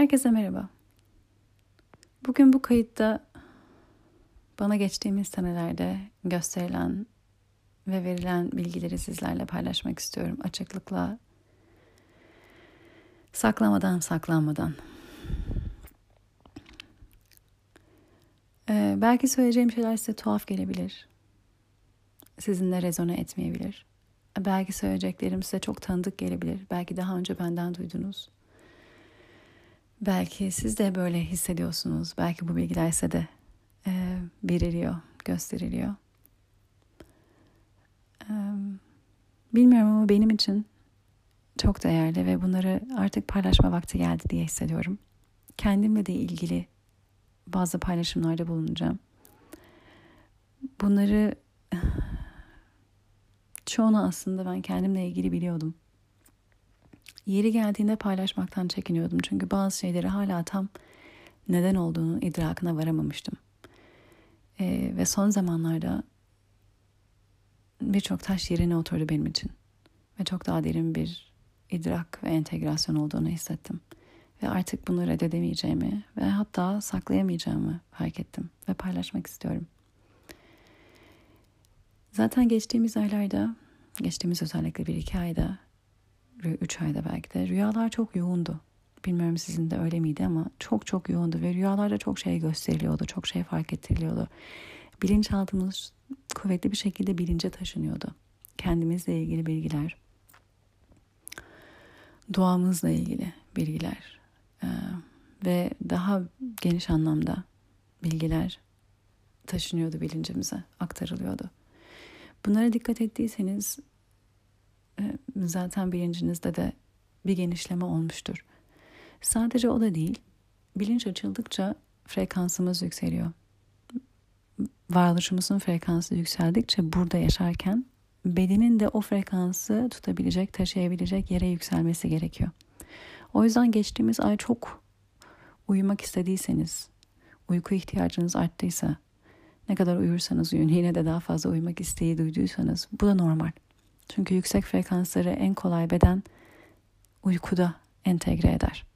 Herkese merhaba. Bugün bu kayıtta bana geçtiğimiz senelerde gösterilen ve verilen bilgileri sizlerle paylaşmak istiyorum. Açıklıkla, saklamadan, saklanmadan. Ee, belki söyleyeceğim şeyler size tuhaf gelebilir. Sizinle rezone etmeyebilir. Belki söyleyeceklerim size çok tanıdık gelebilir. Belki daha önce benden duydunuz. Belki siz de böyle hissediyorsunuz. Belki bu bilgiler size de e, veriliyor, gösteriliyor. E, bilmiyorum ama benim için çok değerli ve bunları artık paylaşma vakti geldi diye hissediyorum. Kendimle de ilgili bazı paylaşımlarda bulunacağım. Bunları çoğunu aslında ben kendimle ilgili biliyordum. Yeri geldiğinde paylaşmaktan çekiniyordum. Çünkü bazı şeyleri hala tam neden olduğunu idrakına varamamıştım. Ee, ve son zamanlarda birçok taş yerine oturdu benim için. Ve çok daha derin bir idrak ve entegrasyon olduğunu hissettim. Ve artık bunu reddedemeyeceğimi ve hatta saklayamayacağımı fark ettim ve paylaşmak istiyorum. Zaten geçtiğimiz aylarda, geçtiğimiz özellikle bir iki ayda 3 ayda belki de rüyalar çok yoğundu. Bilmiyorum sizin de öyle miydi ama çok çok yoğundu ve rüyalarda çok şey gösteriliyordu, çok şey fark ettiriliyordu. Bilinçaltımız kuvvetli bir şekilde bilince taşınıyordu. Kendimizle ilgili bilgiler, doğamızla ilgili bilgiler ee, ve daha geniş anlamda bilgiler taşınıyordu bilincimize, aktarılıyordu. Bunlara dikkat ettiyseniz zaten bilincinizde de bir genişleme olmuştur. Sadece o da değil, bilinç açıldıkça frekansımız yükseliyor. Varoluşumuzun frekansı yükseldikçe burada yaşarken bedenin de o frekansı tutabilecek, taşıyabilecek yere yükselmesi gerekiyor. O yüzden geçtiğimiz ay çok uyumak istediyseniz, uyku ihtiyacınız arttıysa, ne kadar uyursanız uyuyun, yine de daha fazla uyumak isteği duyduysanız bu da normal. Çünkü yüksek frekansları en kolay beden uykuda entegre eder.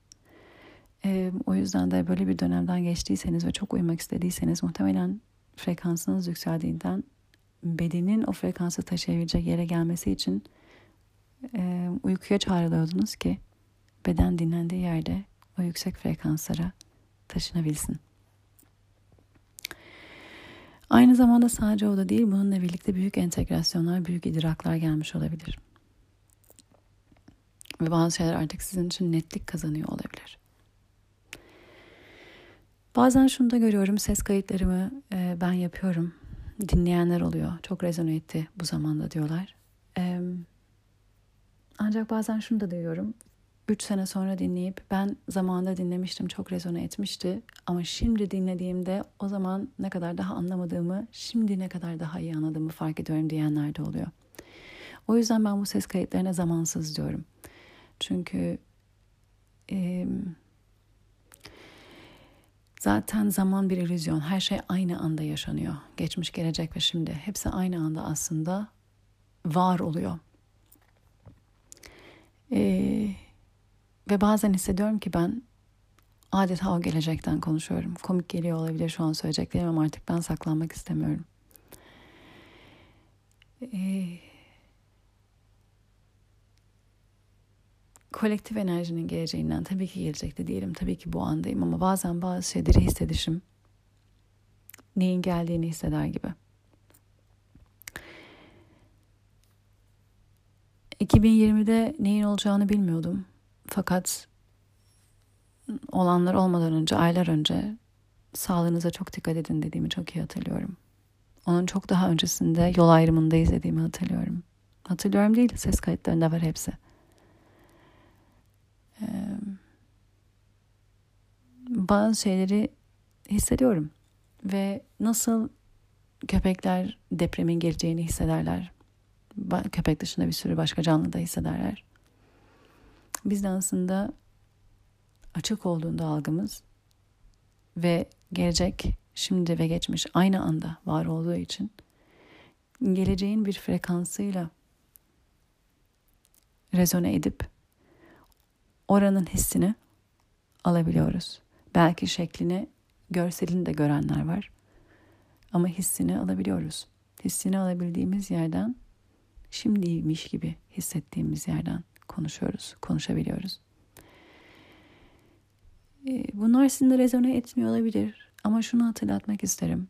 Ee, o yüzden de böyle bir dönemden geçtiyseniz ve çok uyumak istediyseniz muhtemelen frekansınız yükseldiğinden bedenin o frekansı taşıyabilecek yere gelmesi için e, uykuya çağrılıyordunuz ki beden dinlendiği yerde o yüksek frekanslara taşınabilsin. Aynı zamanda sadece o da değil, bununla birlikte büyük entegrasyonlar, büyük idraklar gelmiş olabilir. Ve bazı şeyler artık sizin için netlik kazanıyor olabilir. Bazen şunu da görüyorum, ses kayıtlarımı e, ben yapıyorum. Dinleyenler oluyor. Çok rezone etti bu zamanda diyorlar. E, ancak bazen şunu da duyuyorum. 3 sene sonra dinleyip ben zamanında dinlemiştim çok rezone etmişti ama şimdi dinlediğimde o zaman ne kadar daha anlamadığımı şimdi ne kadar daha iyi anladığımı fark ediyorum diyenler de oluyor. O yüzden ben bu ses kayıtlarına zamansız diyorum. Çünkü e, zaten zaman bir illüzyon. Her şey aynı anda yaşanıyor. Geçmiş, gelecek ve şimdi. Hepsi aynı anda aslında var oluyor. Eee ve bazen hissediyorum ki ben adeta o gelecekten konuşuyorum. Komik geliyor olabilir şu an söyleyeceklerim ama artık ben saklanmak istemiyorum. Ee, kolektif enerjinin geleceğinden tabii ki gelecekte değilim. Tabii ki bu andayım ama bazen bazı şeyleri hissedişim neyin geldiğini hisseder gibi. 2020'de neyin olacağını bilmiyordum. Fakat olanlar olmadan önce, aylar önce sağlığınıza çok dikkat edin dediğimi çok iyi hatırlıyorum. Onun çok daha öncesinde yol ayrımında izlediğimi hatırlıyorum. Hatırlıyorum değil, ses kayıtlarında var hepsi. Ee, bazı şeyleri hissediyorum. Ve nasıl köpekler depremin geleceğini hissederler. Köpek dışında bir sürü başka canlı da hissederler. Biz de aslında açık olduğunda algımız ve gelecek, şimdi ve geçmiş aynı anda var olduğu için geleceğin bir frekansıyla rezone edip oranın hissini alabiliyoruz. Belki şeklini, görselini de görenler var. Ama hissini alabiliyoruz. Hissini alabildiğimiz yerden şimdiymiş gibi hissettiğimiz yerden konuşuyoruz, konuşabiliyoruz. Ee, bunlar sizinle rezone etmiyor olabilir ama şunu hatırlatmak isterim.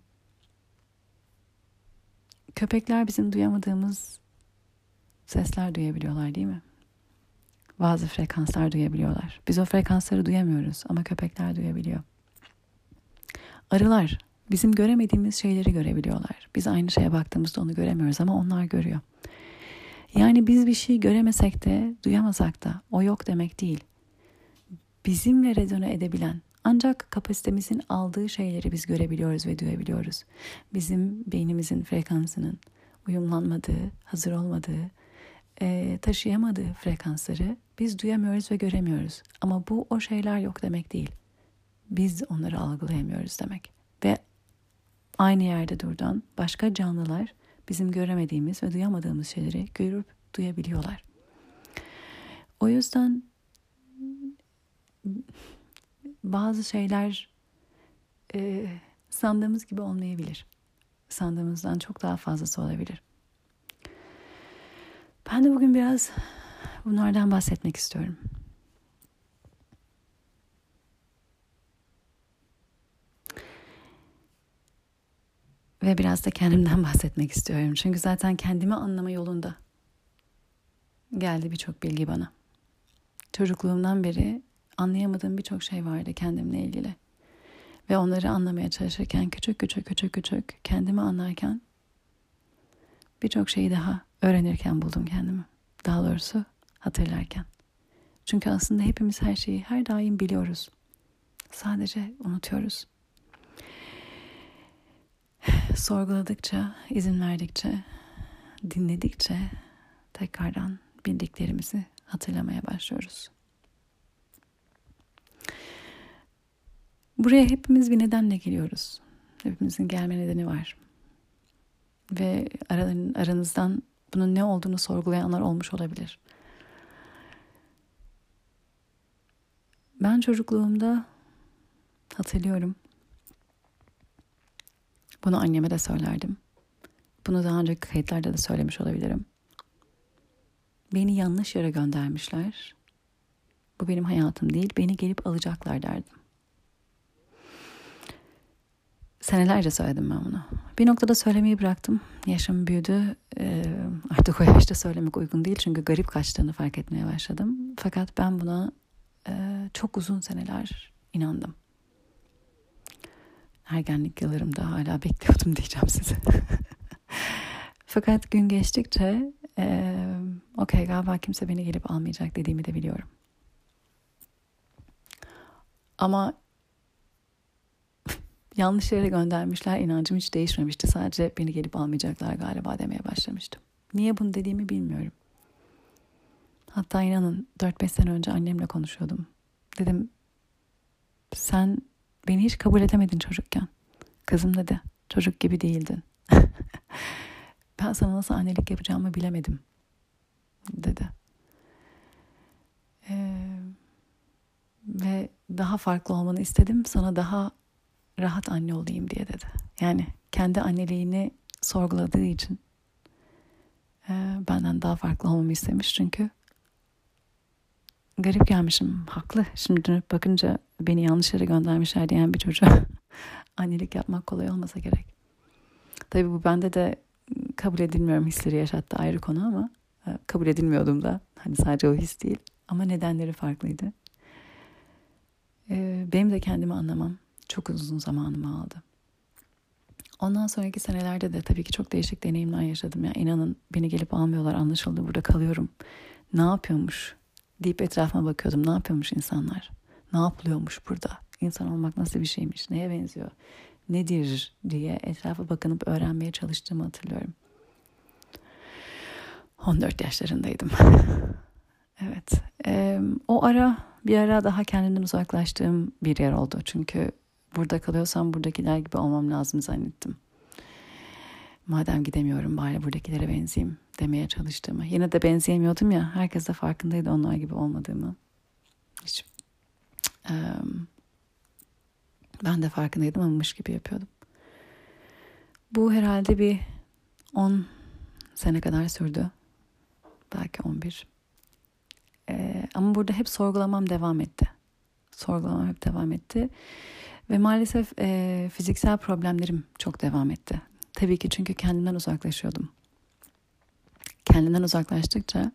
Köpekler bizim duyamadığımız sesler duyabiliyorlar değil mi? Bazı frekanslar duyabiliyorlar. Biz o frekansları duyamıyoruz ama köpekler duyabiliyor. Arılar bizim göremediğimiz şeyleri görebiliyorlar. Biz aynı şeye baktığımızda onu göremiyoruz ama onlar görüyor. Yani biz bir şey göremesek de, duyamasak da o yok demek değil. Bizimle rezone edebilen, ancak kapasitemizin aldığı şeyleri biz görebiliyoruz ve duyabiliyoruz. Bizim beynimizin frekansının uyumlanmadığı, hazır olmadığı, e, taşıyamadığı frekansları biz duyamıyoruz ve göremiyoruz. Ama bu o şeyler yok demek değil. Biz onları algılayamıyoruz demek. Ve aynı yerde durdan başka canlılar bizim göremediğimiz ve duyamadığımız şeyleri görüp duyabiliyorlar. O yüzden bazı şeyler e, sandığımız gibi olmayabilir. Sandığımızdan çok daha fazlası olabilir. Ben de bugün biraz bunlardan bahsetmek istiyorum. Ve biraz da kendimden bahsetmek istiyorum. Çünkü zaten kendimi anlama yolunda geldi birçok bilgi bana. Çocukluğumdan beri anlayamadığım birçok şey vardı kendimle ilgili. Ve onları anlamaya çalışırken küçük küçük küçük küçük kendimi anlarken birçok şeyi daha öğrenirken buldum kendimi. Daha doğrusu hatırlarken. Çünkü aslında hepimiz her şeyi her daim biliyoruz. Sadece unutuyoruz. Sorguladıkça, izin verdikçe, dinledikçe tekrardan bildiklerimizi hatırlamaya başlıyoruz. Buraya hepimiz bir nedenle geliyoruz. Hepimizin gelme nedeni var. Ve aranızdan bunun ne olduğunu sorgulayanlar olmuş olabilir. Ben çocukluğumda hatırlıyorum. Bunu anneme de söylerdim. Bunu daha önceki kayıtlarda da söylemiş olabilirim. Beni yanlış yere göndermişler. Bu benim hayatım değil. Beni gelip alacaklar derdim. Senelerce söyledim ben bunu. Bir noktada söylemeyi bıraktım. Yaşım büyüdü. Ee, artık o yaşta söylemek uygun değil. Çünkü garip kaçtığını fark etmeye başladım. Fakat ben buna e, çok uzun seneler inandım. Ergenlik yıllarımda hala bekliyordum diyeceğim size. Fakat gün geçtikçe e, okey galiba kimse beni gelip almayacak dediğimi de biliyorum. Ama yanlış yere göndermişler. inancım hiç değişmemişti. Sadece beni gelip almayacaklar galiba demeye başlamıştım. Niye bunu dediğimi bilmiyorum. Hatta inanın 4-5 sene önce annemle konuşuyordum. Dedim sen beni hiç kabul edemedin çocukken. Kızım dedi çocuk gibi değildin. ben sana nasıl annelik yapacağımı bilemedim dedi. Ee, ve daha farklı olmanı istedim. Sana daha rahat anne olayım diye dedi. Yani kendi anneliğini sorguladığı için e, benden daha farklı olmamı istemiş çünkü garip gelmişim. Haklı. Şimdi dönüp bakınca beni yanlış yere göndermişler diyen bir çocuğa annelik yapmak kolay olmasa gerek. Tabii bu bende de kabul edilmiyorum hisleri yaşattı ayrı konu ama e, kabul edilmiyordum da. Hani sadece o his değil. Ama nedenleri farklıydı. Benim de kendimi anlamam çok uzun zamanımı aldı. Ondan sonraki senelerde de tabii ki çok değişik deneyimler yaşadım. Yani inanın beni gelip almıyorlar anlaşıldı burada kalıyorum. Ne yapıyormuş deyip etrafıma bakıyordum. Ne yapıyormuş insanlar? Ne yapılıyormuş burada? İnsan olmak nasıl bir şeymiş? Neye benziyor? Nedir diye etrafa bakınıp öğrenmeye çalıştığımı hatırlıyorum. 14 yaşlarındaydım. evet. Ee, o ara bir ara daha kendimden uzaklaştığım bir yer oldu. Çünkü burada kalıyorsam buradakiler gibi olmam lazım zannettim. Madem gidemiyorum bari buradakilere benzeyeyim demeye çalıştığımı. Yine de benzeyemiyordum ya. Herkes de farkındaydı onlar gibi olmadığımı. Hiç Ee, ben de farkındaydım ama mış gibi yapıyordum. Bu herhalde bir 10 sene kadar sürdü. Belki 11. Ee, ama burada hep sorgulamam devam etti. Sorgulamam hep devam etti. Ve maalesef e, fiziksel problemlerim çok devam etti. Tabii ki çünkü kendimden uzaklaşıyordum. Kendimden uzaklaştıkça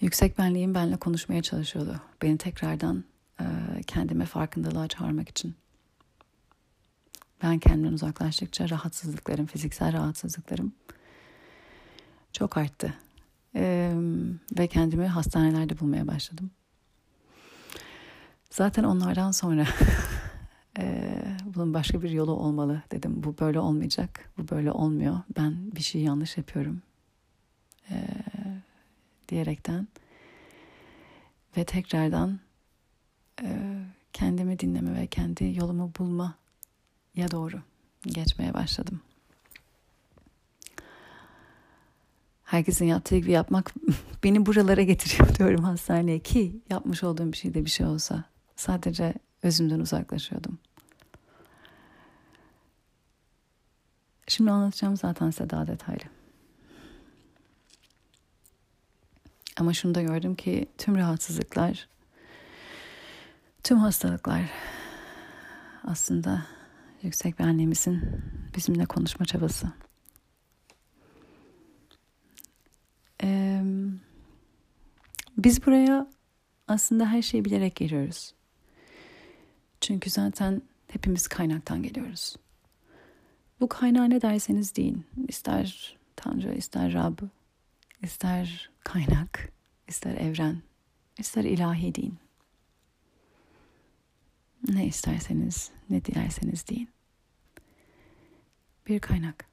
yüksek benliğim benimle konuşmaya çalışıyordu. Beni tekrardan e, kendime farkındalığa çağırmak için. Ben kendimden uzaklaştıkça rahatsızlıklarım, fiziksel rahatsızlıklarım çok arttı. Ee, ve kendimi hastanelerde bulmaya başladım. Zaten onlardan sonra e, bunun başka bir yolu olmalı dedim. Bu böyle olmayacak, bu böyle olmuyor. Ben bir şey yanlış yapıyorum e, diyerekten ve tekrardan e, kendimi dinleme ve kendi yolumu bulma ya doğru geçmeye başladım. Herkesin yaptığı gibi yapmak beni buralara getiriyor diyorum hastaneye ki yapmış olduğum bir şey de bir şey olsa sadece özümden uzaklaşıyordum. Şimdi anlatacağım zaten size daha detaylı. Ama şunu da gördüm ki tüm rahatsızlıklar, tüm hastalıklar aslında yüksek bir annemizin bizimle konuşma çabası. Ee, biz buraya aslında her şeyi bilerek geliyoruz. Çünkü zaten hepimiz kaynaktan geliyoruz. Bu kaynağı ne derseniz deyin. İster Tanrı, ister Rab, ister kaynak, ister evren, ister ilahi deyin. Ne isterseniz, ne dilerseniz deyin. Bir kaynak.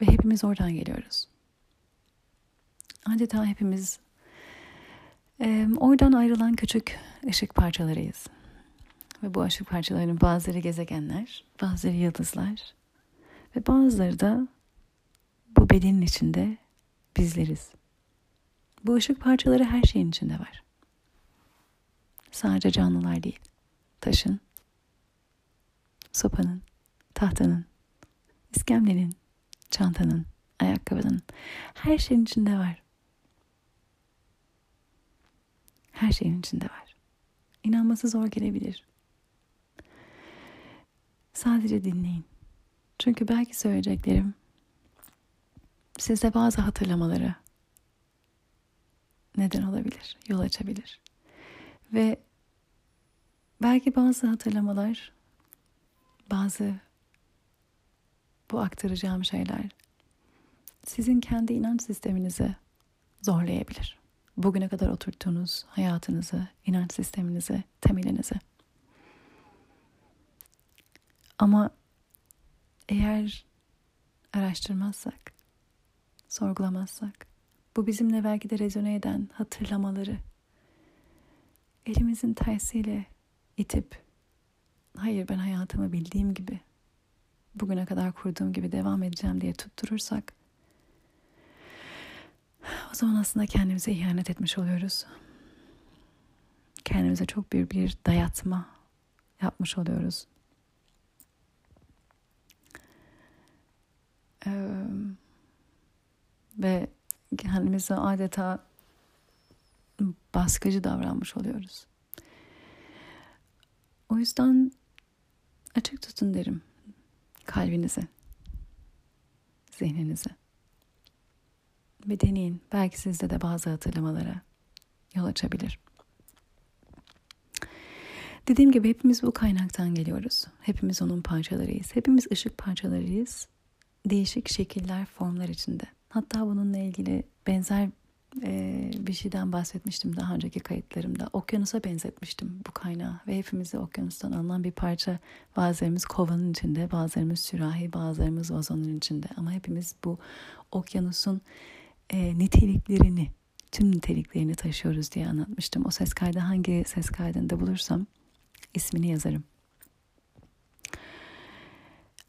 Ve hepimiz oradan geliyoruz. Adeta hepimiz e, oradan ayrılan küçük ışık parçalarıyız. Ve bu ışık parçalarının bazıları gezegenler, bazıları yıldızlar ve bazıları da bu bedenin içinde bizleriz. Bu ışık parçaları her şeyin içinde var. Sadece canlılar değil. Taşın, sopanın, tahtanın, iskemlenin, çantanın, ayakkabının her şeyin içinde var. Her şeyin içinde var. İnanması zor gelebilir. Sadece dinleyin. Çünkü belki söyleyeceklerim size bazı hatırlamaları neden olabilir, yol açabilir. Ve belki bazı hatırlamalar, bazı bu aktaracağım şeyler sizin kendi inanç sisteminizi zorlayabilir. Bugüne kadar oturttuğunuz hayatınızı, inanç sisteminizi, temelinizi. Ama eğer araştırmazsak, sorgulamazsak, bu bizimle belki de rezone eden hatırlamaları elimizin tersiyle itip hayır ben hayatımı bildiğim gibi bugüne kadar kurduğum gibi devam edeceğim diye tutturursak o zaman aslında kendimize ihanet etmiş oluyoruz. Kendimize çok büyük bir dayatma yapmış oluyoruz. Ve kendimize adeta baskıcı davranmış oluyoruz. O yüzden açık tutun derim kalbinizi, zihninizi. Ve deneyin. Belki sizde de bazı hatırlamalara yol açabilir. Dediğim gibi hepimiz bu kaynaktan geliyoruz. Hepimiz onun parçalarıyız. Hepimiz ışık parçalarıyız. Değişik şekiller, formlar içinde. Hatta bununla ilgili benzer e, bir şeyden bahsetmiştim daha önceki kayıtlarımda. Okyanusa benzetmiştim bu kaynağı ve hepimizi okyanustan alınan bir parça. Bazılarımız kovanın içinde, bazılarımız sürahi, bazılarımız vazonun içinde. Ama hepimiz bu okyanusun e, niteliklerini, tüm niteliklerini taşıyoruz diye anlatmıştım. O ses kaydı hangi ses kaydında bulursam ismini yazarım.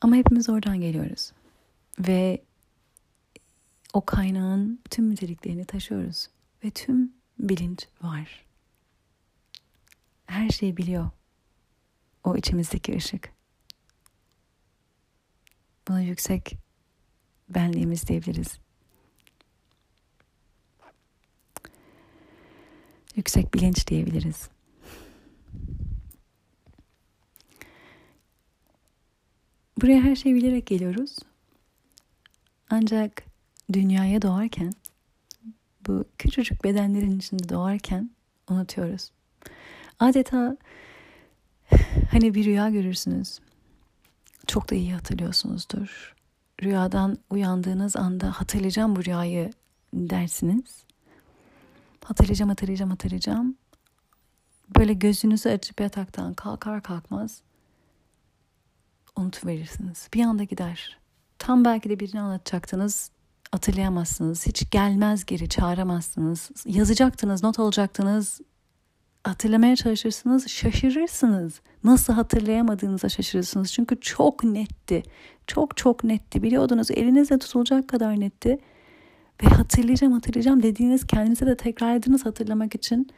Ama hepimiz oradan geliyoruz. Ve o kaynağın tüm niteliklerini taşıyoruz. Ve tüm bilinç var. her şeyi biliyor. O içimizdeki ışık. Buna yüksek benliğimiz diyebiliriz. Yüksek bilinç diyebiliriz. Buraya her şeyi bilerek geliyoruz. Ancak dünyaya doğarken bu küçücük bedenlerin içinde doğarken unutuyoruz. Adeta hani bir rüya görürsünüz. Çok da iyi hatırlıyorsunuzdur. Rüyadan uyandığınız anda hatırlayacağım bu rüyayı dersiniz. Hatırlayacağım, hatırlayacağım, hatırlayacağım. Böyle gözünüzü açıp yataktan kalkar kalkmaz unutuverirsiniz. Bir anda gider. Tam belki de birini anlatacaktınız hatırlayamazsınız. Hiç gelmez geri çağıramazsınız. Yazacaktınız, not alacaktınız. Hatırlamaya çalışırsınız, şaşırırsınız. Nasıl hatırlayamadığınıza şaşırırsınız. Çünkü çok netti. Çok çok netti. Biliyordunuz elinizle tutulacak kadar netti. Ve hatırlayacağım hatırlayacağım dediğiniz kendinize de tekrarladınız hatırlamak için.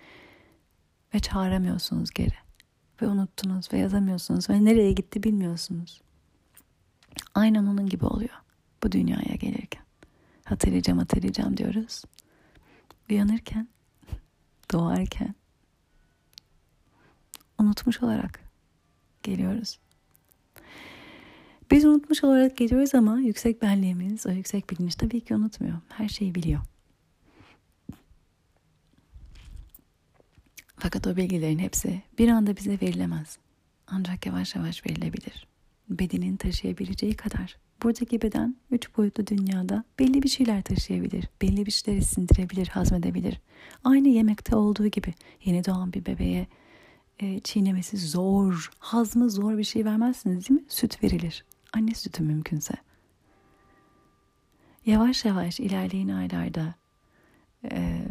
Ve çağıramıyorsunuz geri. Ve unuttunuz ve yazamıyorsunuz ve nereye gitti bilmiyorsunuz. Aynen onun gibi oluyor bu dünyaya gelirken hatırlayacağım hatırlayacağım diyoruz. Uyanırken, doğarken unutmuş olarak geliyoruz. Biz unutmuş olarak geliyoruz ama yüksek benliğimiz, o yüksek bilinç tabii ki unutmuyor. Her şeyi biliyor. Fakat o bilgilerin hepsi bir anda bize verilemez. Ancak yavaş yavaş verilebilir. Bedenin taşıyabileceği kadar Buradaki beden üç boyutlu dünyada belli bir şeyler taşıyabilir, belli bir şeyleri sindirebilir, hazmedebilir. Aynı yemekte olduğu gibi yeni doğan bir bebeğe e, çiğnemesi zor, hazmı zor bir şey vermezsiniz değil mi? Süt verilir. Anne sütü mümkünse. Yavaş yavaş ilerleyen aylarda e,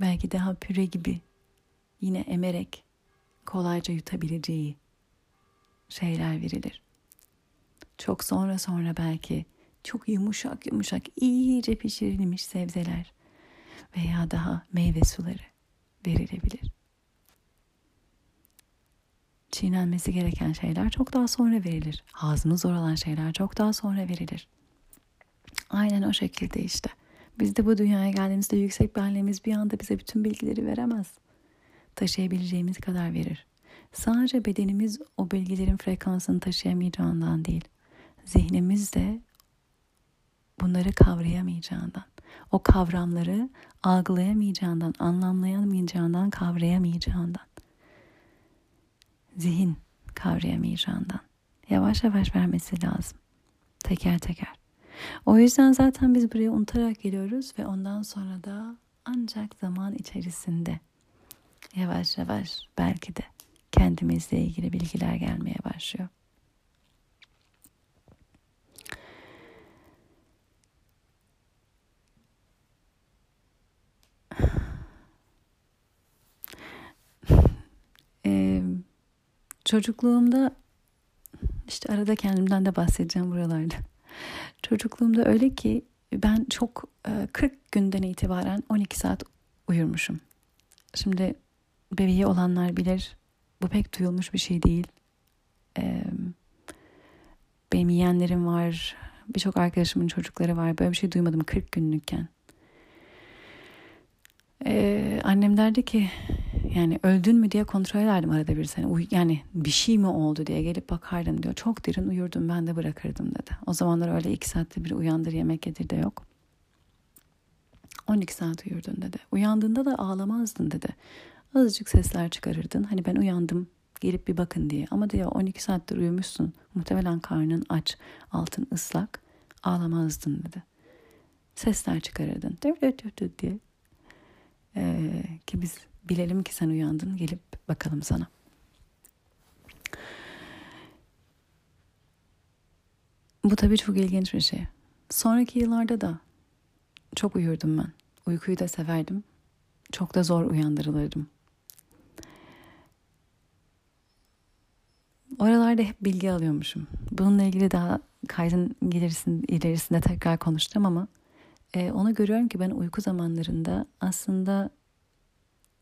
belki daha püre gibi yine emerek kolayca yutabileceği şeyler verilir. Çok sonra sonra belki çok yumuşak yumuşak iyice pişirilmiş sebzeler veya daha meyve suları verilebilir. Çiğnenmesi gereken şeyler çok daha sonra verilir. Hazmı zor olan şeyler çok daha sonra verilir. Aynen o şekilde işte. Biz de bu dünyaya geldiğimizde yüksek benliğimiz bir anda bize bütün bilgileri veremez. Taşıyabileceğimiz kadar verir. Sadece bedenimiz o bilgilerin frekansını taşıyamayacağından değil zihnimiz de bunları kavrayamayacağından, o kavramları algılayamayacağından, anlamlayamayacağından, kavrayamayacağından, zihin kavrayamayacağından yavaş yavaş vermesi lazım. Teker teker. O yüzden zaten biz buraya unutarak geliyoruz ve ondan sonra da ancak zaman içerisinde yavaş yavaş belki de kendimizle ilgili bilgiler gelmeye başlıyor. Çocukluğumda işte arada kendimden de bahsedeceğim buralarda. Çocukluğumda öyle ki ben çok 40 e, günden itibaren 12 saat uyurmuşum. Şimdi bebeği olanlar bilir bu pek duyulmuş bir şey değil. Benim yeğenlerim var, birçok arkadaşımın çocukları var. Böyle bir şey duymadım 40 günlükken. Annem derdi ki yani öldün mü diye kontrol ederdim arada bir sene. Uy yani bir şey mi oldu diye gelip bakardım diyor. Çok derin uyurdum ben de bırakırdım dedi. O zamanlar öyle iki saatte bir uyandır yemek yedir de yok. 12 saat uyurdun dedi. Uyandığında da ağlamazdın dedi. Azıcık sesler çıkarırdın. Hani ben uyandım gelip bir bakın diye. Ama diyor 12 saattir uyumuşsun. Muhtemelen karnın aç, altın ıslak. Ağlamazdın dedi. Sesler çıkarırdın. diye. Ee, ki biz bilelim ki sen uyandın gelip bakalım sana. Bu tabii çok ilginç bir şey. Sonraki yıllarda da çok uyurdum ben. Uykuyu da severdim. Çok da zor uyandırılırdım. Oralarda hep bilgi alıyormuşum. Bununla ilgili daha kaydın ilerisinde tekrar konuştum ama e, onu görüyorum ki ben uyku zamanlarında aslında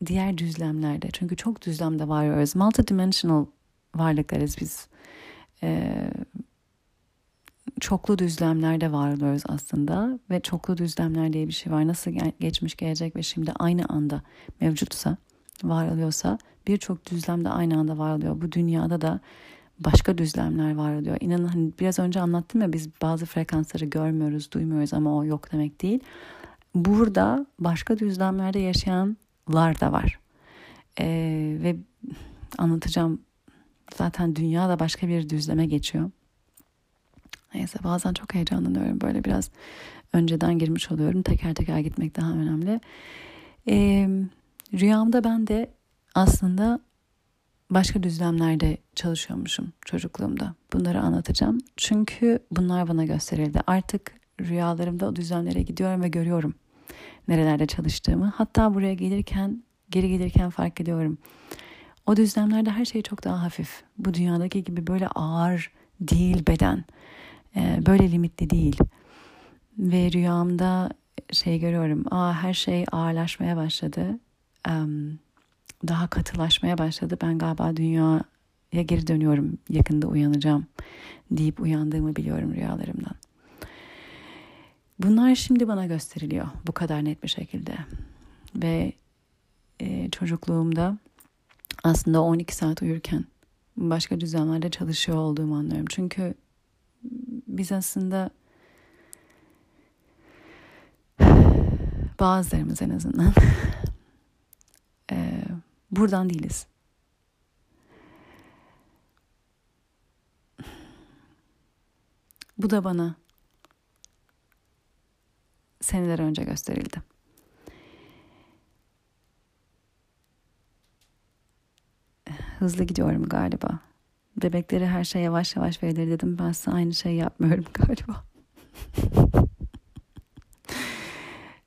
diğer düzlemlerde. Çünkü çok düzlemde varıyoruz. Multidimensional varlıklarız biz. Ee, çoklu düzlemlerde varlıyoruz aslında ve çoklu düzlemler diye bir şey var. Nasıl geçmiş, gelecek ve şimdi aynı anda mevcutsa, var oluyorsa birçok düzlemde aynı anda var oluyor. Bu dünyada da başka düzlemler var oluyor. İnanın hani biraz önce anlattım ya biz bazı frekansları görmüyoruz, duymuyoruz ama o yok demek değil. Burada başka düzlemlerde yaşayanlar da var. Ee, ve anlatacağım zaten dünya da başka bir düzleme geçiyor. Neyse bazen çok heyecanlanıyorum. Böyle biraz önceden girmiş oluyorum. Teker teker gitmek daha önemli. Ee, rüyamda ben de aslında başka düzlemlerde çalışıyormuşum çocukluğumda. Bunları anlatacağım. Çünkü bunlar bana gösterildi. Artık rüyalarımda o düzlemlere gidiyorum ve görüyorum nerelerde çalıştığımı. Hatta buraya gelirken, geri gelirken fark ediyorum. O düzlemlerde her şey çok daha hafif. Bu dünyadaki gibi böyle ağır değil beden. Ee, böyle limitli değil. Ve rüyamda şey görüyorum. Aa her şey ağırlaşmaya başladı. daha katılaşmaya başladı. Ben galiba dünyaya geri dönüyorum. Yakında uyanacağım deyip uyandığımı biliyorum rüyalarımdan. Bunlar şimdi bana gösteriliyor bu kadar net bir şekilde. Ve e, çocukluğumda aslında 12 saat uyurken başka düzenlerde çalışıyor olduğumu anlıyorum. Çünkü biz aslında bazılarımız en azından e, buradan değiliz. Bu da bana seneler önce gösterildi. Hızlı gidiyorum galiba. Bebekleri her şey yavaş yavaş verilir dedim. Ben size aynı şeyi yapmıyorum galiba.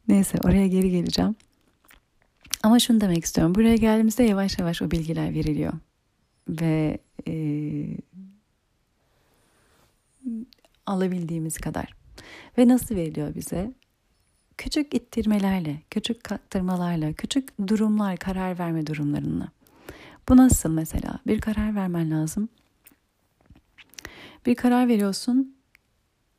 Neyse oraya geri geleceğim. Ama şunu demek istiyorum. Buraya geldiğimizde yavaş yavaş o bilgiler veriliyor. Ve e, alabildiğimiz kadar. Ve nasıl veriliyor bize? Küçük ittirmelerle, küçük kaktırmalarla, küçük durumlar, karar verme durumlarına. Bu nasıl mesela? Bir karar vermen lazım. Bir karar veriyorsun.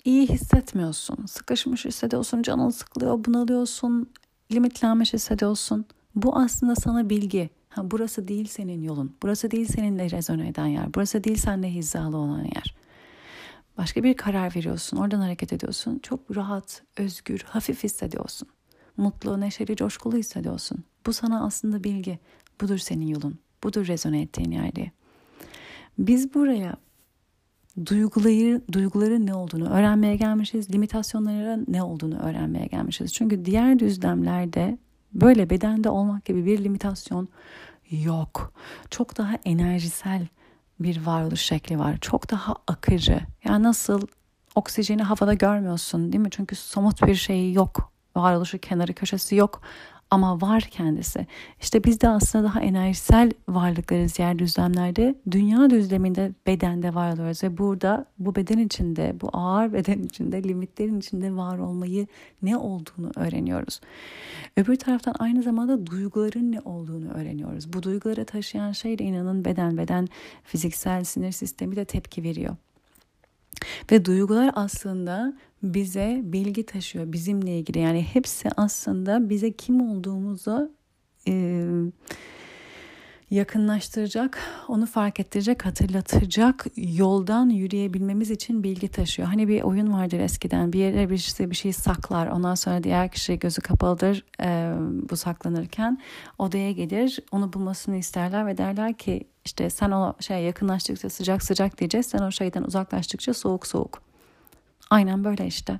İyi hissetmiyorsun. Sıkışmış hissediyorsun, canın sıkılıyor, bunalıyorsun, limitlenmiş hissediyorsun. Bu aslında sana bilgi. Ha, burası değil senin yolun. Burası değil seninle rezone eden yer. Burası değil seninle hizalı olan yer. Başka bir karar veriyorsun. Oradan hareket ediyorsun. Çok rahat, özgür, hafif hissediyorsun. Mutlu, neşeli, coşkulu hissediyorsun. Bu sana aslında bilgi. Budur senin yolun. Budur rezone ettiğin yer diye. Biz buraya duyguları, duyguların ne olduğunu öğrenmeye gelmişiz. Limitasyonların ne olduğunu öğrenmeye gelmişiz. Çünkü diğer düzlemlerde böyle bedende olmak gibi bir limitasyon yok. Çok daha enerjisel bir varoluş şekli var. Çok daha akıcı. Yani nasıl oksijeni havada görmüyorsun değil mi? Çünkü somut bir şey yok. Varoluşu kenarı köşesi yok ama var kendisi. İşte biz de aslında daha enerjisel varlıklarız yer düzlemlerde. Dünya düzleminde bedende var oluyoruz ve burada bu beden içinde, bu ağır beden içinde, limitlerin içinde var olmayı ne olduğunu öğreniyoruz. Öbür taraftan aynı zamanda duyguların ne olduğunu öğreniyoruz. Bu duyguları taşıyan şey de inanın beden, beden fiziksel sinir sistemi de tepki veriyor. Ve duygular aslında bize bilgi taşıyor bizimle ilgili. Yani hepsi aslında bize kim olduğumuzu e, yakınlaştıracak, onu fark ettirecek, hatırlatacak yoldan yürüyebilmemiz için bilgi taşıyor. Hani bir oyun vardır eskiden bir yere bir şey, bir şey saklar ondan sonra diğer kişi gözü kapalıdır e, bu saklanırken odaya gelir onu bulmasını isterler ve derler ki işte sen o şeye yakınlaştıkça sıcak sıcak diyeceğiz sen o şeyden uzaklaştıkça soğuk soğuk. Aynen böyle işte.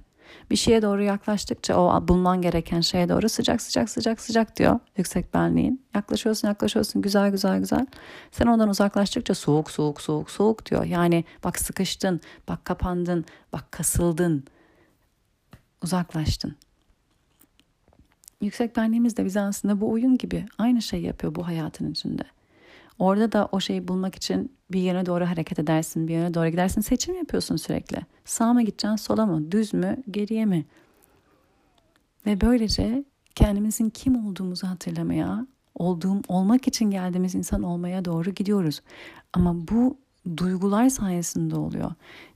Bir şeye doğru yaklaştıkça o bulman gereken şeye doğru sıcak sıcak sıcak sıcak diyor yüksek benliğin. Yaklaşıyorsun yaklaşıyorsun güzel güzel güzel. Sen ondan uzaklaştıkça soğuk soğuk soğuk soğuk diyor. Yani bak sıkıştın, bak kapandın, bak kasıldın, uzaklaştın. Yüksek benliğimiz de bize aslında bu oyun gibi aynı şey yapıyor bu hayatın içinde. Orada da o şeyi bulmak için bir yöne doğru hareket edersin, bir yöne doğru gidersin. Seçim yapıyorsun sürekli. Sağa mı gideceksin, sola mı, düz mü, geriye mi? Ve böylece kendimizin kim olduğumuzu hatırlamaya, olduğum olmak için geldiğimiz insan olmaya doğru gidiyoruz. Ama bu duygular sayesinde oluyor.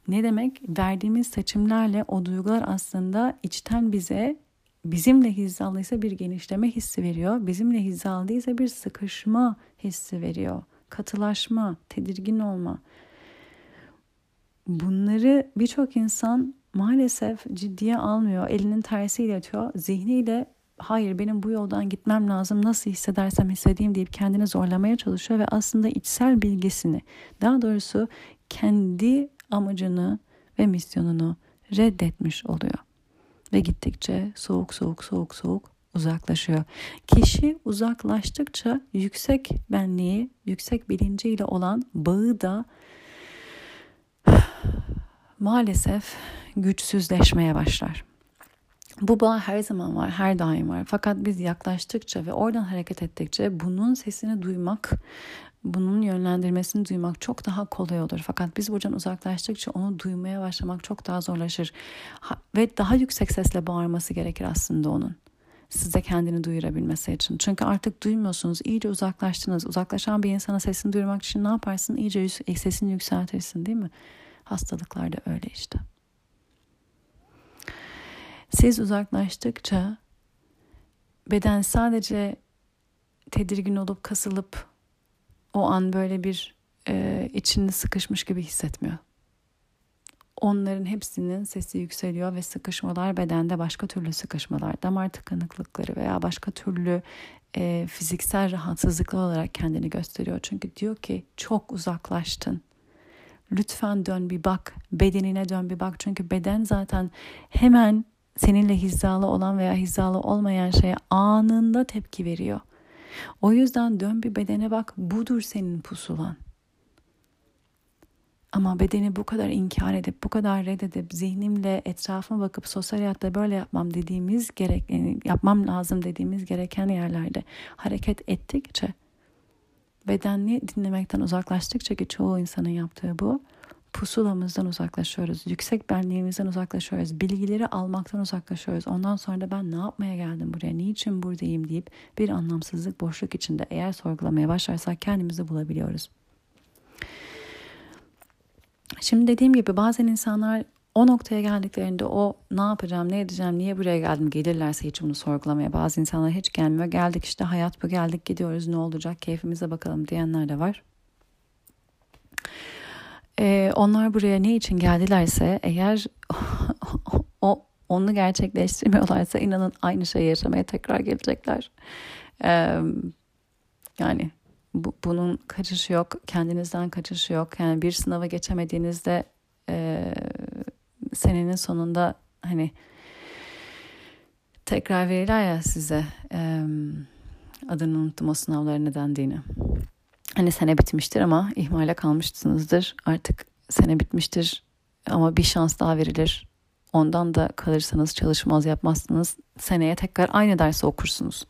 Ne demek? Verdiğimiz seçimlerle o duygular aslında içten bize bizimle hizalıysa bir genişleme hissi veriyor. Bizimle hizalı değilse bir sıkışma hissi veriyor. Katılaşma, tedirgin olma. Bunları birçok insan maalesef ciddiye almıyor. Elinin tersiyle atıyor. Zihniyle hayır benim bu yoldan gitmem lazım nasıl hissedersem hissedeyim deyip kendini zorlamaya çalışıyor ve aslında içsel bilgisini daha doğrusu kendi amacını ve misyonunu reddetmiş oluyor. Ve gittikçe soğuk soğuk soğuk soğuk uzaklaşıyor. Kişi uzaklaştıkça yüksek benliği, yüksek bilinciyle olan bağı da maalesef güçsüzleşmeye başlar. Bu bağ her zaman var, her daim var. Fakat biz yaklaştıkça ve oradan hareket ettikçe bunun sesini duymak, bunun yönlendirmesini duymak çok daha kolay olur. Fakat biz buradan uzaklaştıkça onu duymaya başlamak çok daha zorlaşır. Ve daha yüksek sesle bağırması gerekir aslında onun. Size kendini duyurabilmesi için. Çünkü artık duymuyorsunuz, iyice uzaklaştınız. Uzaklaşan bir insana sesini duyurmak için ne yaparsın? İyice sesini yükseltirsin değil mi? Hastalıklarda öyle işte. Siz uzaklaştıkça beden sadece tedirgin olup kasılıp o an böyle bir e, içinde sıkışmış gibi hissetmiyor. Onların hepsinin sesi yükseliyor ve sıkışmalar bedende başka türlü sıkışmalar, damar tıkanıklıkları veya başka türlü e, fiziksel rahatsızlıklar olarak kendini gösteriyor. Çünkü diyor ki çok uzaklaştın. Lütfen dön bir bak, bedenine dön bir bak. Çünkü beden zaten hemen seninle hizalı olan veya hizalı olmayan şeye anında tepki veriyor. O yüzden dön bir bedene bak budur senin pusulan. Ama bedeni bu kadar inkar edip, bu kadar reddedip, zihnimle etrafıma bakıp sosyal hayatta böyle yapmam dediğimiz gerek, yani yapmam lazım dediğimiz gereken yerlerde hareket ettikçe, bedenli dinlemekten uzaklaştıkça ki çoğu insanın yaptığı bu, pusulamızdan uzaklaşıyoruz. Yüksek benliğimizden uzaklaşıyoruz. Bilgileri almaktan uzaklaşıyoruz. Ondan sonra da ben ne yapmaya geldim buraya, niçin buradayım deyip bir anlamsızlık, boşluk içinde eğer sorgulamaya başlarsak kendimizi bulabiliyoruz. Şimdi dediğim gibi bazen insanlar o noktaya geldiklerinde o ne yapacağım, ne edeceğim, niye buraya geldim gelirlerse hiç bunu sorgulamaya. Bazı insanlar hiç gelmiyor. Geldik işte hayat bu geldik gidiyoruz ne olacak keyfimize bakalım diyenler de var. Ee, onlar buraya ne için geldilerse eğer o onu gerçekleştirmiyorlarsa inanın aynı şeyi yaşamaya tekrar gelecekler. Ee, yani bu, bunun kaçışı yok, kendinizden kaçışı yok. Yani bir sınava geçemediğinizde e, senenin sonunda hani tekrar verirler ya size e, adını unuttum o sınavların nedendiğini hani sene bitmiştir ama ihmale kalmışsınızdır. Artık sene bitmiştir ama bir şans daha verilir. Ondan da kalırsanız çalışmaz yapmazsınız. Seneye tekrar aynı dersi okursunuz.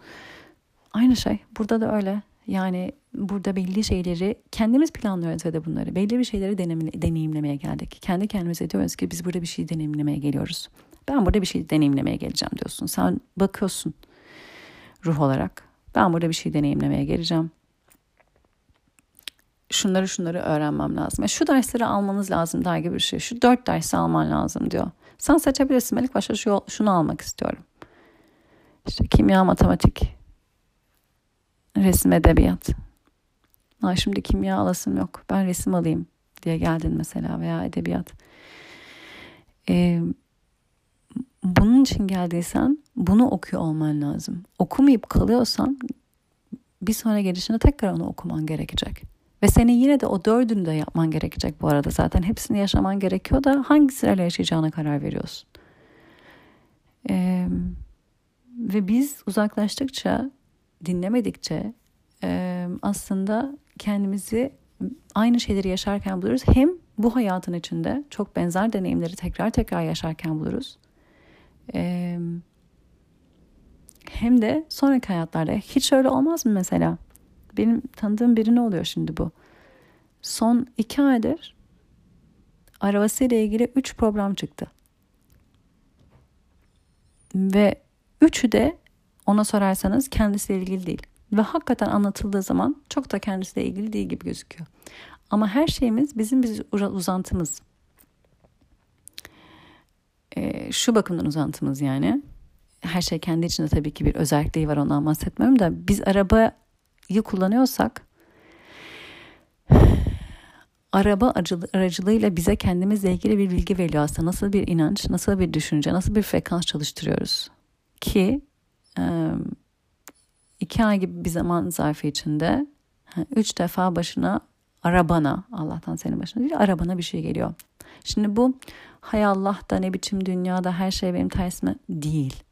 Aynı şey. Burada da öyle. Yani burada belli şeyleri kendimiz planlıyoruz ve de bunları. Belli bir şeyleri deneyimlemeye geldik. Kendi kendimize diyoruz ki biz burada bir şey deneyimlemeye geliyoruz. Ben burada bir şey deneyimlemeye geleceğim diyorsun. Sen bakıyorsun ruh olarak. Ben burada bir şey deneyimlemeye geleceğim şunları şunları öğrenmem lazım. Yani şu dersleri almanız lazım der gibi bir şey. Şu dört dersi alman lazım diyor. Sen seçebilirsin. Melik başta şu, şunu almak istiyorum. İşte kimya, matematik, resim, edebiyat. Ha, şimdi kimya alasım yok. Ben resim alayım diye geldin mesela veya edebiyat. Ee, bunun için geldiysen bunu okuyor olman lazım. Okumayıp kalıyorsan bir sonra gelişinde tekrar onu okuman gerekecek. Ve senin yine de o dördünü de yapman gerekecek bu arada. Zaten hepsini yaşaman gerekiyor da hangi sırayla yaşayacağına karar veriyorsun. Ee, ve biz uzaklaştıkça, dinlemedikçe e, aslında kendimizi aynı şeyleri yaşarken buluruz. Hem bu hayatın içinde çok benzer deneyimleri tekrar tekrar yaşarken buluruz. Ee, hem de sonraki hayatlarda hiç öyle olmaz mı mesela? Benim tanıdığım birine oluyor şimdi bu. Son iki aydır arabasıyla ilgili üç program çıktı. Ve üçü de ona sorarsanız kendisiyle ilgili değil. Ve hakikaten anlatıldığı zaman çok da kendisiyle ilgili değil gibi gözüküyor. Ama her şeyimiz bizim biz uzantımız. Ee, şu bakımdan uzantımız yani. Her şey kendi içinde tabii ki bir özelliği var ondan bahsetmiyorum da biz arabayı kullanıyorsak araba aracılığıyla bize kendimizle ilgili bir bilgi veriyor aslında. Nasıl bir inanç, nasıl bir düşünce, nasıl bir frekans çalıştırıyoruz. Ki iki ay gibi bir zaman zarfı içinde üç defa başına arabana, Allah'tan senin başına değil, arabana bir şey geliyor. Şimdi bu hay Allah da ne biçim dünyada her şey benim tersime değil.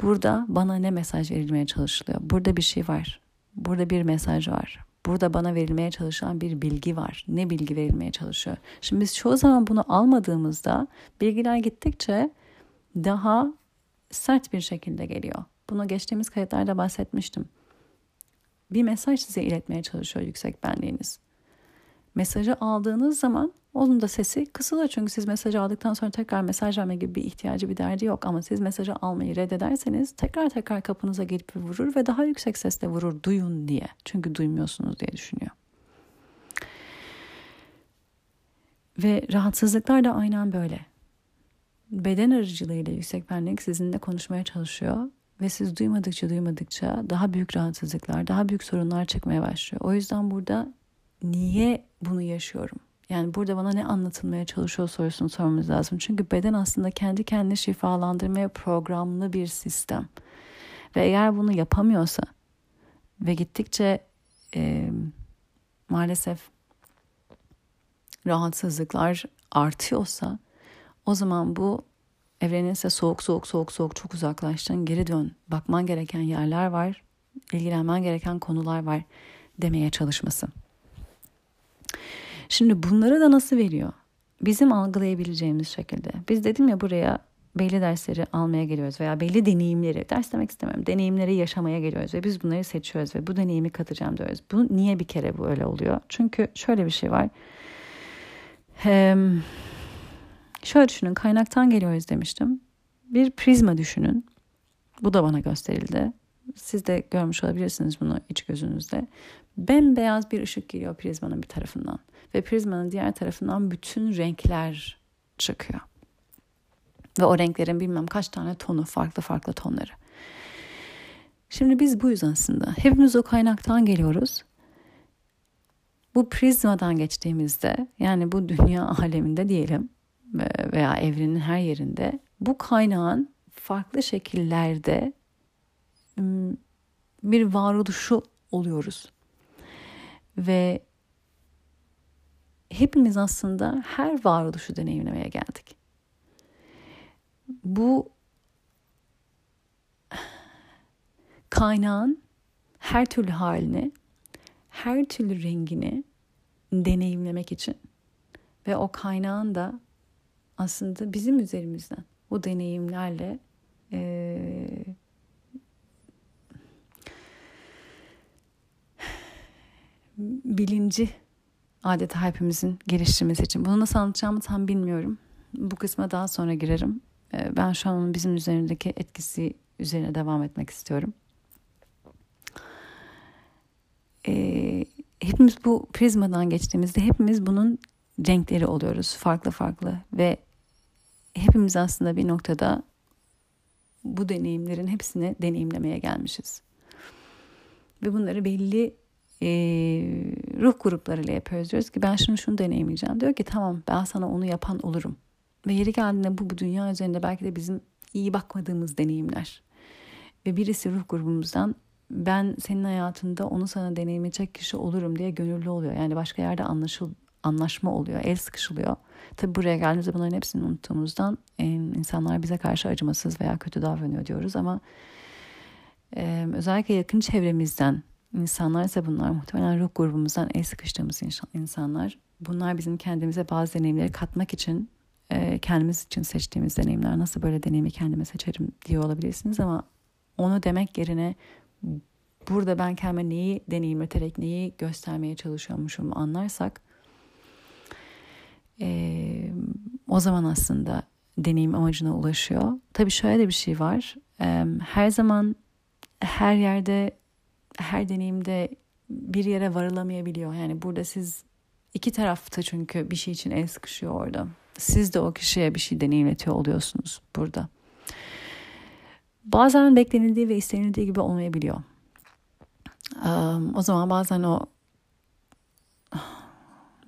Burada bana ne mesaj verilmeye çalışılıyor? Burada bir şey var. Burada bir mesaj var. Burada bana verilmeye çalışan bir bilgi var. Ne bilgi verilmeye çalışıyor? Şimdi biz çoğu zaman bunu almadığımızda bilgiler gittikçe daha sert bir şekilde geliyor. Bunu geçtiğimiz kayıtlarda bahsetmiştim. Bir mesaj size iletmeye çalışıyor yüksek benliğiniz. Mesajı aldığınız zaman onun da sesi kısılır. Çünkü siz mesajı aldıktan sonra tekrar mesaj verme gibi bir ihtiyacı bir derdi yok. Ama siz mesajı almayı reddederseniz tekrar tekrar kapınıza gelip vurur ve daha yüksek sesle vurur duyun diye. Çünkü duymuyorsunuz diye düşünüyor. Ve rahatsızlıklar da aynen böyle. Beden aracılığıyla yüksek benlik sizinle konuşmaya çalışıyor ve siz duymadıkça duymadıkça daha büyük rahatsızlıklar, daha büyük sorunlar çıkmaya başlıyor. O yüzden burada niye bunu yaşıyorum? Yani burada bana ne anlatılmaya çalışıyor sorusunu sormamız lazım. Çünkü beden aslında kendi kendini şifalandırmaya programlı bir sistem. Ve eğer bunu yapamıyorsa ve gittikçe e, maalesef rahatsızlıklar artıyorsa o zaman bu evrenin ise soğuk soğuk soğuk soğuk çok uzaklaştın geri dön. Bakman gereken yerler var, ilgilenmen gereken konular var demeye çalışması. Şimdi bunları da nasıl veriyor? Bizim algılayabileceğimiz şekilde. Biz dedim ya buraya belli dersleri almaya geliyoruz veya belli deneyimleri, ders demek istemiyorum, deneyimleri yaşamaya geliyoruz ve biz bunları seçiyoruz ve bu deneyimi katacağım diyoruz. Bu niye bir kere bu öyle oluyor? Çünkü şöyle bir şey var. Hem, şöyle düşünün, kaynaktan geliyoruz demiştim. Bir prizma düşünün. Bu da bana gösterildi. Siz de görmüş olabilirsiniz bunu iç gözünüzde. Bembeyaz bir ışık geliyor prizmanın bir tarafından ve prizmanın diğer tarafından bütün renkler çıkıyor. Ve o renklerin bilmem kaç tane tonu, farklı farklı tonları. Şimdi biz buyuz aslında. Hepimiz o kaynaktan geliyoruz. Bu prizmadan geçtiğimizde yani bu dünya aleminde diyelim veya evrenin her yerinde bu kaynağın farklı şekillerde bir varoluşu oluyoruz. Ve hepimiz aslında her varoluşu deneyimlemeye geldik. Bu kaynağın her türlü halini, her türlü rengini deneyimlemek için ve o kaynağın da aslında bizim üzerimizden bu deneyimlerle e, bilinci adeta hepimizin geliştirmesi için. Bunu nasıl anlatacağımı tam bilmiyorum. Bu kısma daha sonra girerim. Ben şu an bizim üzerindeki etkisi üzerine devam etmek istiyorum. Hepimiz bu prizmadan geçtiğimizde hepimiz bunun renkleri oluyoruz. Farklı farklı ve hepimiz aslında bir noktada bu deneyimlerin hepsini deneyimlemeye gelmişiz. Ve bunları belli e, ruh gruplarıyla yapıyoruz. Diyoruz ki ben şunu şunu deneyimleyeceğim. Diyor ki tamam ben sana onu yapan olurum. Ve yeri geldiğinde bu, bu dünya üzerinde belki de bizim iyi bakmadığımız deneyimler. Ve birisi ruh grubumuzdan ben senin hayatında onu sana deneyimleyecek kişi olurum diye gönüllü oluyor. Yani başka yerde anlaşıl, anlaşma oluyor, el sıkışılıyor. Tabi buraya geldiğimizde bunların hepsini unuttuğumuzdan insanlar bize karşı acımasız veya kötü davranıyor diyoruz ama e, özellikle yakın çevremizden insanlar ise bunlar muhtemelen ruh grubumuzdan el sıkıştığımız insanlar. Bunlar bizim kendimize bazı deneyimleri katmak için e, kendimiz için seçtiğimiz deneyimler. Nasıl böyle deneyimi kendime seçerim diye olabilirsiniz ama onu demek yerine burada ben kendime neyi deneyimleterek neyi göstermeye çalışıyormuşum anlarsak e, o zaman aslında deneyim amacına ulaşıyor. Tabii şöyle de bir şey var. E, her zaman her yerde her deneyimde bir yere varılamayabiliyor. Yani burada siz iki tarafta çünkü bir şey için el sıkışıyor orada. Siz de o kişiye bir şey deneyimletiyor oluyorsunuz burada. Bazen beklenildiği ve istenildiği gibi olmayabiliyor. O zaman bazen o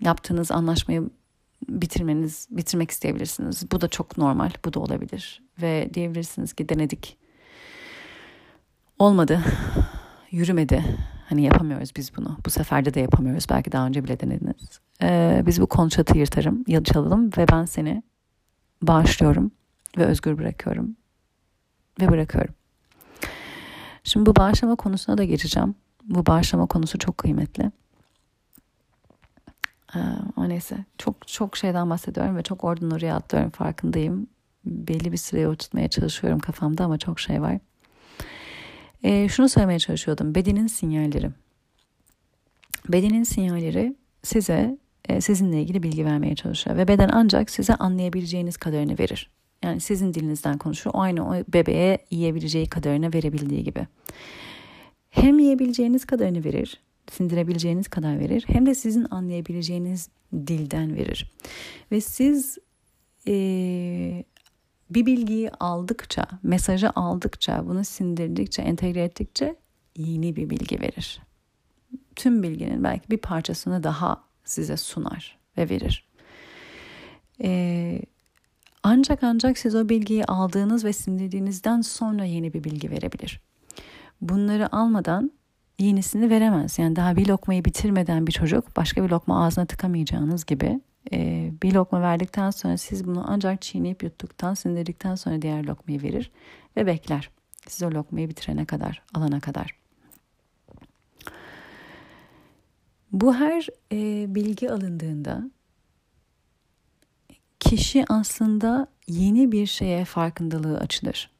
yaptığınız anlaşmayı bitirmeniz, bitirmek isteyebilirsiniz. Bu da çok normal, bu da olabilir. Ve diyebilirsiniz ki denedik. Olmadı, yürümedi. Hani yapamıyoruz biz bunu. Bu seferde de yapamıyoruz. Belki daha önce bile denediniz. Ee, biz bu kontratı yırtarım, çalalım ve ben seni bağışlıyorum ve özgür bırakıyorum. Ve bırakıyorum. Şimdi bu bağışlama konusuna da geçeceğim. Bu bağışlama konusu çok kıymetli. Ee, o neyse çok çok şeyden bahsediyorum ve çok oradan oraya atlıyorum farkındayım. Belli bir süreye oturtmaya çalışıyorum kafamda ama çok şey var. Ee, şunu söylemeye çalışıyordum. Bedenin sinyalleri. Bedenin sinyalleri size e, sizinle ilgili bilgi vermeye çalışıyor ve beden ancak size anlayabileceğiniz kadarını verir. Yani sizin dilinizden konuşur. O aynı o bebeğe yiyebileceği kadarını verebildiği gibi. Hem yiyebileceğiniz kadarını verir sindirebileceğiniz kadar verir hem de sizin anlayabileceğiniz dilden verir. Ve siz e, bir bilgiyi aldıkça, mesajı aldıkça, bunu sindirdikçe, entegre ettikçe yeni bir bilgi verir. Tüm bilginin belki bir parçasını daha size sunar ve verir. Ee, ancak ancak siz o bilgiyi aldığınız ve sindirdiğinizden sonra yeni bir bilgi verebilir. Bunları almadan yenisini veremez. Yani daha bir lokmayı bitirmeden bir çocuk başka bir lokma ağzına tıkamayacağınız gibi e, bir lokma verdikten sonra siz bunu ancak çiğneyip yuttuktan, sindirdikten sonra diğer lokmayı verir ve bekler. Siz o lokmayı bitirene kadar, alana kadar. Bu her e, bilgi alındığında kişi aslında yeni bir şeye farkındalığı açılır.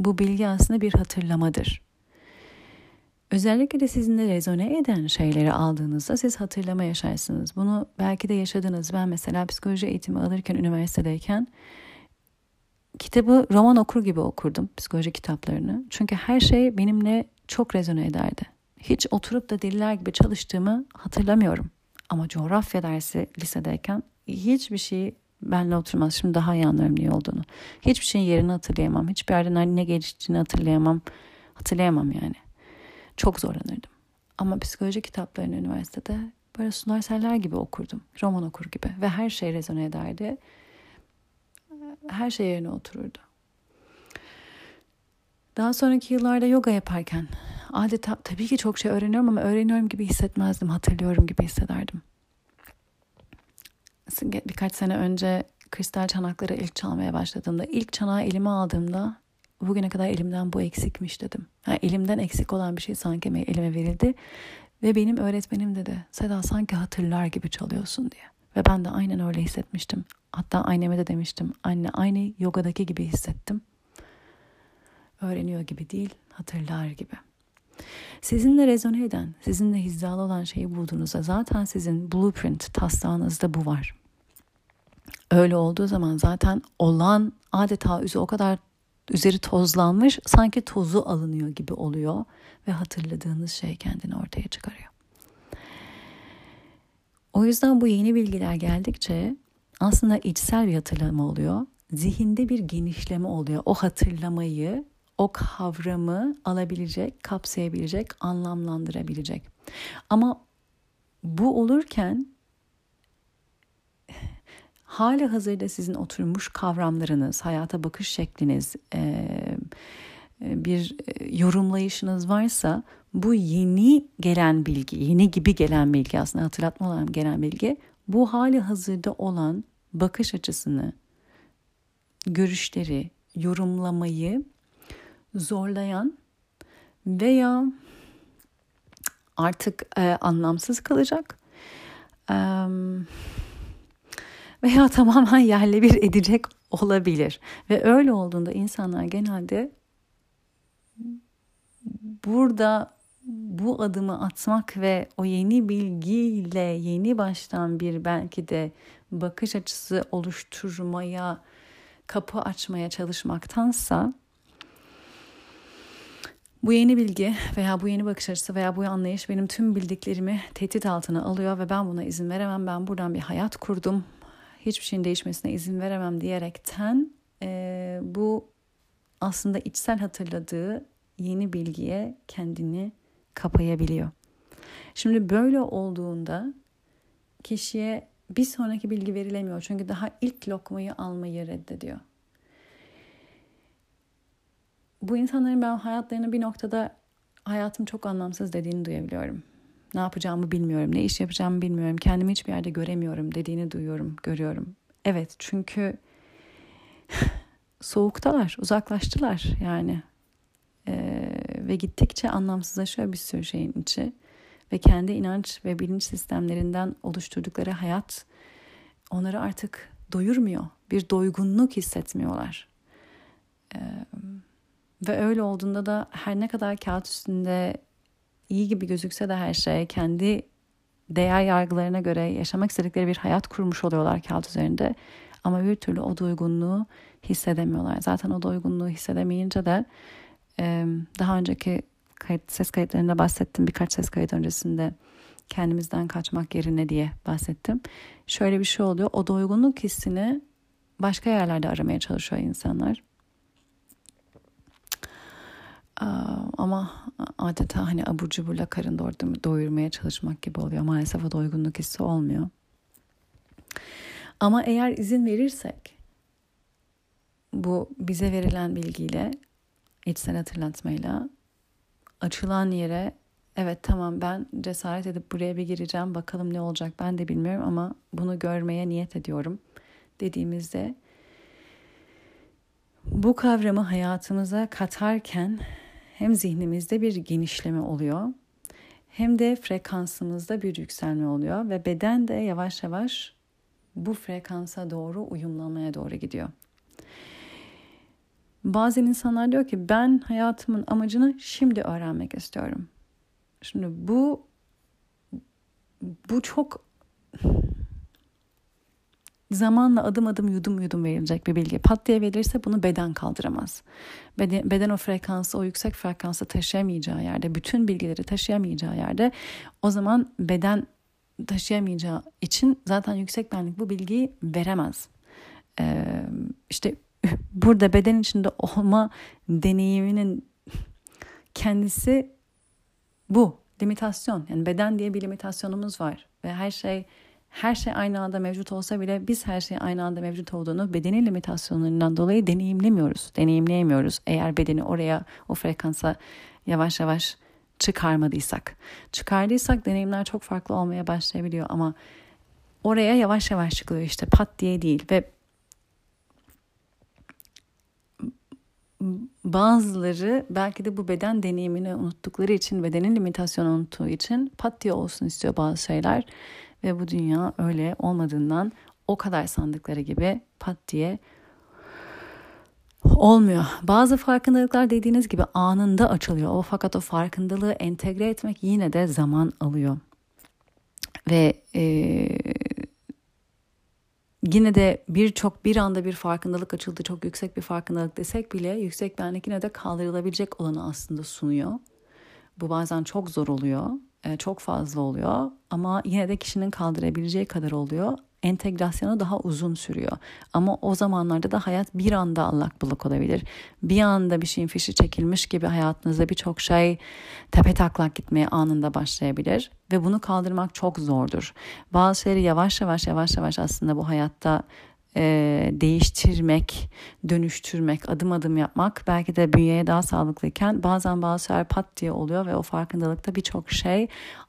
Bu bilgi aslında bir hatırlamadır. Özellikle de sizinle rezone eden şeyleri aldığınızda siz hatırlama yaşarsınız. Bunu belki de yaşadınız. Ben mesela psikoloji eğitimi alırken üniversitedeyken kitabı roman okur gibi okurdum psikoloji kitaplarını. Çünkü her şey benimle çok rezone ederdi. Hiç oturup da diller gibi çalıştığımı hatırlamıyorum. Ama coğrafya dersi lisedeyken hiçbir şey benle oturmaz. Şimdi daha iyi anlıyorum niye olduğunu. Hiçbir şeyin yerini hatırlayamam. Hiçbir yerden ne geliştiğini hatırlayamam. Hatırlayamam yani. Çok zorlanırdım. Ama psikoloji kitaplarını üniversitede böyle sunar seller gibi okurdum. Roman okur gibi. Ve her şey rezone ederdi. Her şey yerine otururdu. Daha sonraki yıllarda yoga yaparken adeta tabii ki çok şey öğreniyorum ama öğreniyorum gibi hissetmezdim. Hatırlıyorum gibi hissederdim. Birkaç sene önce kristal çanakları ilk çalmaya başladığımda, ilk çanağı elime aldığımda bugüne kadar elimden bu eksikmiş dedim. Yani elimden eksik olan bir şey sanki elime verildi. Ve benim öğretmenim dedi Seda sanki hatırlar gibi çalıyorsun diye. Ve ben de aynen öyle hissetmiştim. Hatta anneme de demiştim. Anne aynı yogadaki gibi hissettim. Öğreniyor gibi değil, hatırlar gibi. Sizinle rezone eden, sizinle hizalı olan şeyi bulduğunuzda zaten sizin blueprint taslağınızda bu var. Öyle olduğu zaman zaten olan adeta yüzü o kadar üzeri tozlanmış sanki tozu alınıyor gibi oluyor ve hatırladığınız şey kendini ortaya çıkarıyor. O yüzden bu yeni bilgiler geldikçe aslında içsel bir hatırlama oluyor. Zihinde bir genişleme oluyor. O hatırlamayı, o kavramı alabilecek, kapsayabilecek, anlamlandırabilecek. Ama bu olurken hali hazırda sizin oturmuş kavramlarınız, hayata bakış şekliniz, bir yorumlayışınız varsa bu yeni gelen bilgi, yeni gibi gelen bilgi aslında hatırlatma olan gelen bilgi bu hali hazırda olan bakış açısını, görüşleri, yorumlamayı zorlayan veya artık e, anlamsız kalacak. E, veya tamamen yerle bir edecek olabilir. Ve öyle olduğunda insanlar genelde burada bu adımı atmak ve o yeni bilgiyle yeni baştan bir belki de bakış açısı oluşturmaya, kapı açmaya çalışmaktansa Bu yeni bilgi veya bu yeni bakış açısı veya bu anlayış benim tüm bildiklerimi tehdit altına alıyor ve ben buna izin veremem. Ben buradan bir hayat kurdum. Hiçbir şeyin değişmesine izin veremem diyerekten e, bu aslında içsel hatırladığı yeni bilgiye kendini kapayabiliyor. Şimdi böyle olduğunda kişiye bir sonraki bilgi verilemiyor. Çünkü daha ilk lokmayı almayı reddediyor. Bu insanların ben hayatlarını bir noktada hayatım çok anlamsız dediğini duyabiliyorum. Ne yapacağımı bilmiyorum, ne iş yapacağımı bilmiyorum, kendimi hiçbir yerde göremiyorum dediğini duyuyorum, görüyorum. Evet çünkü soğuktalar, uzaklaştılar yani. Ee, ve gittikçe anlamsızlaşıyor bir sürü şeyin içi. Ve kendi inanç ve bilinç sistemlerinden oluşturdukları hayat onları artık doyurmuyor. Bir doygunluk hissetmiyorlar. Ee, ve öyle olduğunda da her ne kadar kağıt üstünde iyi gibi gözükse de her şey kendi değer yargılarına göre yaşamak istedikleri bir hayat kurmuş oluyorlar kağıt üzerinde. Ama bir türlü o doygunluğu hissedemiyorlar. Zaten o doygunluğu hissedemeyince de daha önceki kayıt, ses kayıtlarında bahsettim. Birkaç ses kayıt öncesinde kendimizden kaçmak yerine diye bahsettim. Şöyle bir şey oluyor. O doygunluk hissini başka yerlerde aramaya çalışıyor insanlar. Ama adeta hani abur cuburla karın doyurmaya çalışmak gibi oluyor. Maalesef o doygunluk hissi olmuyor. Ama eğer izin verirsek bu bize verilen bilgiyle içsel hatırlatmayla açılan yere evet tamam ben cesaret edip buraya bir gireceğim bakalım ne olacak ben de bilmiyorum ama bunu görmeye niyet ediyorum dediğimizde bu kavramı hayatımıza katarken hem zihnimizde bir genişleme oluyor hem de frekansımızda bir yükselme oluyor ve beden de yavaş yavaş bu frekansa doğru uyumlamaya doğru gidiyor. Bazen insanlar diyor ki ben hayatımın amacını şimdi öğrenmek istiyorum. Şimdi bu bu çok zamanla adım adım yudum yudum verilecek bir bilgi. Pat diye verilirse bunu beden kaldıramaz. Beden, beden o frekansı, o yüksek frekansı taşıyamayacağı yerde, bütün bilgileri taşıyamayacağı yerde o zaman beden taşıyamayacağı için zaten yüksek benlik bu bilgiyi veremez. Ee, işte burada beden içinde olma deneyiminin kendisi bu limitasyon. Yani beden diye bir limitasyonumuz var ve her şey her şey aynı anda mevcut olsa bile biz her şey aynı anda mevcut olduğunu bedenin limitasyonlarından dolayı deneyimlemiyoruz, deneyimleyemiyoruz. Eğer bedeni oraya o frekansa yavaş yavaş çıkarmadıysak. Çıkardıysak deneyimler çok farklı olmaya başlayabiliyor ama oraya yavaş yavaş çıkılıyor işte pat diye değil ve bazıları belki de bu beden deneyimini unuttukları için, bedenin limitasyonu unuttuğu için pat diye olsun istiyor bazı şeyler. Ve bu dünya öyle olmadığından o kadar sandıkları gibi pat diye olmuyor. Bazı farkındalıklar dediğiniz gibi anında açılıyor. O fakat o farkındalığı entegre etmek yine de zaman alıyor. Ve e, yine de birçok bir anda bir farkındalık açıldı. Çok yüksek bir farkındalık desek bile yüksek benlik yine de kaldırılabilecek olanı aslında sunuyor. Bu bazen çok zor oluyor. E, çok fazla oluyor ama yine de kişinin kaldırabileceği kadar oluyor. Entegrasyonu daha uzun sürüyor. Ama o zamanlarda da hayat bir anda allak bullak olabilir. Bir anda bir şeyin fişi çekilmiş gibi hayatınızda birçok şey tepe taklak gitmeye anında başlayabilir. Ve bunu kaldırmak çok zordur. Bazı şeyleri yavaş yavaş yavaş yavaş aslında bu hayatta e, değiştirmek, dönüştürmek, adım adım yapmak belki de bünyeye daha sağlıklıyken bazen bazı şeyler pat diye oluyor ve o farkındalıkta birçok şey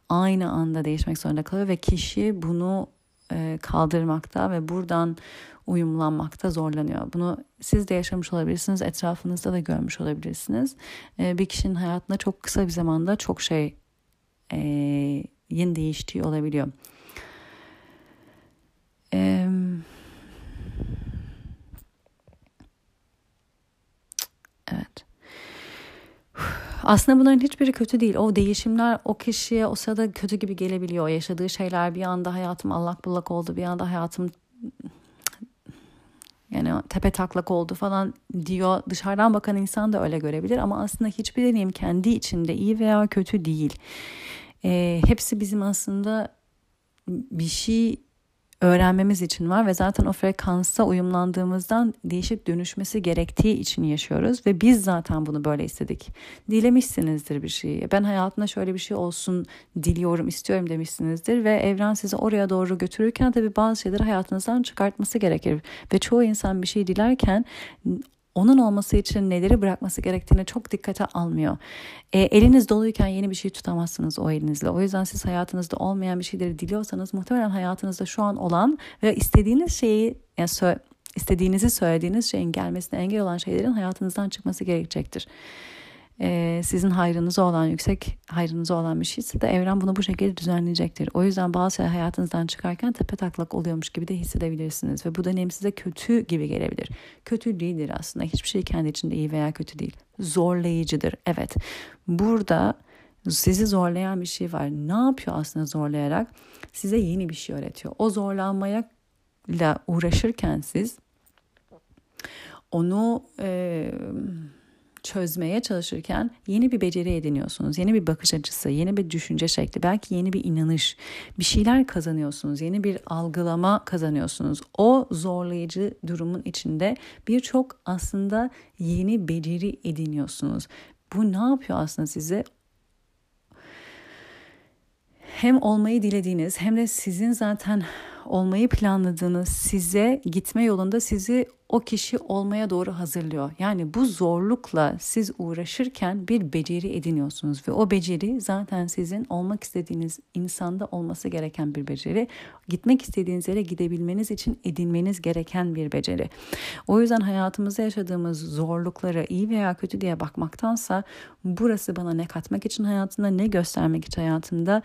aynı anda değişmek zorunda kalıyor ve kişi bunu e, kaldırmakta ve buradan uyumlanmakta zorlanıyor. Bunu siz de yaşamış olabilirsiniz, etrafınızda da görmüş olabilirsiniz. E, bir kişinin hayatında çok kısa bir zamanda çok şey e, yeni değiştiği olabiliyor. Eee Evet. Aslında bunların hiçbiri kötü değil. O değişimler o kişiye o sırada kötü gibi gelebiliyor. Yaşadığı şeyler bir anda hayatım allak bullak oldu. Bir anda hayatım Yani tepe taklak oldu falan diyor. Dışarıdan bakan insan da öyle görebilir ama aslında hiçbir deneyim kendi içinde iyi veya kötü değil. E, hepsi bizim aslında bir şey öğrenmemiz için var ve zaten o frekansa uyumlandığımızdan değişip dönüşmesi gerektiği için yaşıyoruz ve biz zaten bunu böyle istedik. Dilemişsinizdir bir şeyi. Ben hayatımda şöyle bir şey olsun diliyorum, istiyorum demişsinizdir ve evren sizi oraya doğru götürürken tabii bazı şeyleri hayatınızdan çıkartması gerekir. Ve çoğu insan bir şey dilerken onun olması için neleri bırakması gerektiğini çok dikkate almıyor. E, eliniz doluyken yeni bir şey tutamazsınız o elinizle. O yüzden siz hayatınızda olmayan bir şeyleri diliyorsanız muhtemelen hayatınızda şu an olan ve istediğiniz şeyi yani istediğinizi söylediğiniz şeyin gelmesine engel olan şeylerin hayatınızdan çıkması gerekecektir e, sizin hayrınıza olan yüksek hayrınıza olan bir şeyse de evren bunu bu şekilde düzenleyecektir. O yüzden bazı şeyler hayatınızdan çıkarken tepe taklak oluyormuş gibi de hissedebilirsiniz ve bu dönem size kötü gibi gelebilir. Kötü değildir aslında. Hiçbir şey kendi içinde iyi veya kötü değil. Zorlayıcıdır. Evet. Burada sizi zorlayan bir şey var. Ne yapıyor aslında zorlayarak? Size yeni bir şey öğretiyor. O zorlanmaya uğraşırken siz onu e, çözmeye çalışırken yeni bir beceri ediniyorsunuz. Yeni bir bakış açısı, yeni bir düşünce şekli, belki yeni bir inanış, bir şeyler kazanıyorsunuz. Yeni bir algılama kazanıyorsunuz. O zorlayıcı durumun içinde birçok aslında yeni beceri ediniyorsunuz. Bu ne yapıyor aslında size? Hem olmayı dilediğiniz hem de sizin zaten olmayı planladığınız size gitme yolunda sizi o kişi olmaya doğru hazırlıyor. Yani bu zorlukla siz uğraşırken bir beceri ediniyorsunuz ve o beceri zaten sizin olmak istediğiniz insanda olması gereken bir beceri. Gitmek istediğiniz yere gidebilmeniz için edinmeniz gereken bir beceri. O yüzden hayatımızda yaşadığımız zorluklara iyi veya kötü diye bakmaktansa burası bana ne katmak için hayatımda ne göstermek için hayatımda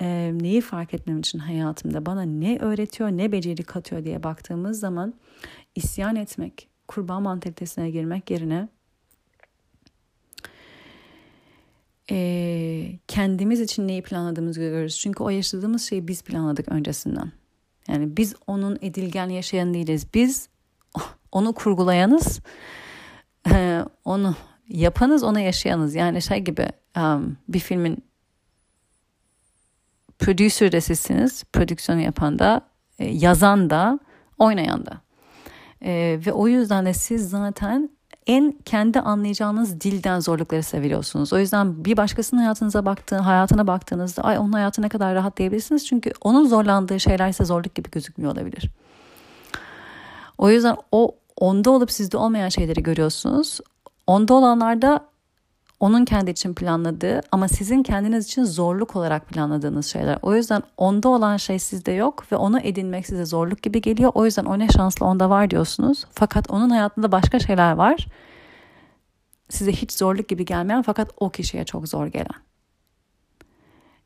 e, neyi fark etmem için hayatımda bana ne öğretiyor ne beceri katıyor diye baktığımız zaman isyan etmek, kurban mantalitesine girmek yerine e, kendimiz için neyi planladığımızı görüyoruz. Çünkü o yaşadığımız şeyi biz planladık öncesinden. Yani biz onun edilgen yaşayan değiliz. Biz onu kurgulayanız, e, onu yapanız, ona yaşayanız. Yani şey gibi um, bir filmin producer de sizsiniz, prodüksiyonu yapan da, e, yazan da, oynayan da. E, ve o yüzden de siz zaten en kendi anlayacağınız dilden zorlukları seviyorsunuz. O yüzden bir başkasının hayatınıza baktığın, hayatına baktığınızda ay onun hayatı ne kadar rahat diyebilirsiniz. Çünkü onun zorlandığı şeyler ise zorluk gibi gözükmüyor olabilir. O yüzden o onda olup sizde olmayan şeyleri görüyorsunuz. Onda olanlarda onun kendi için planladığı ama sizin kendiniz için zorluk olarak planladığınız şeyler. O yüzden onda olan şey sizde yok ve onu edinmek size zorluk gibi geliyor. O yüzden o ne şanslı onda var diyorsunuz. Fakat onun hayatında başka şeyler var. Size hiç zorluk gibi gelmeyen fakat o kişiye çok zor gelen.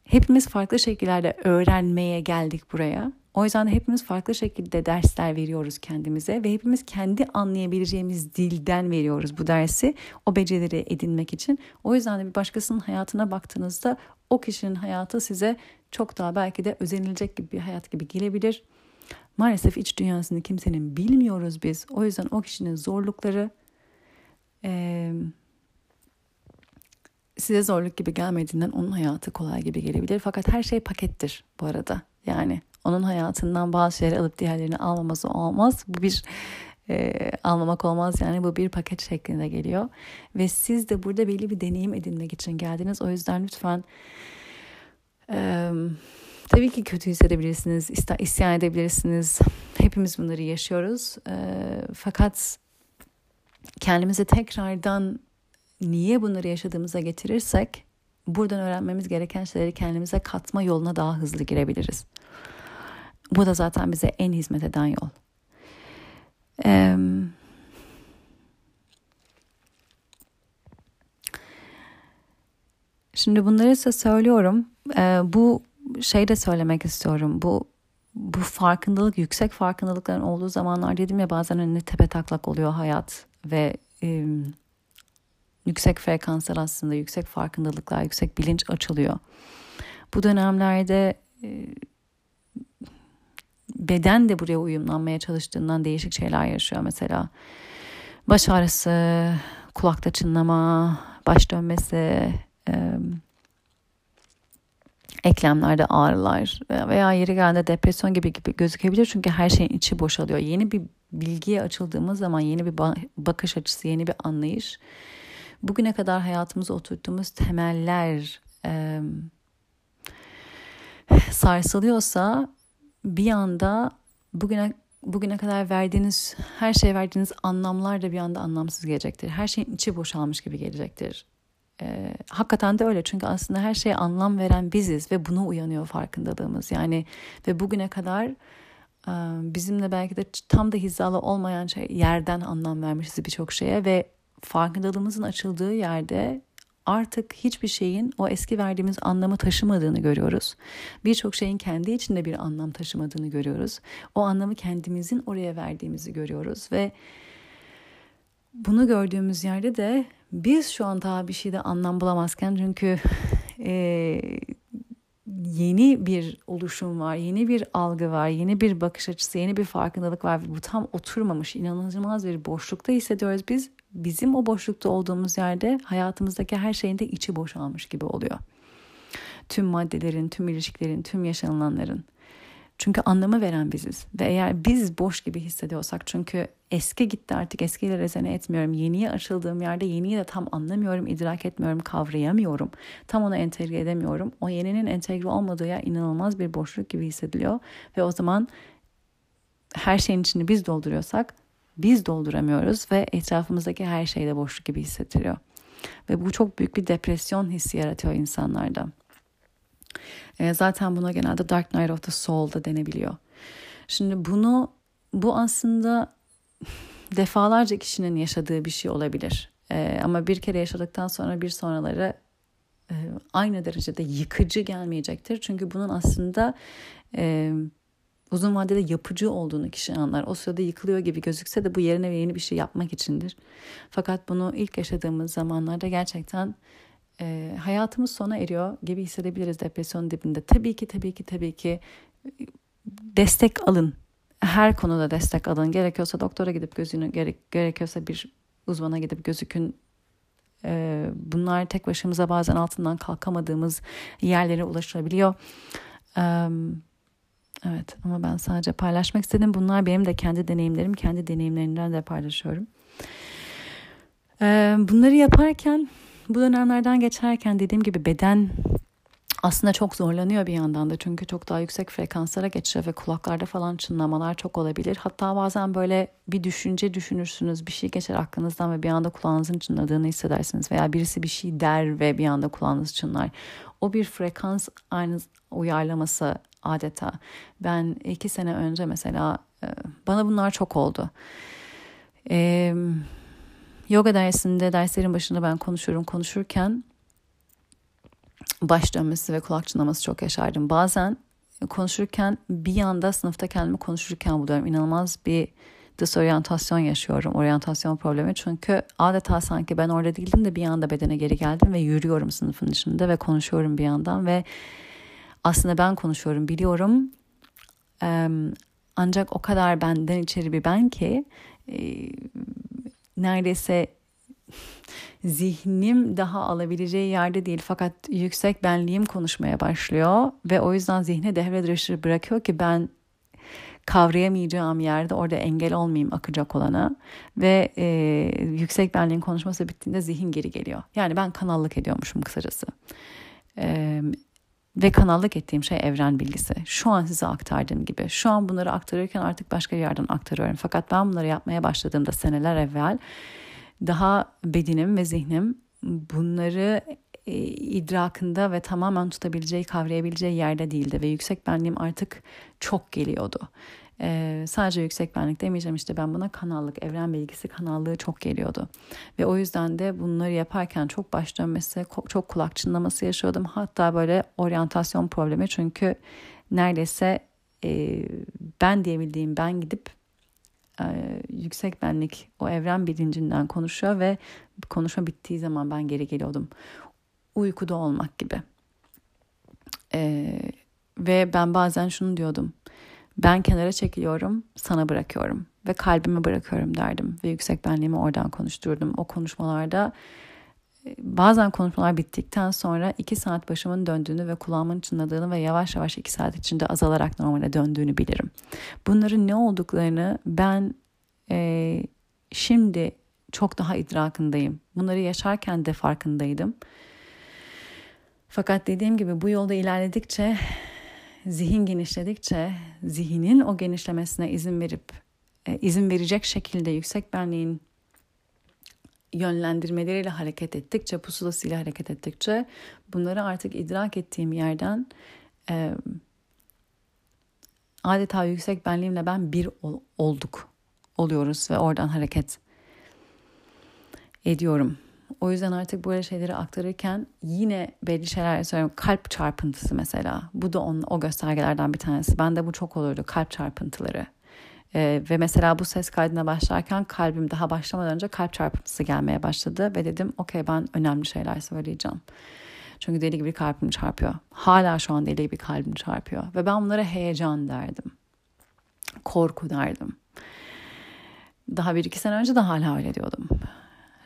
Hepimiz farklı şekillerde öğrenmeye geldik buraya. O yüzden de hepimiz farklı şekilde dersler veriyoruz kendimize ve hepimiz kendi anlayabileceğimiz dilden veriyoruz bu dersi o becerileri edinmek için. O yüzden de bir başkasının hayatına baktığınızda o kişinin hayatı size çok daha belki de özenilecek gibi bir hayat gibi gelebilir. Maalesef iç dünyasını kimsenin bilmiyoruz biz. O yüzden o kişinin zorlukları e, size zorluk gibi gelmediğinden onun hayatı kolay gibi gelebilir. Fakat her şey pakettir bu arada. Yani onun hayatından bazı şeyleri alıp diğerlerini almaması olmaz. Bu bir e, almamak olmaz yani bu bir paket şeklinde geliyor. Ve siz de burada belli bir deneyim edinmek için geldiniz. O yüzden lütfen e, tabii ki kötü hissedebilirsiniz, isyan edebilirsiniz. Hepimiz bunları yaşıyoruz. E, fakat kendimizi tekrardan niye bunları yaşadığımıza getirirsek buradan öğrenmemiz gereken şeyleri kendimize katma yoluna daha hızlı girebiliriz. Bu da zaten bize en hizmet eden yol. Ee, şimdi bunları size söylüyorum. Ee, bu şey de söylemek istiyorum. Bu bu farkındalık, yüksek farkındalıkların olduğu zamanlar dedim ya bazen önüne tepe taklak oluyor hayat ve e, yüksek frekanslar aslında yüksek farkındalıklar, yüksek bilinç açılıyor. Bu dönemlerde e, beden de buraya uyumlanmaya çalıştığından değişik şeyler yaşıyor mesela. Baş ağrısı, kulakta çınlama, baş dönmesi, e, eklemlerde ağrılar veya yeri geldiğinde depresyon gibi gibi gözükebilir. Çünkü her şeyin içi boşalıyor. Yeni bir bilgiye açıldığımız zaman yeni bir bakış açısı, yeni bir anlayış. Bugüne kadar hayatımıza oturttuğumuz temeller e, sarsılıyorsa bir anda bugüne bugüne kadar verdiğiniz her şeye verdiğiniz anlamlar da bir anda anlamsız gelecektir. Her şeyin içi boşalmış gibi gelecektir. Ee, hakikaten de öyle çünkü aslında her şeye anlam veren biziz ve buna uyanıyor farkındalığımız. Yani ve bugüne kadar e, bizimle belki de tam da hizalı olmayan şey yerden anlam vermişiz birçok şeye ve farkındalığımızın açıldığı yerde artık hiçbir şeyin o eski verdiğimiz anlamı taşımadığını görüyoruz. Birçok şeyin kendi içinde bir anlam taşımadığını görüyoruz. O anlamı kendimizin oraya verdiğimizi görüyoruz ve bunu gördüğümüz yerde de biz şu an daha bir şeyde anlam bulamazken çünkü e, yeni bir oluşum var, yeni bir algı var, yeni bir bakış açısı, yeni bir farkındalık var. Bu tam oturmamış, inanılmaz bir boşlukta hissediyoruz biz. Bizim o boşlukta olduğumuz yerde hayatımızdaki her şeyin de içi boşalmış gibi oluyor. Tüm maddelerin, tüm ilişkilerin, tüm yaşanılanların. Çünkü anlamı veren biziz. Ve eğer biz boş gibi hissediyorsak çünkü eski gitti artık eskiyle rezene etmiyorum. Yeniye açıldığım yerde yeniyi de tam anlamıyorum, idrak etmiyorum, kavrayamıyorum. Tam onu entegre edemiyorum. O yeninin entegre olmadığı yer inanılmaz bir boşluk gibi hissediliyor. Ve o zaman her şeyin içini biz dolduruyorsak biz dolduramıyoruz ve etrafımızdaki her şeyde boşluk gibi hissettiriyor. Ve bu çok büyük bir depresyon hissi yaratıyor insanlarda. E, zaten buna genelde Dark Night of the Soul da denebiliyor. Şimdi bunu bu aslında defalarca kişinin yaşadığı bir şey olabilir. E, ama bir kere yaşadıktan sonra bir sonraları e, aynı derecede yıkıcı gelmeyecektir. Çünkü bunun aslında e, uzun vadede yapıcı olduğunu kişi anlar. O sırada yıkılıyor gibi gözükse de bu yerine yeni bir şey yapmak içindir. Fakat bunu ilk yaşadığımız zamanlarda gerçekten e, hayatımız sona eriyor gibi hissedebiliriz depresyon dibinde. Tabii ki tabii ki tabii ki e, destek alın. Her konuda destek alın. Gerekiyorsa doktora gidip gözünü gerek, gerekiyorsa bir uzmana gidip gözükün. E, bunlar tek başımıza bazen altından kalkamadığımız yerlere ulaşabiliyor. Evet ama ben sadece paylaşmak istedim. Bunlar benim de kendi deneyimlerim. Kendi deneyimlerimden de paylaşıyorum. Bunları yaparken bu dönemlerden geçerken dediğim gibi beden aslında çok zorlanıyor bir yandan da çünkü çok daha yüksek frekanslara geçiyor ve kulaklarda falan çınlamalar çok olabilir. Hatta bazen böyle bir düşünce düşünürsünüz bir şey geçer aklınızdan ve bir anda kulağınızın çınladığını hissedersiniz veya birisi bir şey der ve bir anda kulağınız çınlar. O bir frekans aynı uyarlaması adeta. Ben iki sene önce mesela e, bana bunlar çok oldu. Eee Yoga dersinde derslerin başında ben konuşuyorum konuşurken baş dönmesi ve kulak çınlaması çok yaşardım. Bazen konuşurken bir yanda sınıfta kendimi konuşurken buluyorum. İnanılmaz bir disorientasyon yaşıyorum. Oryantasyon problemi. Çünkü adeta sanki ben orada değildim de bir anda bedene geri geldim ve yürüyorum sınıfın içinde ve konuşuyorum bir yandan ve aslında ben konuşuyorum biliyorum. Ancak o kadar benden içeri bir ben ki neredeyse zihnim daha alabileceği yerde değil fakat yüksek benliğim konuşmaya başlıyor ve o yüzden zihne devre dışı bırakıyor ki ben kavrayamayacağım yerde orada engel olmayayım akacak olana ve e, yüksek benliğin konuşması bittiğinde zihin geri geliyor. Yani ben kanallık ediyormuşum kısacası. E, ve kanallık ettiğim şey evren bilgisi. Şu an size aktardığım gibi. Şu an bunları aktarırken artık başka bir yerden aktarıyorum. Fakat ben bunları yapmaya başladığımda seneler evvel daha bedenim ve zihnim bunları e, idrakında ve tamamen tutabileceği, kavrayabileceği yerde değildi ve yüksek benliğim artık çok geliyordu. Ee, sadece yüksek benlik demeyeceğim işte ben buna kanallık, evren bilgisi kanallığı çok geliyordu. Ve o yüzden de bunları yaparken çok baş dönmesi, çok kulak çınlaması yaşıyordum. Hatta böyle oryantasyon problemi çünkü neredeyse e, ben diyebildiğim ben gidip yüksek benlik o evren bilincinden konuşuyor ve konuşma bittiği zaman ben geri geliyordum. Uykuda olmak gibi. E, ve ben bazen şunu diyordum. Ben kenara çekiliyorum, sana bırakıyorum ve kalbime bırakıyorum derdim. Ve yüksek benliğimi oradan konuşturdum. O konuşmalarda e, bazen konuşmalar bittikten sonra iki saat başımın döndüğünü ve kulağımın çınladığını ve yavaş yavaş iki saat içinde azalarak normale döndüğünü bilirim. Bunların ne olduklarını ben e, şimdi çok daha idrakındayım. Bunları yaşarken de farkındaydım. Fakat dediğim gibi bu yolda ilerledikçe, zihin genişledikçe, zihnin o genişlemesine izin verip, e, izin verecek şekilde yüksek benliğin yönlendirmeleriyle hareket ettikçe, pusulasıyla hareket ettikçe bunları artık idrak ettiğim yerden e, adeta yüksek benliğimle ben bir ol, olduk, oluyoruz ve oradan hareket ediyorum. O yüzden artık böyle şeyleri aktarırken yine belli şeyler söylüyorum. Kalp çarpıntısı mesela. Bu da onun, o göstergelerden bir tanesi. Bende bu çok olurdu. Kalp çarpıntıları. Ee, ve mesela bu ses kaydına başlarken kalbim daha başlamadan önce kalp çarpıntısı gelmeye başladı. Ve dedim okey ben önemli şeyler söyleyeceğim. Çünkü deli gibi kalbim çarpıyor. Hala şu an deli gibi kalbim çarpıyor. Ve ben bunlara heyecan derdim. Korku derdim. Daha bir iki sene önce de hala öyle diyordum.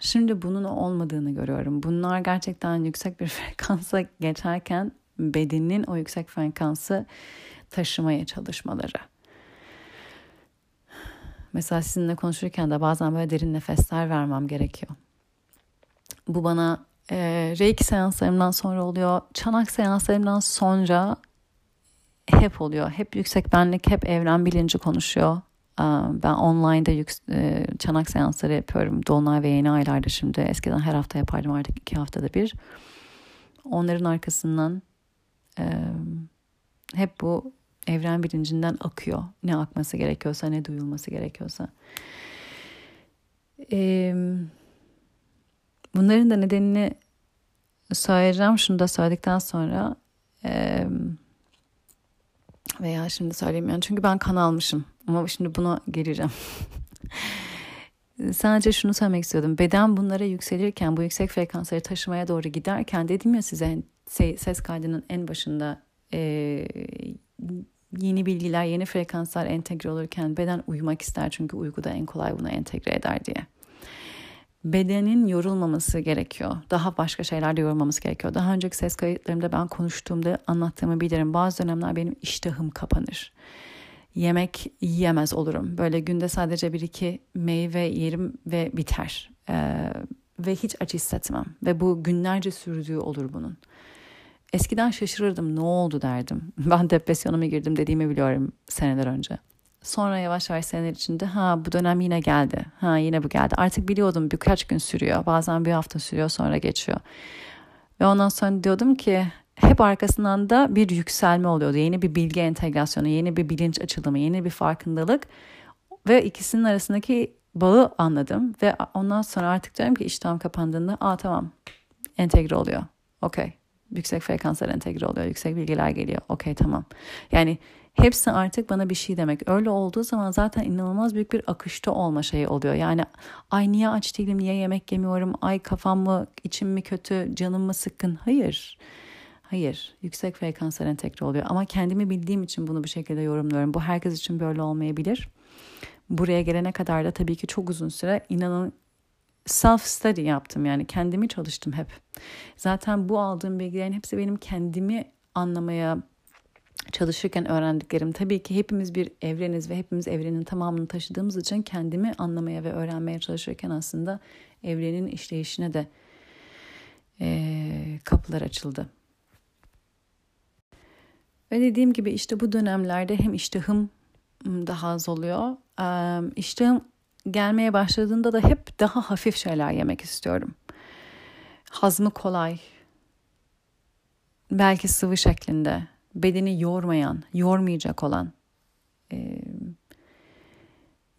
Şimdi bunun olmadığını görüyorum. Bunlar gerçekten yüksek bir frekansa geçerken bedenin o yüksek frekansı taşımaya çalışmaları. Mesela sizinle konuşurken de bazen böyle derin nefesler vermem gerekiyor. Bu bana e, reiki seanslarımdan sonra oluyor. Çanak seanslarımdan sonra hep oluyor. Hep yüksek benlik, hep evren bilinci konuşuyor. Ben online'da yük, e, çanak seansları yapıyorum. Dolunay ve yeni aylarda şimdi. Eskiden her hafta yapardım artık iki haftada bir. Onların arkasından hep bu evren bilincinden akıyor. Ne akması gerekiyorsa, ne duyulması gerekiyorsa. bunların da nedenini söyleyeceğim. Şunu da söyledikten sonra veya şimdi söyleyeyim Çünkü ben kan almışım. Ama şimdi buna geleceğim. Sadece şunu söylemek istiyordum. Beden bunlara yükselirken, bu yüksek frekansları taşımaya doğru giderken dedim ya size ses kaydının en başında e, yeni bilgiler, yeni frekanslar entegre olurken beden uyumak ister çünkü uykuda en kolay bunu entegre eder diye. Bedenin yorulmaması gerekiyor. Daha başka şeylerde yorulmaması gerekiyor. Daha önceki ses kayıtlarımda ben konuştuğumda anlattığımı bilirim. Bazı dönemler benim iştahım kapanır yemek yiyemez olurum. Böyle günde sadece bir iki meyve yerim ve biter. Ee, ve hiç aç hissetmem. Ve bu günlerce sürdüğü olur bunun. Eskiden şaşırırdım ne oldu derdim. Ben depresyona mı girdim dediğimi biliyorum seneler önce. Sonra yavaş yavaş seneler içinde ha bu dönem yine geldi. Ha yine bu geldi. Artık biliyordum birkaç gün sürüyor. Bazen bir hafta sürüyor sonra geçiyor. Ve ondan sonra diyordum ki hep arkasından da bir yükselme oluyordu. Yeni bir bilgi entegrasyonu, yeni bir bilinç açılımı, yeni bir farkındalık ve ikisinin arasındaki bağı anladım ve ondan sonra artık diyorum ki iştahım kapandığında aa tamam entegre oluyor. Okey. Yüksek frekanslar entegre oluyor. Yüksek bilgiler geliyor. Okey tamam. Yani hepsi artık bana bir şey demek. Öyle olduğu zaman zaten inanılmaz büyük bir akışta olma şeyi oluyor. Yani ay niye aç değilim, niye yemek yemiyorum, ay kafam mı, içim mi kötü, canım mı sıkkın? Hayır. Hayır, yüksek frekanslar entegre oluyor ama kendimi bildiğim için bunu bu şekilde yorumluyorum. Bu herkes için böyle olmayabilir. Buraya gelene kadar da tabii ki çok uzun süre inanın self study yaptım yani kendimi çalıştım hep. Zaten bu aldığım bilgilerin hepsi benim kendimi anlamaya çalışırken öğrendiklerim. Tabii ki hepimiz bir evreniz ve hepimiz evrenin tamamını taşıdığımız için kendimi anlamaya ve öğrenmeye çalışırken aslında evrenin işleyişine de e, kapılar açıldı. Ve dediğim gibi işte bu dönemlerde hem iştahım daha az oluyor. İştahım gelmeye başladığında da hep daha hafif şeyler yemek istiyorum. Hazmı kolay. Belki sıvı şeklinde. Bedeni yormayan, yormayacak olan.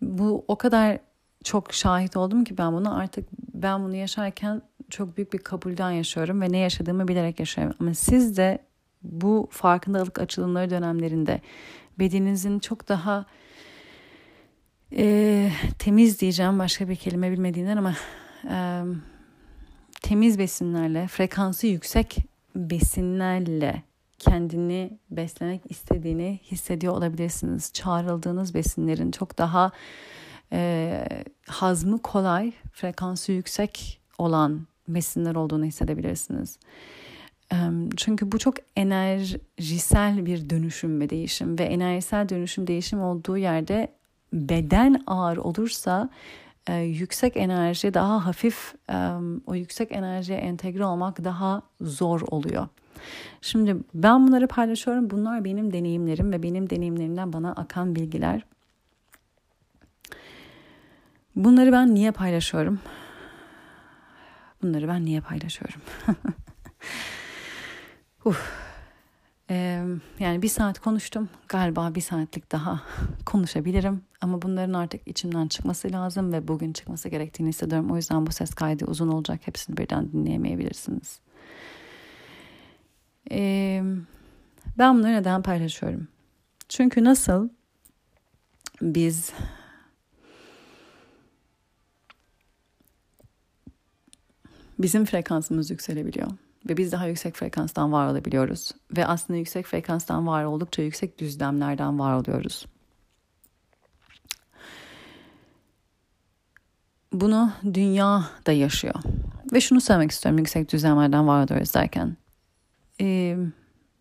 Bu o kadar çok şahit oldum ki ben bunu artık ben bunu yaşarken çok büyük bir kabulden yaşıyorum ve ne yaşadığımı bilerek yaşıyorum. Ama siz de bu farkındalık açılımları dönemlerinde bedeninizin çok daha e, temiz diyeceğim başka bir kelime bilmediğinden ama e, temiz besinlerle frekansı yüksek besinlerle kendini beslemek istediğini hissediyor olabilirsiniz. Çağrıldığınız besinlerin çok daha e, hazmı kolay, frekansı yüksek olan besinler olduğunu hissedebilirsiniz. Çünkü bu çok enerjisel bir dönüşüm ve değişim ve enerjisel dönüşüm değişim olduğu yerde beden ağır olursa e, yüksek enerji daha hafif o yüksek enerjiye entegre olmak daha zor oluyor. Şimdi ben bunları paylaşıyorum. Bunlar benim deneyimlerim ve benim deneyimlerimden bana akan bilgiler. Bunları ben niye paylaşıyorum? Bunları ben niye paylaşıyorum? Uf. Ee, yani bir saat konuştum. Galiba bir saatlik daha konuşabilirim. Ama bunların artık içimden çıkması lazım ve bugün çıkması gerektiğini hissediyorum. O yüzden bu ses kaydı uzun olacak. Hepsini birden dinleyemeyebilirsiniz. Ee, ben bunları neden paylaşıyorum? Çünkü nasıl biz bizim frekansımız yükselebiliyor ve biz daha yüksek frekanstan var olabiliyoruz ve aslında yüksek frekanstan var oldukça yüksek düzlemlerden var oluyoruz. Bunu dünya da yaşıyor. Ve şunu söylemek istiyorum yüksek düzlemlerden var oluyoruz derken. Ee,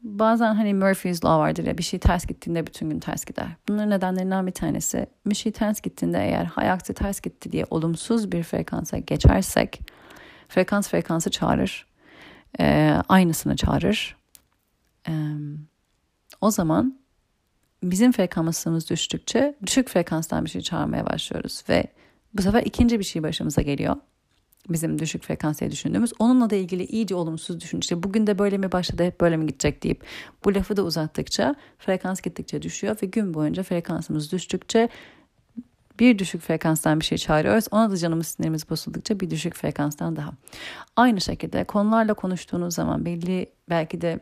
bazen hani Murphy's Law vardır ya bir şey ters gittiğinde bütün gün ters gider. Bunların nedenlerinden bir tanesi bir şey ters gittiğinde eğer hayatı ters gitti diye olumsuz bir frekansa geçersek frekans frekansı çağırır. E, aynısını çağırır. E, o zaman bizim frekansımız düştükçe düşük frekanstan bir şey çağırmaya başlıyoruz ve bu sefer ikinci bir şey başımıza geliyor. Bizim düşük frekans düşündüğümüz. Onunla da ilgili iyice olumsuz düşün. İşte bugün de böyle mi başladı hep böyle mi gidecek deyip bu lafı da uzattıkça frekans gittikçe düşüyor ve gün boyunca frekansımız düştükçe bir düşük frekanstan bir şey çağırıyoruz. Ona da canımız sinirimiz bozuldukça bir düşük frekanstan daha. Aynı şekilde konularla konuştuğunuz zaman belli belki de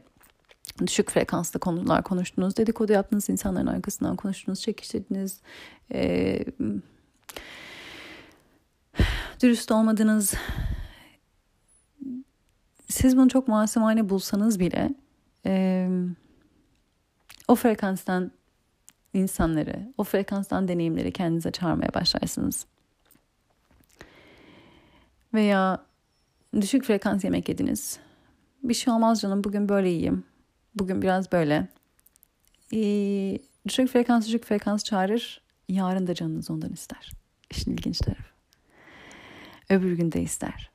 düşük frekanslı konular konuştunuz, dedikodu yaptınız, insanların arkasından konuştunuz, çekiştirdiniz, e, dürüst olmadınız. Siz bunu çok masumane bulsanız bile e, o frekanstan insanları, o frekanstan deneyimleri kendinize çağırmaya başlarsınız. Veya düşük frekans yemek yediniz. Bir şey olmaz canım bugün böyle yiyeyim. Bugün biraz böyle. Ee, düşük frekans düşük frekans çağırır. Yarın da canınız ondan ister. İşin ilginç tarafı. Öbür gün de ister.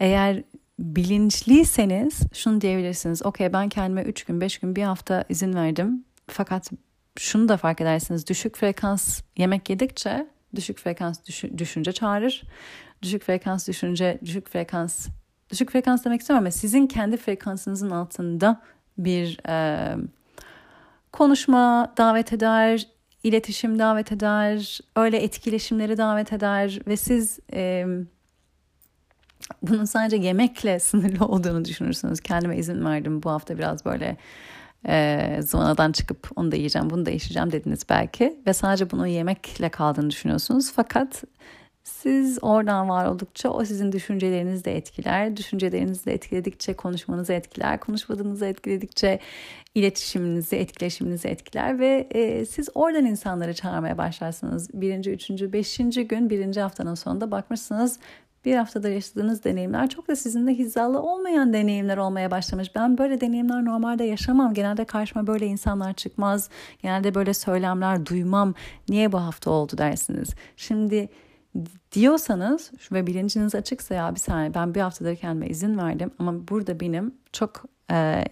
Eğer bilinçliyseniz şunu diyebilirsiniz. Okey ben kendime 3 gün 5 gün bir hafta izin verdim. Fakat şunu da fark edersiniz. Düşük frekans yemek yedikçe düşük frekans düşünce çağırır. Düşük frekans düşünce düşük frekans düşük frekans demek istemem ama sizin kendi frekansınızın altında bir e, konuşma davet eder, iletişim davet eder, öyle etkileşimleri davet eder ve siz e, bunun sadece yemekle sınırlı olduğunu düşünürsünüz. Kendime izin verdim bu hafta biraz böyle e, zıvanadan çıkıp onu da yiyeceğim bunu da içeceğim dediniz belki ve sadece bunu yemekle kaldığını düşünüyorsunuz fakat siz oradan var oldukça o sizin düşüncelerinizi de etkiler. Düşüncelerinizi de etkiledikçe konuşmanızı etkiler. Konuşmadığınızı etkiledikçe iletişiminizi, etkileşiminizi etkiler ve e, siz oradan insanları çağırmaya başlarsınız. Birinci, üçüncü, beşinci gün, birinci haftanın sonunda bakmışsınız bir haftada yaşadığınız deneyimler çok da sizinle hizalı olmayan deneyimler olmaya başlamış. Ben böyle deneyimler normalde yaşamam. Genelde karşıma böyle insanlar çıkmaz. Genelde böyle söylemler duymam. Niye bu hafta oldu dersiniz. Şimdi diyorsanız ve bilinciniz açıksa ya bir saniye ben bir haftadır kendime izin verdim ama burada benim çok e,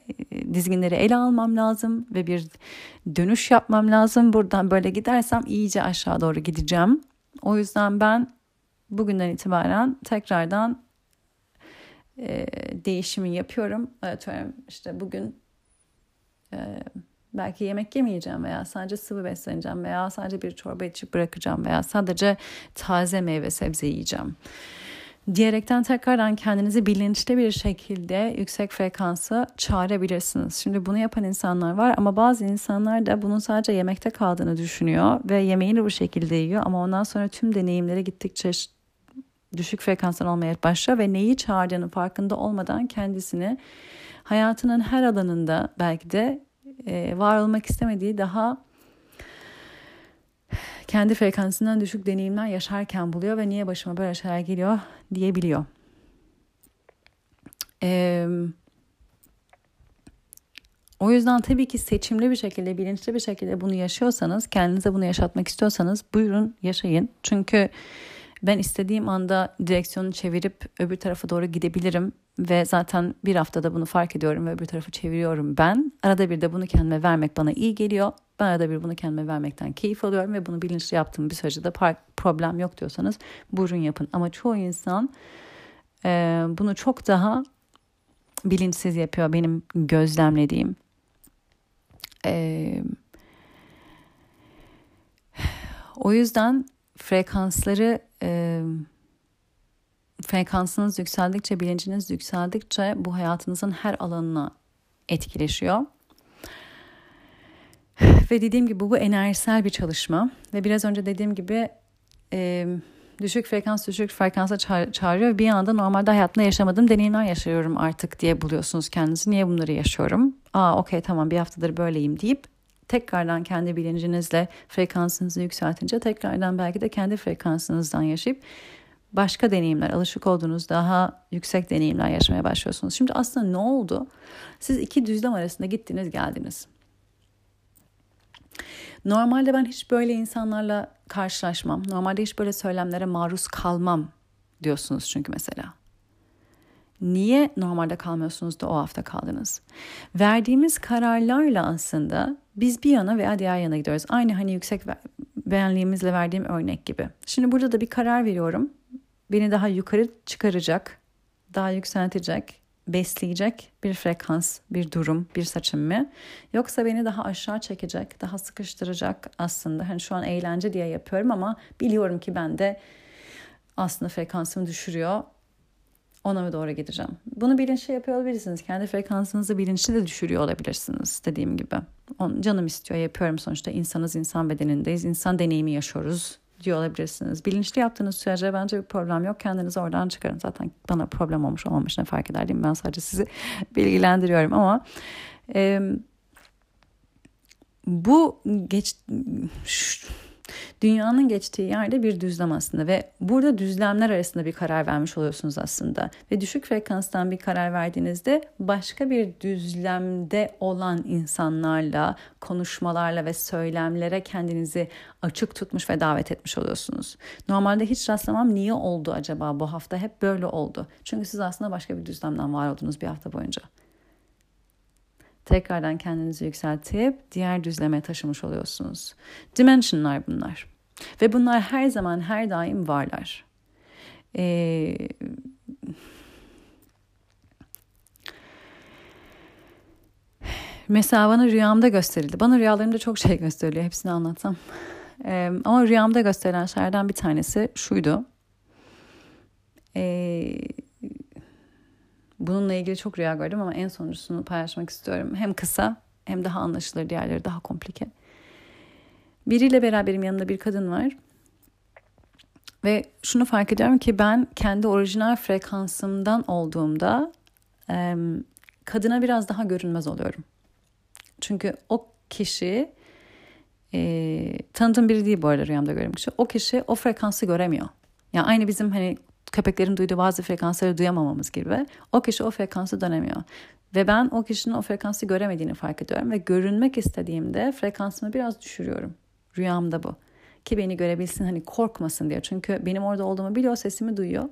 dizginleri ele almam lazım ve bir dönüş yapmam lazım. Buradan böyle gidersem iyice aşağı doğru gideceğim. O yüzden ben bugünden itibaren tekrardan e, değişimi yapıyorum. Atıyorum işte bugün e, belki yemek yemeyeceğim veya sadece sıvı besleneceğim veya sadece bir çorba içip bırakacağım veya sadece taze meyve sebze yiyeceğim diyerekten tekrardan kendinizi bilinçli bir şekilde yüksek frekansa çağırabilirsiniz. Şimdi bunu yapan insanlar var ama bazı insanlar da bunun sadece yemekte kaldığını düşünüyor ve yemeğini bu şekilde yiyor ama ondan sonra tüm deneyimleri gittikçe düşük frekanstan olmaya başlıyor ve neyi çağırdığını farkında olmadan kendisini hayatının her alanında belki de e, var olmak istemediği daha kendi frekansından düşük deneyimler yaşarken buluyor ve niye başıma böyle şeyler geliyor diyebiliyor. Ee, o yüzden tabii ki seçimli bir şekilde, bilinçli bir şekilde bunu yaşıyorsanız, kendinize bunu yaşatmak istiyorsanız buyurun yaşayın. Çünkü ben istediğim anda direksiyonu çevirip öbür tarafa doğru gidebilirim ve zaten bir haftada bunu fark ediyorum ve öbür tarafı çeviriyorum ben. Arada bir de bunu kendime vermek bana iyi geliyor. Ben arada bir bunu kendime vermekten keyif alıyorum ve bunu bilinçli yaptığım bir sürece de problem yok diyorsanız buyurun yapın. Ama çoğu insan e, bunu çok daha bilinçsiz yapıyor benim gözlemlediğim. E, o yüzden frekansları e, frekansınız yükseldikçe, bilinciniz yükseldikçe bu hayatınızın her alanına etkileşiyor. Ve dediğim gibi bu enerjisel bir çalışma ve biraz önce dediğim gibi e, düşük frekans düşük frekansa çağırıyor. Bir anda normalde hayatımda yaşamadığım deneyimler yaşıyorum artık diye buluyorsunuz kendinizi. Niye bunları yaşıyorum? Aa okey tamam bir haftadır böyleyim deyip tekrardan kendi bilincinizle frekansınızı yükseltince tekrardan belki de kendi frekansınızdan yaşayıp başka deneyimler, alışık olduğunuz daha yüksek deneyimler yaşamaya başlıyorsunuz. Şimdi aslında ne oldu? Siz iki düzlem arasında gittiniz geldiniz. Normalde ben hiç böyle insanlarla karşılaşmam. Normalde hiç böyle söylemlere maruz kalmam diyorsunuz çünkü mesela. Niye normalde kalmıyorsunuz da o hafta kaldınız? Verdiğimiz kararlarla aslında biz bir yana veya diğer yana gidiyoruz. Aynı hani yüksek beğenliğimizle verdiğim örnek gibi. Şimdi burada da bir karar veriyorum. Beni daha yukarı çıkaracak, daha yükseltecek, besleyecek bir frekans, bir durum, bir seçim mi? Yoksa beni daha aşağı çekecek, daha sıkıştıracak aslında. Hani şu an eğlence diye yapıyorum ama biliyorum ki ben de aslında frekansımı düşürüyor ona mı doğru gideceğim? Bunu bilinçli yapıyor olabilirsiniz. Kendi frekansınızı bilinçli de düşürüyor olabilirsiniz dediğim gibi. On, canım istiyor yapıyorum sonuçta insanız insan bedenindeyiz. insan deneyimi yaşıyoruz diyor olabilirsiniz. Bilinçli yaptığınız sürece bence bir problem yok. Kendinizi oradan çıkarın. Zaten bana problem olmuş olmamış ne fark eder? Ben sadece sizi bilgilendiriyorum ama e, bu geç şu, Dünyanın geçtiği yerde bir düzlem aslında ve burada düzlemler arasında bir karar vermiş oluyorsunuz aslında. Ve düşük frekanstan bir karar verdiğinizde başka bir düzlemde olan insanlarla, konuşmalarla ve söylemlere kendinizi açık tutmuş ve davet etmiş oluyorsunuz. Normalde hiç rastlamam niye oldu acaba bu hafta hep böyle oldu. Çünkü siz aslında başka bir düzlemden var oldunuz bir hafta boyunca tekrardan kendinizi yükseltip diğer düzleme taşımış oluyorsunuz. Dimensionlar bunlar. Ve bunlar her zaman her daim varlar. Ee, mesela bana rüyamda gösterildi. Bana rüyalarımda çok şey gösteriliyor. Hepsini anlatsam. Ee, ama rüyamda gösterilen şeylerden bir tanesi şuydu. Ee, bununla ilgili çok rüya gördüm ama en sonuncusunu paylaşmak istiyorum. Hem kısa hem daha anlaşılır diğerleri daha komplike. Biriyle beraberim yanımda bir kadın var. Ve şunu fark ediyorum ki ben kendi orijinal frekansımdan olduğumda kadına biraz daha görünmez oluyorum. Çünkü o kişi e, tanıdığım biri değil bu arada rüyamda gördüğüm kişi. O kişi o frekansı göremiyor. Yani aynı bizim hani köpeklerin duyduğu bazı frekansları duyamamamız gibi o kişi o frekansı dönemiyor. Ve ben o kişinin o frekansı göremediğini fark ediyorum ve görünmek istediğimde frekansımı biraz düşürüyorum. Rüyamda bu. Ki beni görebilsin hani korkmasın diye. Çünkü benim orada olduğumu biliyor, sesimi duyuyor.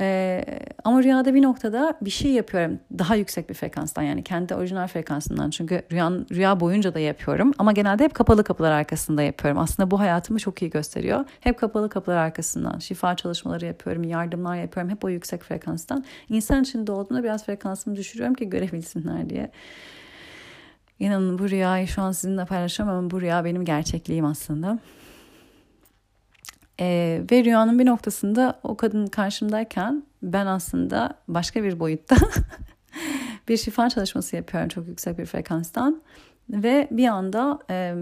Ee, ama rüyada bir noktada bir şey yapıyorum daha yüksek bir frekanstan yani kendi orijinal frekansından çünkü rüya, rüya boyunca da yapıyorum ama genelde hep kapalı kapılar arkasında yapıyorum. Aslında bu hayatımı çok iyi gösteriyor. Hep kapalı kapılar arkasından şifa çalışmaları yapıyorum, yardımlar yapıyorum hep o yüksek frekanstan. İnsan içinde olduğunda biraz frekansımı düşürüyorum ki görebilsinler diye. İnanın bu rüyayı şu an sizinle paylaşamam ama bu rüya benim gerçekliğim aslında. Ee, ve rüyanın bir noktasında o kadın karşımdayken ben aslında başka bir boyutta bir şifa çalışması yapıyorum çok yüksek bir frekanstan. Ve bir anda e,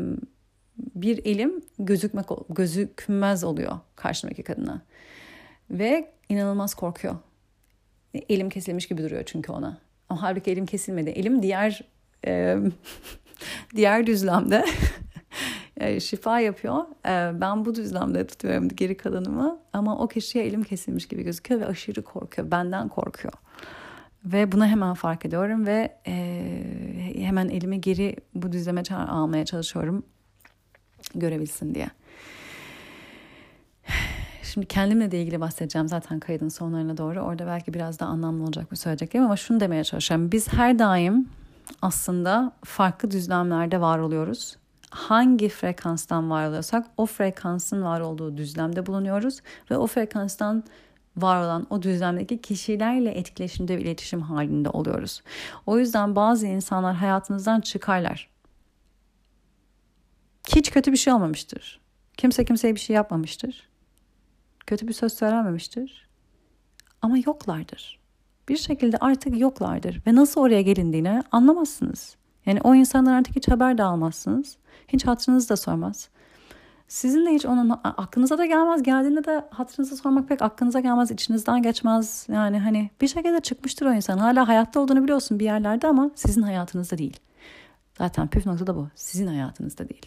bir elim gözükmek gözükmez oluyor karşımdaki kadına. Ve inanılmaz korkuyor. Elim kesilmiş gibi duruyor çünkü ona. Ama halbuki elim kesilmedi. Elim diğer e, diğer düzlemde e, şifa yapıyor. E, ben bu düzlemde tutuyorum geri kalanımı. Ama o kişiye elim kesilmiş gibi gözüküyor ve aşırı korkuyor. Benden korkuyor. Ve buna hemen fark ediyorum ve e, hemen elimi geri bu düzleme almaya çalışıyorum. Görebilsin diye. Şimdi kendimle de ilgili bahsedeceğim zaten kaydın sonlarına doğru. Orada belki biraz daha anlamlı olacak bu söyleyeceklerim ama şunu demeye çalışıyorum. Biz her daim aslında farklı düzlemlerde var oluyoruz. Hangi frekanstan var oluyorsak o frekansın var olduğu düzlemde bulunuyoruz ve o frekanstan var olan o düzlemdeki kişilerle etkileşimde ve iletişim halinde oluyoruz. O yüzden bazı insanlar hayatınızdan çıkarlar. Hiç kötü bir şey olmamıştır. Kimse kimseye bir şey yapmamıştır. Kötü bir söz söylenmemiştir. Ama yoklardır. Bir şekilde artık yoklardır ve nasıl oraya gelindiğini anlamazsınız. Yani o insanlar artık hiç haber de almazsınız. Hiç hatırınızı da sormaz. Sizin de hiç onun aklınıza da gelmez. Geldiğinde de hatırınızı sormak pek aklınıza gelmez. içinizden geçmez. Yani hani bir şekilde çıkmıştır o insan. Hala hayatta olduğunu biliyorsun bir yerlerde ama sizin hayatınızda değil. Zaten püf nokta da bu. Sizin hayatınızda değil.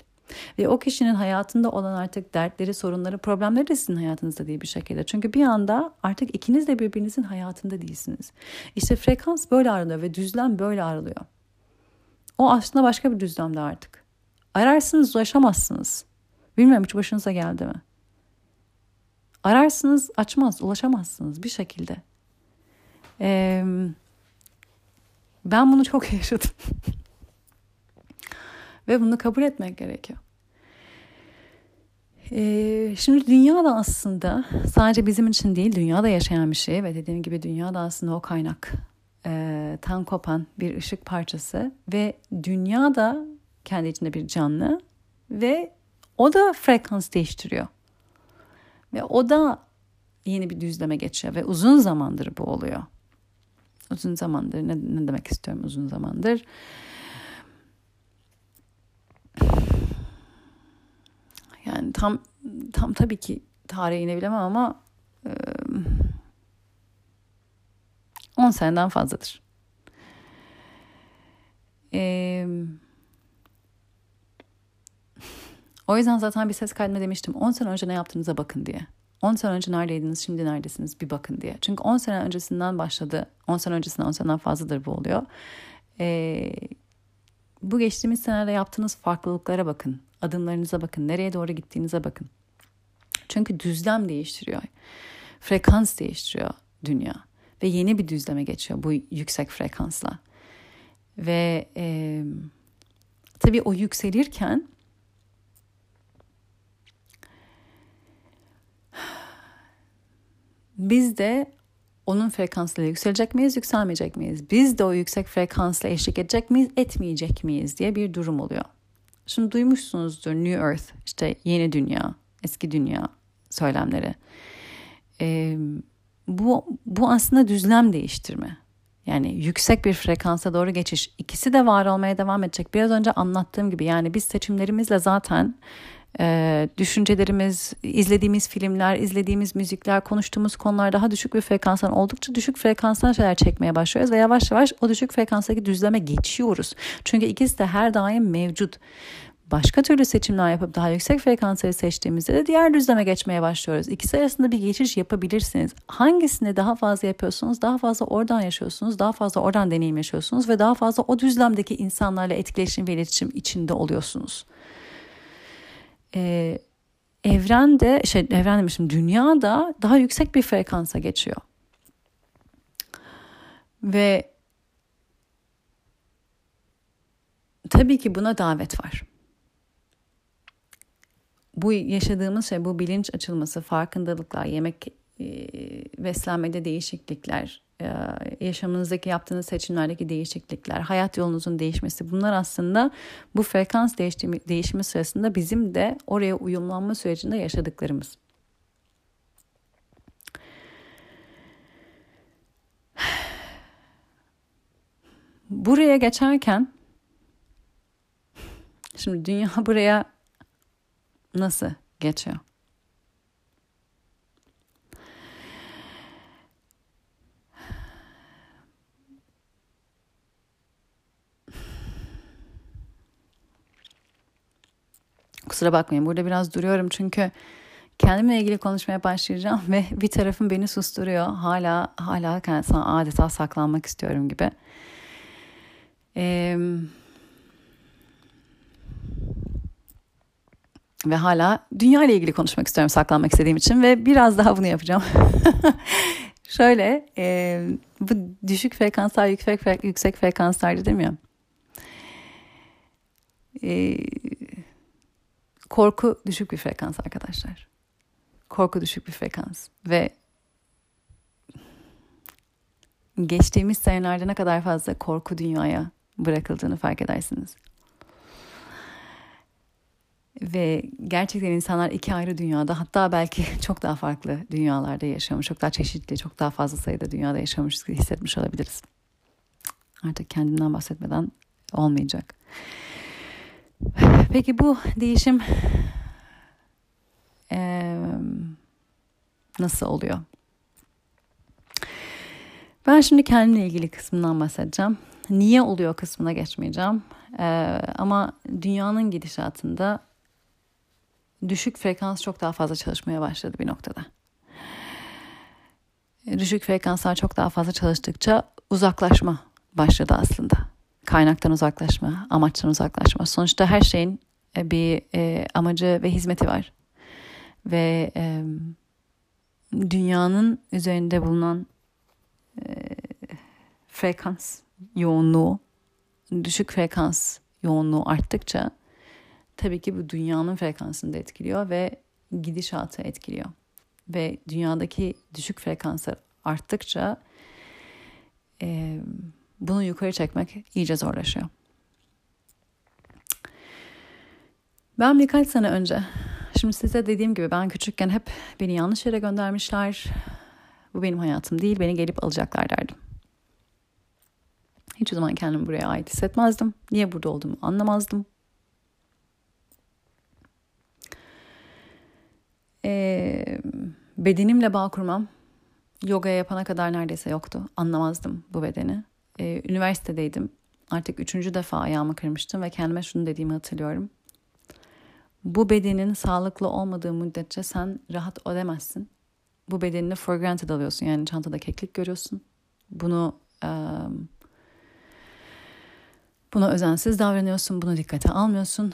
Ve o kişinin hayatında olan artık dertleri, sorunları, problemleri de sizin hayatınızda değil bir şekilde. Çünkü bir anda artık ikiniz de birbirinizin hayatında değilsiniz. İşte frekans böyle ayrılıyor ve düzlem böyle ayrılıyor. O aslında başka bir düzlemde artık. Ararsınız ulaşamazsınız. Bilmiyorum hiç başınıza geldi mi? Ararsınız açmaz, ulaşamazsınız bir şekilde. Ee, ben bunu çok yaşadım. Ve bunu kabul etmek gerekiyor. Ee, şimdi dünya da aslında sadece bizim için değil dünyada yaşayan bir şey ve dediğim gibi dünya da aslında o kaynak e, tan kopan bir ışık parçası ve dünya da kendi içinde bir canlı ve o da frekans değiştiriyor. Ve o da yeni bir düzleme geçiyor ve uzun zamandır bu oluyor. Uzun zamandır ne, ne demek istiyorum uzun zamandır? Yani tam tam tabii ki tarihini bilemem ama e, 10 seneden fazladır. E, o yüzden zaten bir ses kaydına demiştim 10 sene önce ne yaptığınıza bakın diye. 10 sene önce neredeydiniz şimdi neredesiniz bir bakın diye. Çünkü 10 sene öncesinden başladı. 10 sene öncesinden 10 seneden fazladır bu oluyor. Ee, bu geçtiğimiz senelerde yaptığınız farklılıklara bakın. Adımlarınıza bakın. Nereye doğru gittiğinize bakın. Çünkü düzlem değiştiriyor. Frekans değiştiriyor dünya. Ve yeni bir düzleme geçiyor bu yüksek frekansla. Ve e, tabii o yükselirken biz de onun frekansıyla yükselecek miyiz, yükselmeyecek miyiz? Biz de o yüksek frekansla eşlik edecek miyiz, etmeyecek miyiz diye bir durum oluyor. Şimdi duymuşsunuzdur New Earth, işte yeni dünya, eski dünya söylemleri. Ee, bu, bu aslında düzlem değiştirme. Yani yüksek bir frekansa doğru geçiş. İkisi de var olmaya devam edecek. Biraz önce anlattığım gibi yani biz seçimlerimizle zaten e, düşüncelerimiz, izlediğimiz filmler, izlediğimiz müzikler, konuştuğumuz konular daha düşük bir frekanstan oldukça düşük frekanstan şeyler çekmeye başlıyoruz ve yavaş yavaş o düşük frekanstaki düzleme geçiyoruz. Çünkü ikisi de her daim mevcut. Başka türlü seçimler yapıp daha yüksek frekansları seçtiğimizde de diğer düzleme geçmeye başlıyoruz. İkisi arasında bir geçiş yapabilirsiniz. Hangisini daha fazla yapıyorsunuz, daha fazla oradan yaşıyorsunuz, daha fazla oradan deneyim yaşıyorsunuz ve daha fazla o düzlemdeki insanlarla etkileşim ve iletişim içinde oluyorsunuz e, evren şey evren demişim dünya da daha yüksek bir frekansa geçiyor. Ve tabii ki buna davet var. Bu yaşadığımız şey, bu bilinç açılması, farkındalıklar, yemek, e, beslenmede değişiklikler, e, yaşamınızdaki yaptığınız seçimlerdeki değişiklikler, hayat yolunuzun değişmesi bunlar aslında bu frekans değişimi, değişimi sırasında bizim de oraya uyumlanma sürecinde yaşadıklarımız. Buraya geçerken şimdi dünya buraya nasıl geçiyor? Kusura bakmayın burada biraz duruyorum çünkü kendimle ilgili konuşmaya başlayacağım ve bir tarafım beni susturuyor. Hala hala kendisine adeta saklanmak istiyorum gibi. Eee Ee, ve hala dünya ile ilgili konuşmak istiyorum saklanmak istediğim için ve biraz daha bunu yapacağım. Şöyle e, bu düşük frekanslar yüksek, yüksek frekanslar dedim ya. E, korku düşük bir frekans arkadaşlar. Korku düşük bir frekans ve geçtiğimiz senelerde ne kadar fazla korku dünyaya bırakıldığını fark edersiniz. Ve gerçekten insanlar iki ayrı dünyada hatta belki çok daha farklı dünyalarda yaşamış, çok daha çeşitli, çok daha fazla sayıda dünyada yaşamış hissetmiş olabiliriz. Artık kendimden bahsetmeden olmayacak. Peki bu değişim ee, nasıl oluyor? Ben şimdi kendimle ilgili kısmından bahsedeceğim. Niye oluyor kısmına geçmeyeceğim. Ee, ama dünyanın gidişatında düşük frekans çok daha fazla çalışmaya başladı bir noktada. Düşük frekanslar çok daha fazla çalıştıkça uzaklaşma başladı aslında. Kaynaktan uzaklaşma, amaçtan uzaklaşma. Sonuçta her şeyin e, bir e, amacı ve hizmeti var. Ve e, dünyanın üzerinde bulunan e, frekans yoğunluğu, düşük frekans yoğunluğu arttıkça tabii ki bu dünyanın frekansını da etkiliyor ve gidişatı etkiliyor. Ve dünyadaki düşük frekanslar arttıkça e, bunu yukarı çekmek iyice zorlaşıyor. Ben birkaç sene önce, şimdi size dediğim gibi ben küçükken hep beni yanlış yere göndermişler. Bu benim hayatım değil, beni gelip alacaklar derdim. Hiç o zaman kendimi buraya ait hissetmezdim. Niye burada olduğumu anlamazdım. Ee, bedenimle bağ kurmam yoga yapana kadar neredeyse yoktu. Anlamazdım bu bedeni. Ee, üniversitedeydim. Artık üçüncü defa ayağımı kırmıştım ve kendime şunu dediğimi hatırlıyorum. Bu bedenin sağlıklı olmadığı müddetçe sen rahat ödemezsin. Bu bedenini for granted alıyorsun. Yani çantada keklik görüyorsun. Bunu um, buna özensiz davranıyorsun. Bunu dikkate almıyorsun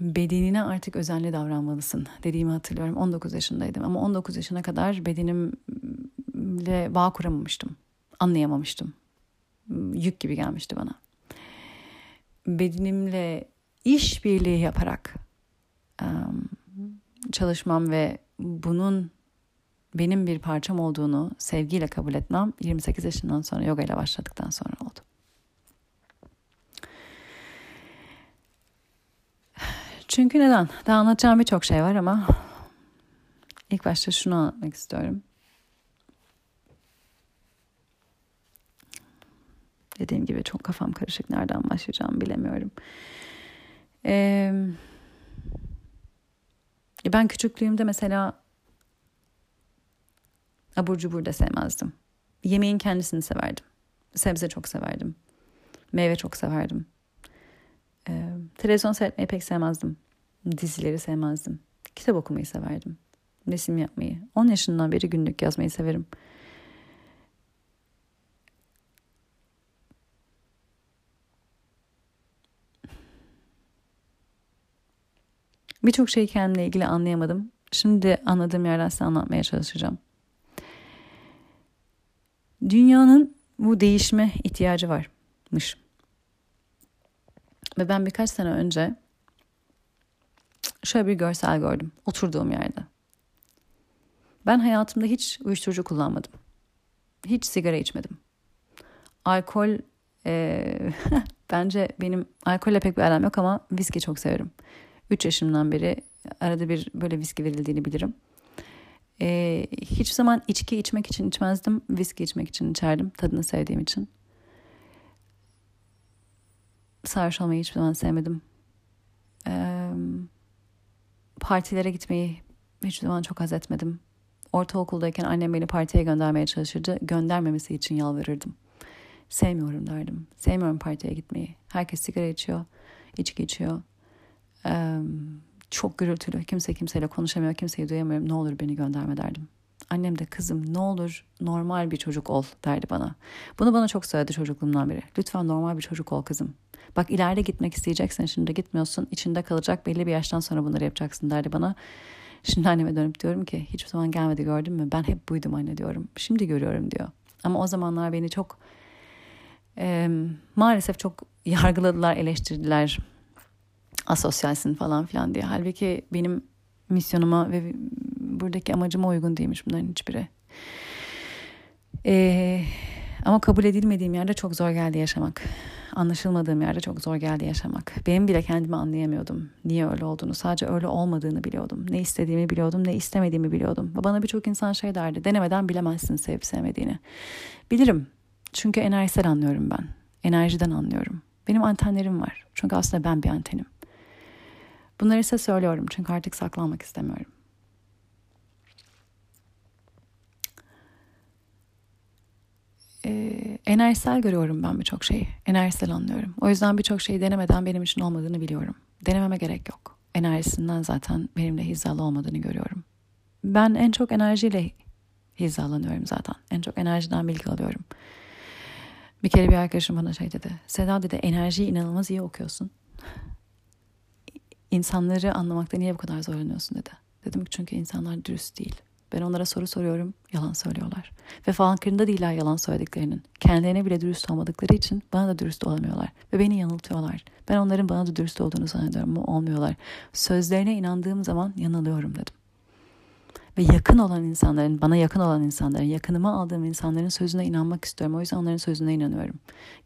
bedenine artık özenli davranmalısın dediğimi hatırlıyorum. 19 yaşındaydım ama 19 yaşına kadar bedenimle bağ kuramamıştım. Anlayamamıştım. Yük gibi gelmişti bana. Bedenimle iş birliği yaparak çalışmam ve bunun benim bir parçam olduğunu sevgiyle kabul etmem 28 yaşından sonra yoga ile başladıktan sonra oldu. Çünkü neden? Daha anlatacağım birçok şey var ama ilk başta şunu anlatmak istiyorum. Dediğim gibi çok kafam karışık. Nereden başlayacağım bilemiyorum. Ee, ben küçüklüğümde mesela abur cubur da sevmezdim. Yemeğin kendisini severdim. Sebze çok severdim. Meyve çok severdim. Ee, televizyon seyretmeyi pek sevmezdim. Dizileri sevmezdim. Kitap okumayı severdim. Resim yapmayı. 10 yaşından beri günlük yazmayı severim. Birçok şeyi kendimle ilgili anlayamadım. Şimdi anladığım yerden size anlatmaya çalışacağım. Dünyanın bu değişme ihtiyacı varmış. Ve ben birkaç sene önce şöyle bir görsel gördüm oturduğum yerde. Ben hayatımda hiç uyuşturucu kullanmadım. Hiç sigara içmedim. Alkol e, bence benim alkolle pek bir aram yok ama viski çok severim. 3 yaşımdan beri arada bir böyle viski verildiğini bilirim. E, hiç zaman içki içmek için içmezdim. Viski içmek için içerdim. Tadını sevdiğim için. Sarhoş olmayı hiçbir zaman sevmedim. Partilere gitmeyi hiçbir zaman çok haz etmedim. Ortaokuldayken annem beni partiye göndermeye çalışırdı. Göndermemesi için yalvarırdım. Sevmiyorum derdim. Sevmiyorum partiye gitmeyi. Herkes sigara içiyor, içki içiyor. Çok gürültülü. Kimse kimseyle konuşamıyor. Kimseyi duyamıyorum. Ne olur beni gönderme derdim. Annem de kızım ne olur normal bir çocuk ol derdi bana. Bunu bana çok söyledi çocukluğumdan beri. Lütfen normal bir çocuk ol kızım. Bak ileride gitmek isteyeceksin şimdi gitmiyorsun. İçinde kalacak belli bir yaştan sonra bunları yapacaksın derdi bana. Şimdi anneme dönüp diyorum ki hiçbir zaman gelmedi gördün mü? Ben hep buydum anne diyorum. Şimdi görüyorum diyor. Ama o zamanlar beni çok e, maalesef çok yargıladılar, eleştirdiler. Asosyalsin falan filan diye. Halbuki benim misyonuma ve buradaki amacıma uygun değilmiş bunların hiçbiri. Ee, ama kabul edilmediğim yerde çok zor geldi yaşamak. Anlaşılmadığım yerde çok zor geldi yaşamak. Benim bile kendimi anlayamıyordum. Niye öyle olduğunu. Sadece öyle olmadığını biliyordum. Ne istediğimi biliyordum, ne istemediğimi biliyordum. Bana birçok insan şey derdi. Denemeden bilemezsin sevip sevmediğini. Bilirim. Çünkü enerjisel anlıyorum ben. Enerjiden anlıyorum. Benim antenlerim var. Çünkü aslında ben bir antenim. Bunları ise söylüyorum çünkü artık saklanmak istemiyorum. Ee, enerjisel görüyorum ben birçok şeyi. Enerjisel anlıyorum. O yüzden birçok şeyi denemeden benim için olmadığını biliyorum. Denememe gerek yok. Enerjisinden zaten benimle hizalı olmadığını görüyorum. Ben en çok enerjiyle hizalanıyorum zaten. En çok enerjiden bilgi alıyorum. Bir kere bir arkadaşım bana şey dedi. Seda dedi enerjiyi inanılmaz iyi okuyorsun. İnsanları anlamakta niye bu kadar zorlanıyorsun dedi. Dedim ki çünkü insanlar dürüst değil. Ben onlara soru soruyorum, yalan söylüyorlar. Ve farkında değiller yalan söylediklerinin. Kendilerine bile dürüst olmadıkları için bana da dürüst olamıyorlar. Ve beni yanıltıyorlar. Ben onların bana da dürüst olduğunu zannediyorum ama olmuyorlar. Sözlerine inandığım zaman yanılıyorum dedim. Ve yakın olan insanların, bana yakın olan insanların, yakınıma aldığım insanların sözüne inanmak istiyorum. O yüzden onların sözüne inanıyorum.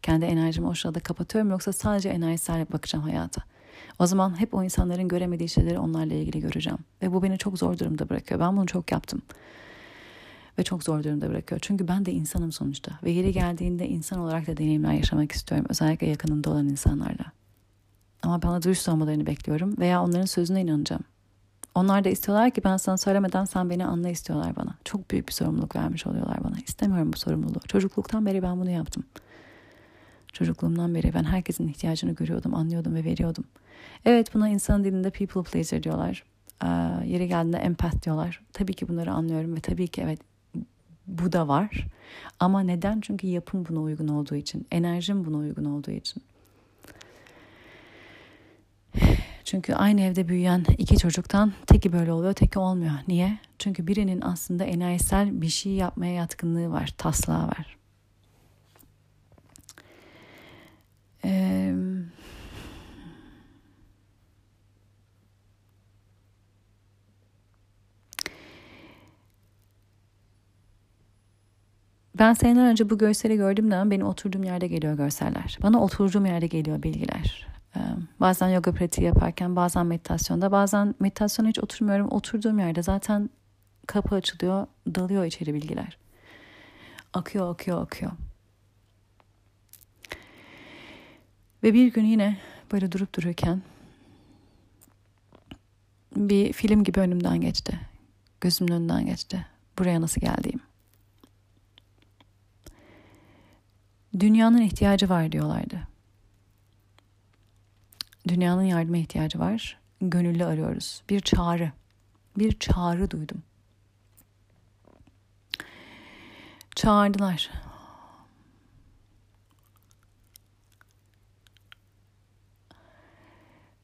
Kendi enerjimi o sırada kapatıyorum yoksa sadece enerjisel bakacağım hayata. O zaman hep o insanların göremediği şeyleri onlarla ilgili göreceğim. Ve bu beni çok zor durumda bırakıyor. Ben bunu çok yaptım. Ve çok zor durumda bırakıyor. Çünkü ben de insanım sonuçta. Ve yeri geldiğinde insan olarak da deneyimler yaşamak istiyorum. Özellikle yakınımda olan insanlarla. Ama bana dürüst olmalarını bekliyorum. Veya onların sözüne inanacağım. Onlar da istiyorlar ki ben sana söylemeden sen beni anla istiyorlar bana. Çok büyük bir sorumluluk vermiş oluyorlar bana. İstemiyorum bu sorumluluğu. Çocukluktan beri ben bunu yaptım. Çocukluğumdan beri ben herkesin ihtiyacını görüyordum, anlıyordum ve veriyordum. Evet buna insan dilinde people pleaser diyorlar. Ee, yeri geldiğinde empath diyorlar. Tabii ki bunları anlıyorum ve tabii ki evet bu da var. Ama neden? Çünkü yapım buna uygun olduğu için. Enerjim buna uygun olduğu için. Çünkü aynı evde büyüyen iki çocuktan teki böyle oluyor, teki olmuyor. Niye? Çünkü birinin aslında enerjisel bir şey yapmaya yatkınlığı var, taslağı var. Ee, ben seneler önce bu görseli gördüğüm zaman benim oturduğum yerde geliyor görseller. Bana oturduğum yerde geliyor bilgiler. Ee, bazen yoga pratiği yaparken, bazen meditasyonda, bazen meditasyona hiç oturmuyorum. Oturduğum yerde zaten kapı açılıyor, dalıyor içeri bilgiler. Akıyor, akıyor, akıyor. Ve bir gün yine böyle durup dururken bir film gibi önümden geçti. Gözümün önünden geçti. Buraya nasıl geldiğim. Dünyanın ihtiyacı var diyorlardı. Dünyanın yardıma ihtiyacı var. Gönüllü arıyoruz. Bir çağrı. Bir çağrı duydum. Çağırdılar.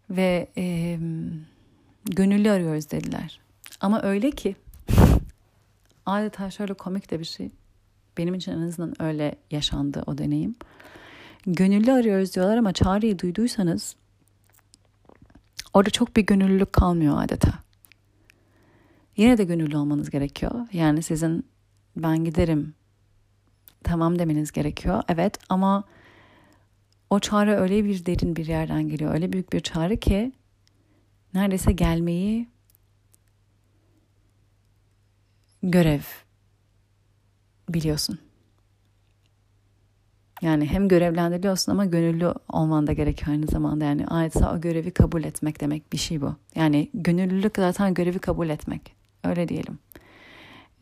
Ve e, gönüllü arıyoruz dediler. Ama öyle ki adeta şöyle komik de bir şey. Benim için en azından öyle yaşandı o deneyim. Gönüllü arıyoruz diyorlar ama çağrıyı duyduysanız orada çok bir gönüllülük kalmıyor adeta. Yine de gönüllü olmanız gerekiyor. Yani sizin ben giderim tamam demeniz gerekiyor. Evet ama o çağrı öyle bir derin bir yerden geliyor. Öyle büyük bir çağrı ki neredeyse gelmeyi görev biliyorsun. Yani hem görevlendiriliyorsun ama gönüllü olman da gerekiyor aynı zamanda. Yani adeta o görevi kabul etmek demek bir şey bu. Yani gönüllülük zaten görevi kabul etmek. Öyle diyelim.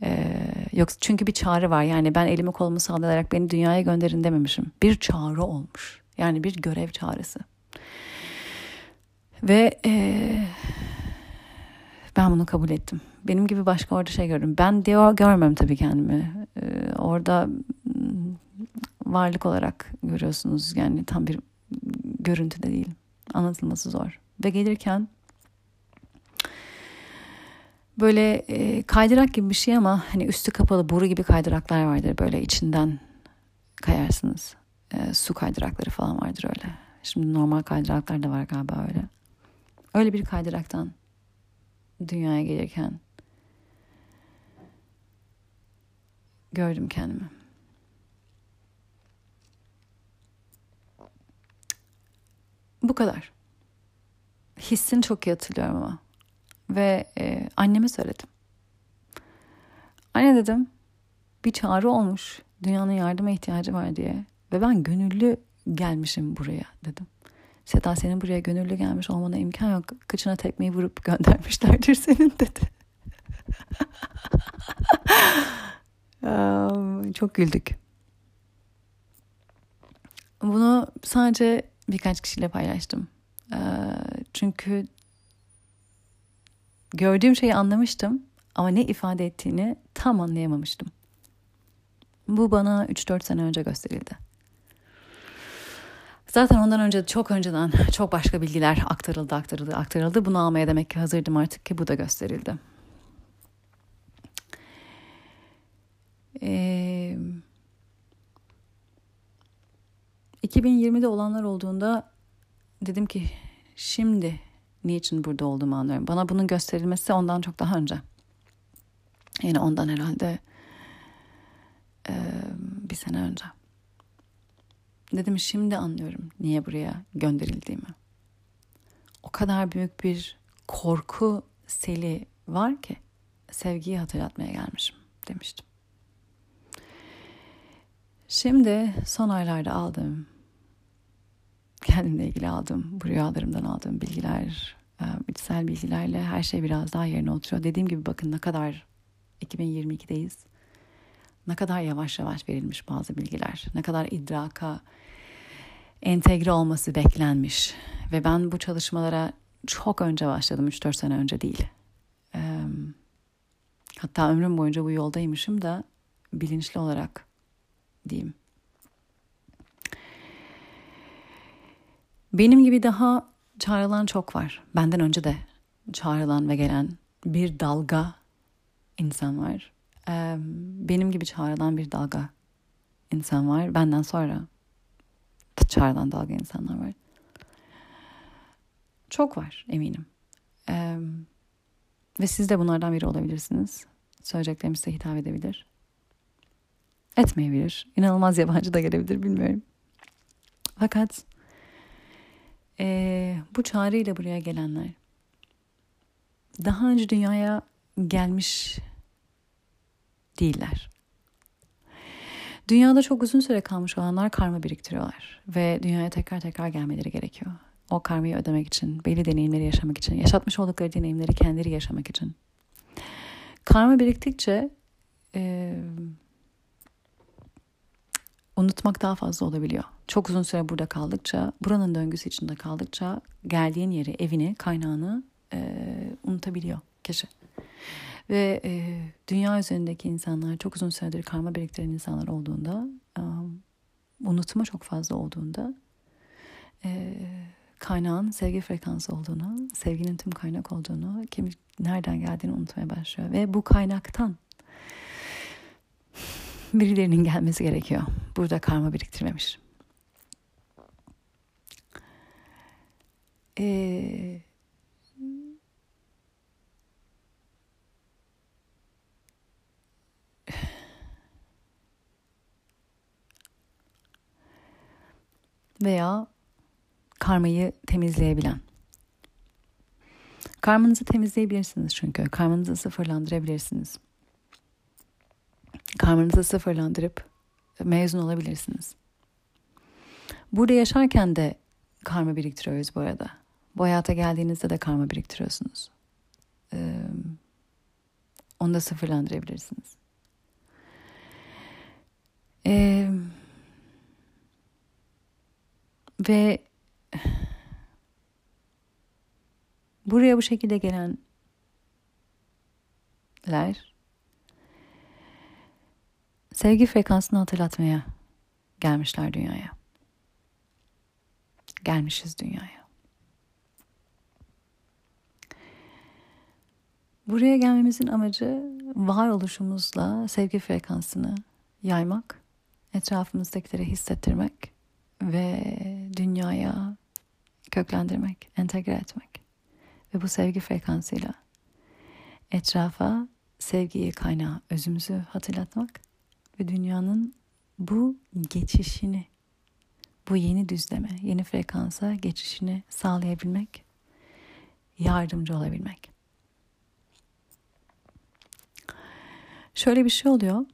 Ee, yoksa çünkü bir çağrı var. Yani ben elimi kolumu sallayarak beni dünyaya gönderin dememişim. Bir çağrı olmuş. Yani bir görev çağrısı. Ve e, Ben bunu kabul ettim. Benim gibi başka orada şey gördüm. Ben diyor görmem tabii kendimi. Ee, orada hmm, varlık olarak görüyorsunuz. Yani tam bir görüntü de değil. Anlatılması zor. Ve gelirken böyle e, kaydırak gibi bir şey ama hani üstü kapalı boru gibi kaydıraklar vardır. Böyle içinden kayarsınız. E, su kaydırakları falan vardır öyle. Şimdi normal kaydıraklar da var galiba öyle. Öyle bir kaydıraktan dünyaya gelirken gördüm kendimi. Bu kadar. Hissini çok iyi hatırlıyorum ama. Ve e, anneme söyledim. Anne dedim bir çağrı olmuş. Dünyanın yardıma ihtiyacı var diye. Ve ben gönüllü gelmişim buraya dedim. Seda senin buraya gönüllü gelmiş olmana imkan yok. Kıçına tekmeyi vurup göndermişlerdir senin dedi. Çok güldük. Bunu sadece birkaç kişiyle paylaştım. Çünkü gördüğüm şeyi anlamıştım ama ne ifade ettiğini tam anlayamamıştım. Bu bana 3-4 sene önce gösterildi. Zaten ondan önce çok önceden çok başka bilgiler aktarıldı aktarıldı aktarıldı. Bunu almaya demek ki hazırdım artık ki bu da gösterildi. Ee, 2020'de olanlar olduğunda dedim ki şimdi niçin burada olduğumu anlıyorum. Bana bunun gösterilmesi ondan çok daha önce. Yani ondan herhalde e, bir sene önce. Dedim şimdi anlıyorum niye buraya gönderildiğimi. O kadar büyük bir korku seli var ki sevgiyi hatırlatmaya gelmişim demiştim. Şimdi son aylarda aldığım, kendimle ilgili aldığım, bu rüyalarımdan aldığım bilgiler, e, içsel bilgilerle her şey biraz daha yerine oturuyor. Dediğim gibi bakın ne kadar 2022'deyiz ne kadar yavaş yavaş verilmiş bazı bilgiler, ne kadar idraka entegre olması beklenmiş. Ve ben bu çalışmalara çok önce başladım, 3-4 sene önce değil. hatta ömrüm boyunca bu yoldaymışım da bilinçli olarak diyeyim. Benim gibi daha çağrılan çok var. Benden önce de çağrılan ve gelen bir dalga insan var benim gibi çağrılan bir dalga insan var. Benden sonra çağrılan dalga insanlar var. Çok var eminim. ve siz de bunlardan biri olabilirsiniz. Söyleyeceklerim size hitap edebilir. Etmeyebilir. İnanılmaz yabancı da gelebilir bilmiyorum. Fakat e, bu çağrıyla buraya gelenler daha önce dünyaya gelmiş değiller. Dünyada çok uzun süre kalmış olanlar karma biriktiriyorlar ve dünyaya tekrar tekrar gelmeleri gerekiyor. O karmayı ödemek için, belli deneyimleri yaşamak için, yaşatmış oldukları deneyimleri kendileri yaşamak için. Karma biriktikçe e, unutmak daha fazla olabiliyor. Çok uzun süre burada kaldıkça, buranın döngüsü içinde kaldıkça geldiğin yeri, evini, kaynağını e, unutabiliyor kişi. Ve e, dünya üzerindeki insanlar çok uzun süredir karma biriktiren insanlar olduğunda um, unutma çok fazla olduğunda e, kaynağın sevgi frekansı olduğunu, sevginin tüm kaynak olduğunu, kim nereden geldiğini unutmaya başlıyor. Ve bu kaynaktan birilerinin gelmesi gerekiyor. Burada karma biriktirmemiş. Ee, veya karmayı temizleyebilen. Karmanızı temizleyebilirsiniz çünkü. Karmanızı sıfırlandırabilirsiniz. Karmanızı sıfırlandırıp mezun olabilirsiniz. Burada yaşarken de karma biriktiriyoruz bu arada. Bu hayata geldiğinizde de karma biriktiriyorsunuz. Ee, onu da sıfırlandırabilirsiniz. Ee, ve buraya bu şekilde gelen sevgiler sevgi frekansını hatırlatmaya gelmişler dünyaya. Gelmişiz dünyaya. Buraya gelmemizin amacı varoluşumuzla sevgi frekansını yaymak, etrafımızdakilere hissettirmek ve dünyaya köklendirmek, entegre etmek. Ve bu sevgi frekansıyla etrafa sevgiyi kaynağı, özümüzü hatırlatmak ve dünyanın bu geçişini, bu yeni düzleme, yeni frekansa geçişini sağlayabilmek, yardımcı olabilmek. Şöyle bir şey oluyor.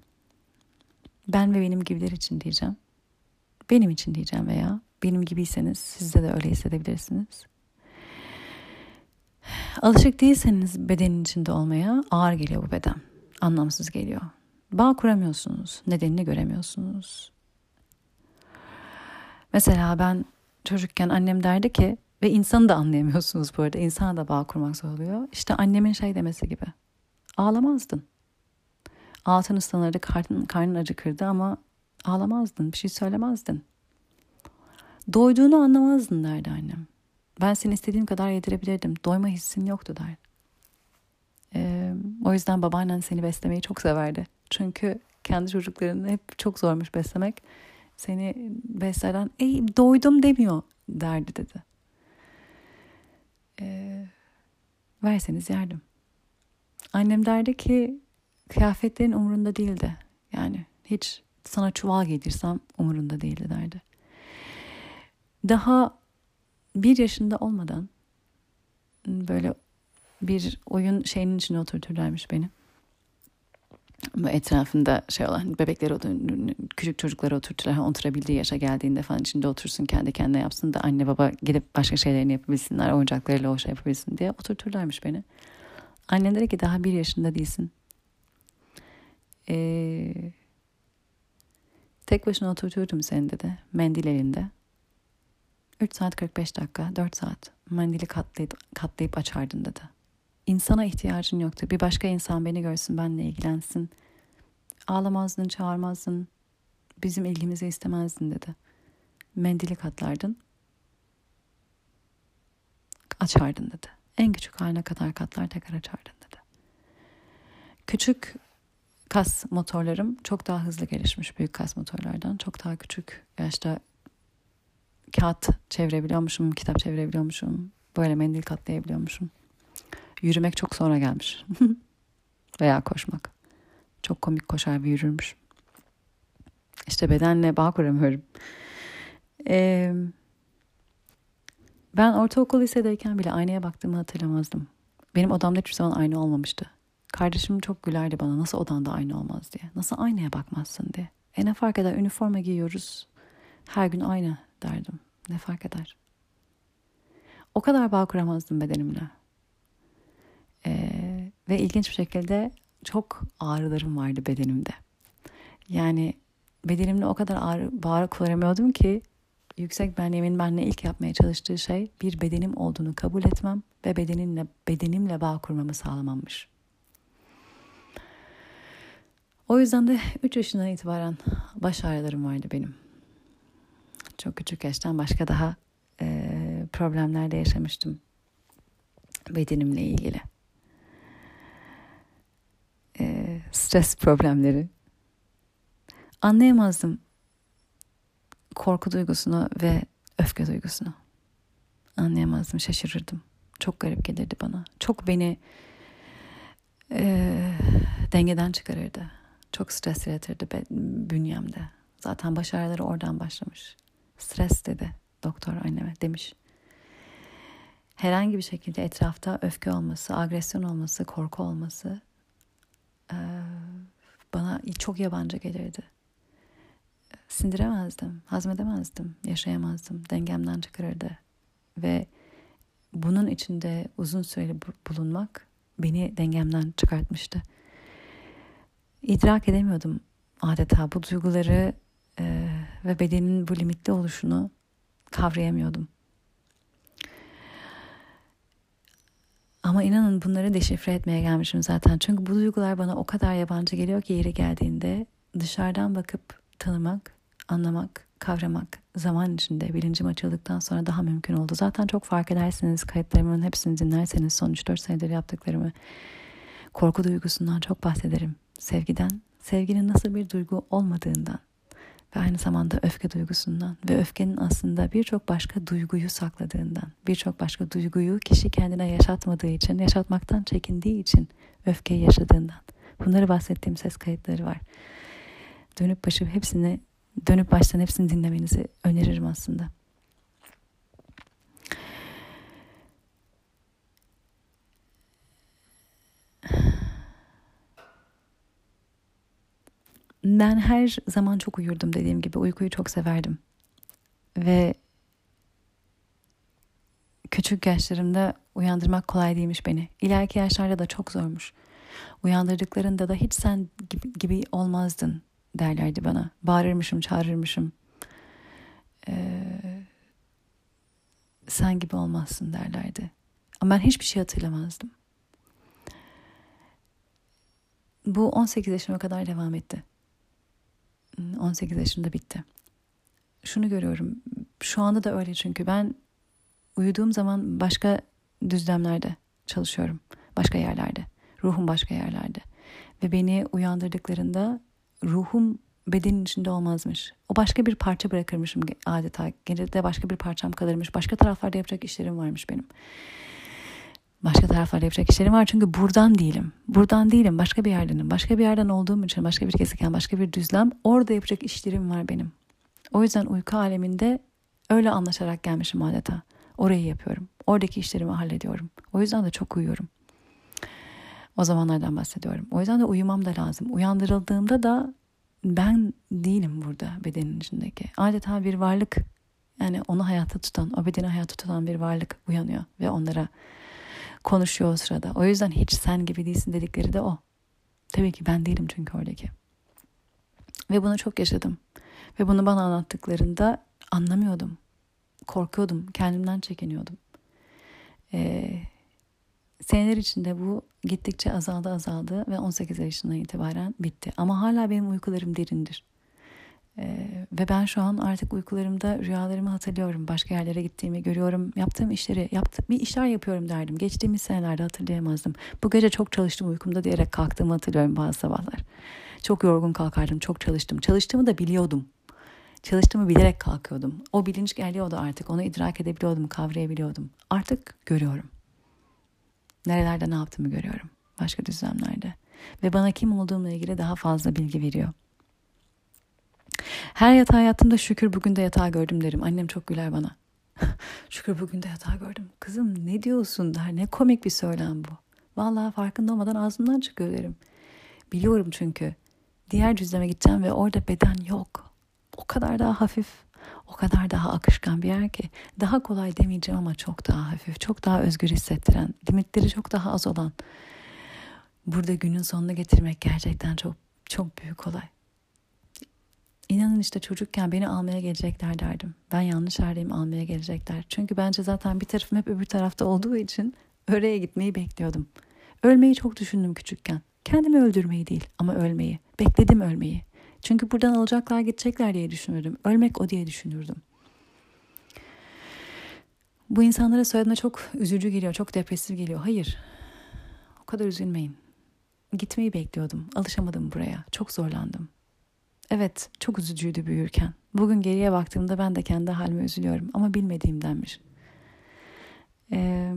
Ben ve benim gibiler için diyeceğim. Benim için diyeceğim veya benim gibiyseniz siz de, de öyle hissedebilirsiniz. Alışık değilseniz bedenin içinde olmaya ağır geliyor bu beden. Anlamsız geliyor. Bağ kuramıyorsunuz. Nedenini göremiyorsunuz. Mesela ben çocukken annem derdi ki ve insanı da anlayamıyorsunuz bu arada. İnsana da bağ kurmak zor oluyor. İşte annemin şey demesi gibi. Ağlamazdın. Altın ıslanırdı, karnın, karnın acıkırdı ama ağlamazdın, bir şey söylemezdin. Doyduğunu anlamazdın derdi annem. Ben seni istediğim kadar yedirebilirdim. Doyma hissin yoktu derdi. Ee, o yüzden babaannen seni beslemeyi çok severdi. Çünkü kendi çocuklarını hep çok zormuş beslemek. Seni besleden ey doydum demiyor derdi dedi. Ee, verseniz yardım. Annem derdi ki kıyafetlerin umurunda değildi. Yani hiç sana çuval giydirsem umurunda değildi derdi. Daha bir yaşında olmadan böyle bir oyun şeyinin içine oturturlarmış beni. Etrafında şey olan bebekleri küçük çocukları oturturlar. Oturabildiği yaşa geldiğinde falan içinde otursun kendi kendine yapsın da anne baba gidip başka şeylerini yapabilsinler. Oyuncaklarıyla o şey yapabilsin diye oturturlarmış beni. Annem dedi ki daha bir yaşında değilsin. Ee, tek başına oturturdum seni dedi. Mendil elinde. 3 saat 45 dakika, 4 saat mendili katlayıp, katlayıp açardın dedi. İnsana ihtiyacın yoktu. Bir başka insan beni görsün, benle ilgilensin. Ağlamazdın, çağırmazdın. Bizim ilgimizi istemezdin dedi. Mendili katlardın. Açardın dedi. En küçük haline kadar katlar tekrar açardın dedi. Küçük kas motorlarım çok daha hızlı gelişmiş büyük kas motorlardan. Çok daha küçük yaşta kağıt çevirebiliyormuşum, kitap çevirebiliyormuşum, böyle mendil katlayabiliyormuşum. Yürümek çok sonra gelmiş. Veya koşmak. Çok komik koşar bir yürürmüş. İşte bedenle bağ kuramıyorum. Ee, ben ortaokul lisedeyken bile aynaya baktığımı hatırlamazdım. Benim odamda hiçbir zaman ayna olmamıştı. Kardeşim çok gülerdi bana nasıl odanda aynı olmaz diye. Nasıl aynaya bakmazsın diye. E ne fark eder üniforma giyiyoruz. Her gün aynı derdim. Ne fark eder? O kadar bağ kuramazdım bedenimle. Ee, ve ilginç bir şekilde çok ağrılarım vardı bedenimde. Yani bedenimle o kadar ağrı, bağ kuramıyordum ki yüksek benliğimin benle ilk yapmaya çalıştığı şey bir bedenim olduğunu kabul etmem ve bedenimle bedenimle bağ kurmamı sağlamammış. O yüzden de 3 yaşından itibaren baş ağrılarım vardı benim. Çok küçük yaştan başka daha e, problemlerle yaşamıştım bedenimle ilgili. E, stres problemleri. Anlayamazdım korku duygusunu ve öfke duygusunu. Anlayamazdım, şaşırırdım. Çok garip gelirdi bana. Çok beni e, dengeden çıkarırdı. Çok stres yaratırdı bünyemde. Zaten baş ağrıları oradan başlamış. Stres dedi doktor anneme demiş. Herhangi bir şekilde etrafta öfke olması, agresyon olması, korku olması bana çok yabancı gelirdi. Sindiremezdim, hazmedemezdim, yaşayamazdım, dengemden çıkarırdı. Ve bunun içinde uzun süreli bulunmak beni dengemden çıkartmıştı. İdrak edemiyordum adeta bu duyguları e, ve bedenin bu limitli oluşunu kavrayamıyordum. Ama inanın bunları deşifre etmeye gelmişim zaten. Çünkü bu duygular bana o kadar yabancı geliyor ki yeri geldiğinde dışarıdan bakıp tanımak, anlamak, kavramak zaman içinde bilincim açıldıktan sonra daha mümkün oldu. Zaten çok fark edersiniz kayıtlarımın hepsini dinlerseniz son 3-4 senedir yaptıklarımı korku duygusundan çok bahsederim. Sevgiden, sevginin nasıl bir duygu olmadığından ve aynı zamanda öfke duygusundan ve öfkenin aslında birçok başka duyguyu sakladığından, birçok başka duyguyu kişi kendine yaşatmadığı için, yaşatmaktan çekindiği için öfkeyi yaşadığından. Bunları bahsettiğim ses kayıtları var. Dönüp başım hepsini, dönüp baştan hepsini dinlemenizi öneririm aslında. Ben her zaman çok uyurdum dediğim gibi. Uykuyu çok severdim. Ve küçük yaşlarımda uyandırmak kolay değilmiş beni. İleriki yaşlarda da çok zormuş. Uyandırdıklarında da hiç sen gibi, gibi olmazdın derlerdi bana. Bağırırmışım, çağırırmışım. Ee, sen gibi olmazsın derlerdi. Ama ben hiçbir şey hatırlamazdım. Bu 18 yaşıma kadar devam etti. 18 yaşında bitti. Şunu görüyorum. Şu anda da öyle çünkü ben uyuduğum zaman başka düzlemlerde çalışıyorum. Başka yerlerde. Ruhum başka yerlerde. Ve beni uyandırdıklarında ruhum bedenin içinde olmazmış. O başka bir parça bırakırmışım adeta. Gecede başka bir parçam kalırmış. Başka taraflarda yapacak işlerim varmış benim. Başka taraflarda yapacak işlerim var çünkü buradan değilim. Buradan değilim. Başka bir yerdenim. Başka bir yerden olduğum için başka bir gezegen, başka bir düzlem. Orada yapacak işlerim var benim. O yüzden uyku aleminde öyle anlaşarak gelmişim adeta. Orayı yapıyorum. Oradaki işlerimi hallediyorum. O yüzden de çok uyuyorum. O zamanlardan bahsediyorum. O yüzden de uyumam da lazım. Uyandırıldığımda da ben değilim burada bedenin içindeki. Adeta bir varlık yani onu hayatta tutan, o bedeni hayatta tutan bir varlık uyanıyor ve onlara konuşuyor o sırada. O yüzden hiç sen gibi değilsin dedikleri de o. Tabii ki ben değilim çünkü oradaki. Ve bunu çok yaşadım. Ve bunu bana anlattıklarında anlamıyordum. Korkuyordum. Kendimden çekiniyordum. Ee, seneler içinde bu gittikçe azaldı azaldı ve 18 yaşından itibaren bitti. Ama hala benim uykularım derindir. Ee, ve ben şu an artık uykularımda rüyalarımı hatırlıyorum. Başka yerlere gittiğimi görüyorum. Yaptığım işleri, yaptığım, bir işler yapıyorum derdim. Geçtiğimiz senelerde hatırlayamazdım. Bu gece çok çalıştım uykumda diyerek kalktığımı hatırlıyorum bazı sabahlar. Çok yorgun kalkardım, çok çalıştım. Çalıştığımı da biliyordum. Çalıştığımı bilerek kalkıyordum. O bilinç geliyordu artık. Onu idrak edebiliyordum, kavrayabiliyordum. Artık görüyorum. Nerelerde ne yaptığımı görüyorum. Başka düzlemlerde. Ve bana kim olduğumla ilgili daha fazla bilgi veriyor. Her yatağa yattığımda şükür bugün de yatağı gördüm derim. Annem çok güler bana. şükür bugün de yatağı gördüm. Kızım ne diyorsun der. Ne komik bir söylem bu. Vallahi farkında olmadan ağzımdan çıkıyor derim. Biliyorum çünkü. Diğer cüzdeme gideceğim ve orada beden yok. O kadar daha hafif, o kadar daha akışkan bir yer ki. Daha kolay demeyeceğim ama çok daha hafif, çok daha özgür hissettiren, limitleri çok daha az olan. Burada günün sonunu getirmek gerçekten çok çok büyük olay. İnanın işte çocukken beni almaya gelecekler derdim. Ben yanlış yerdeyim almaya gelecekler. Çünkü bence zaten bir tarafım hep öbür tarafta olduğu için oraya gitmeyi bekliyordum. Ölmeyi çok düşündüm küçükken. Kendimi öldürmeyi değil ama ölmeyi. Bekledim ölmeyi. Çünkü buradan alacaklar gidecekler diye düşünürdüm. Ölmek o diye düşünürdüm. Bu insanlara söylediğinde çok üzücü geliyor, çok depresif geliyor. Hayır, o kadar üzülmeyin. Gitmeyi bekliyordum, alışamadım buraya, çok zorlandım. Evet, çok üzücüydü büyürken. Bugün geriye baktığımda ben de kendi halime üzülüyorum ama bilmediğimdenmiş. Ee,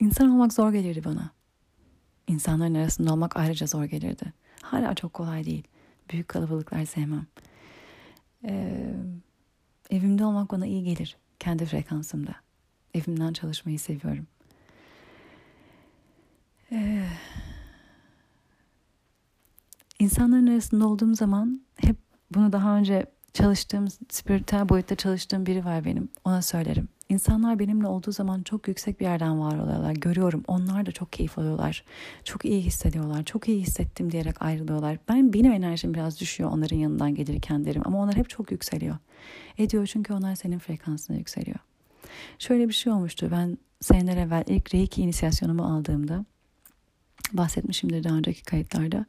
insan olmak zor gelirdi bana. İnsanların arasında olmak ayrıca zor gelirdi. Hala çok kolay değil. Büyük kalabalıklar sevmem. Ee, evimde olmak bana iyi gelir. Kendi frekansımda. Evimden çalışmayı seviyorum. Ee, İnsanların arasında olduğum zaman hep bunu daha önce çalıştığım, spiritüel boyutta çalıştığım biri var benim. Ona söylerim. İnsanlar benimle olduğu zaman çok yüksek bir yerden var oluyorlar. Görüyorum. Onlar da çok keyif alıyorlar. Çok iyi hissediyorlar. Çok iyi hissettim diyerek ayrılıyorlar. Ben benim enerjim biraz düşüyor onların yanından gelirken derim. Ama onlar hep çok yükseliyor. Ediyor çünkü onlar senin frekansına yükseliyor. Şöyle bir şey olmuştu. Ben seneler evvel ilk Reiki inisiyasyonumu aldığımda bahsetmişimdir daha önceki kayıtlarda.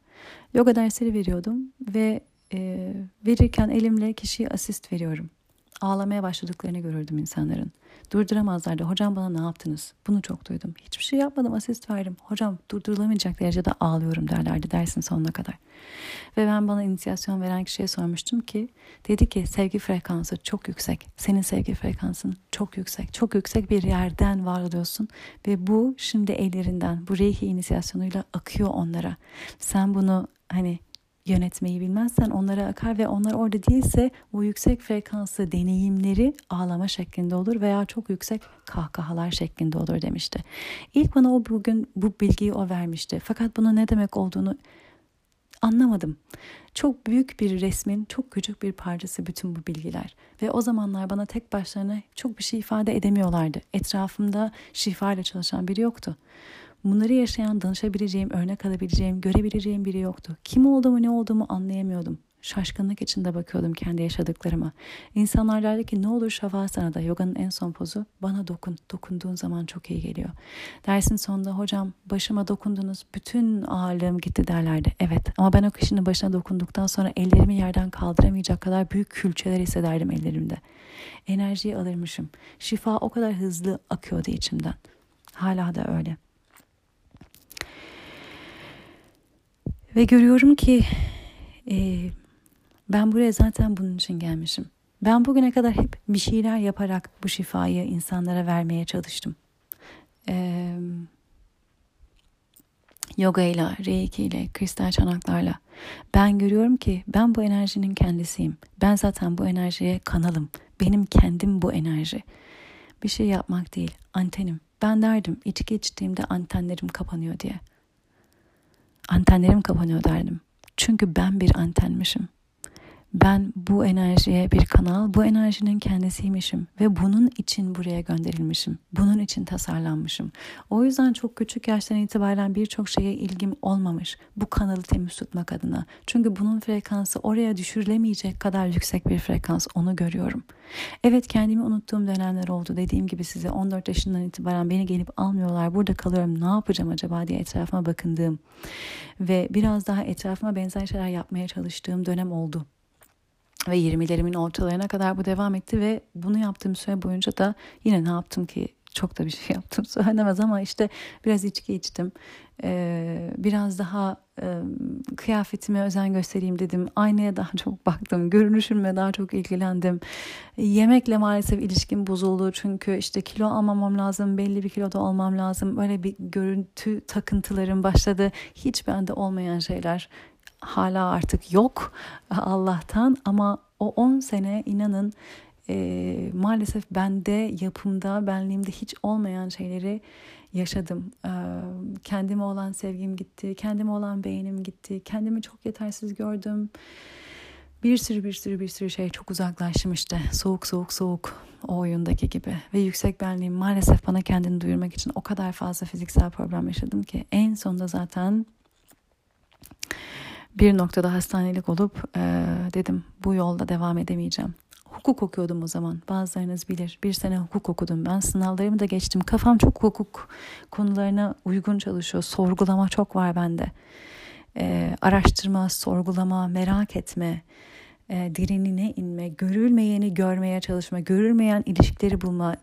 Yoga dersleri veriyordum ve e, verirken elimle kişiye asist veriyorum. Ağlamaya başladıklarını görürdüm insanların. Durduramazlardı. Hocam bana ne yaptınız? Bunu çok duydum. Hiçbir şey yapmadım asist verdim. Hocam durdurulamayacak derecede ağlıyorum derlerdi dersin sonuna kadar. Ve ben bana inisiyasyon veren kişiye sormuştum ki dedi ki sevgi frekansı çok yüksek. Senin sevgi frekansın çok yüksek. Çok yüksek bir yerden var oluyorsun. Ve bu şimdi ellerinden bu reiki inisiyasyonuyla akıyor onlara. Sen bunu hani yönetmeyi bilmezsen onlara akar ve onlar orada değilse bu yüksek frekanslı deneyimleri ağlama şeklinde olur veya çok yüksek kahkahalar şeklinde olur demişti. İlk bana o bugün bu bilgiyi o vermişti. Fakat bunun ne demek olduğunu anlamadım. Çok büyük bir resmin çok küçük bir parçası bütün bu bilgiler. Ve o zamanlar bana tek başlarına çok bir şey ifade edemiyorlardı. Etrafımda şifa ile çalışan biri yoktu. Bunları yaşayan, danışabileceğim, örnek alabileceğim, görebileceğim biri yoktu. Kim olduğumu, ne olduğumu anlayamıyordum. Şaşkınlık içinde bakıyordum kendi yaşadıklarıma. İnsanlar derdi ki ne olur şavasanada yoganın en son pozu bana dokun. Dokunduğun zaman çok iyi geliyor. Dersin sonunda hocam başıma dokundunuz bütün ağırlığım gitti derlerdi. Evet ama ben o kişinin başına dokunduktan sonra ellerimi yerden kaldıramayacak kadar büyük külçeler hissederdim ellerimde. Enerjiyi alırmışım. Şifa o kadar hızlı akıyordu içimden. Hala da öyle. Ve görüyorum ki e, ben buraya zaten bunun için gelmişim. Ben bugüne kadar hep bir şeyler yaparak bu şifayı insanlara vermeye çalıştım. Ee, yoga ile, reiki ile, kristal çanaklarla. Ben görüyorum ki ben bu enerjinin kendisiyim. Ben zaten bu enerjiye kanalım. Benim kendim bu enerji. Bir şey yapmak değil, antenim. Ben derdim içki içtiğimde antenlerim kapanıyor diye. Antenlerim kapanıyor derdim. Çünkü ben bir antenmişim. Ben bu enerjiye bir kanal, bu enerjinin kendisiymişim ve bunun için buraya gönderilmişim. Bunun için tasarlanmışım. O yüzden çok küçük yaştan itibaren birçok şeye ilgim olmamış. Bu kanalı temiz tutmak adına. Çünkü bunun frekansı oraya düşürülemeyecek kadar yüksek bir frekans. Onu görüyorum. Evet kendimi unuttuğum dönemler oldu. Dediğim gibi size 14 yaşından itibaren beni gelip almıyorlar. Burada kalıyorum. Ne yapacağım acaba diye etrafıma bakındığım ve biraz daha etrafıma benzer şeyler yapmaya çalıştığım dönem oldu. Ve 20'lerimin ortalarına kadar bu devam etti ve bunu yaptığım süre boyunca da yine ne yaptım ki çok da bir şey yaptım söylemez ama işte biraz içki içtim. Ee, biraz daha e, kıyafetime özen göstereyim dedim. Aynaya daha çok baktım. Görünüşümle daha çok ilgilendim. Yemekle maalesef ilişkim bozuldu. Çünkü işte kilo almamam lazım. Belli bir kiloda olmam lazım. Böyle bir görüntü takıntılarım başladı. Hiç bende olmayan şeyler hala artık yok Allah'tan ama o 10 sene inanın e, maalesef bende yapımda benliğimde hiç olmayan şeyleri yaşadım. E, kendime olan sevgim gitti, kendime olan beğenim gitti, kendimi çok yetersiz gördüm. Bir sürü bir sürü bir sürü şey çok uzaklaştım işte. Soğuk soğuk soğuk o oyundaki gibi. Ve yüksek benliğim maalesef bana kendini duyurmak için o kadar fazla fiziksel problem yaşadım ki en sonunda zaten bir noktada hastanelik olup e, dedim bu yolda devam edemeyeceğim. Hukuk okuyordum o zaman. Bazılarınız bilir. Bir sene hukuk okudum ben. Sınavlarımı da geçtim. Kafam çok hukuk konularına uygun çalışıyor. Sorgulama çok var bende. E, araştırma, sorgulama, merak etme, e, derinine inme, görülmeyeni görmeye çalışma, görülmeyen ilişkileri bulma,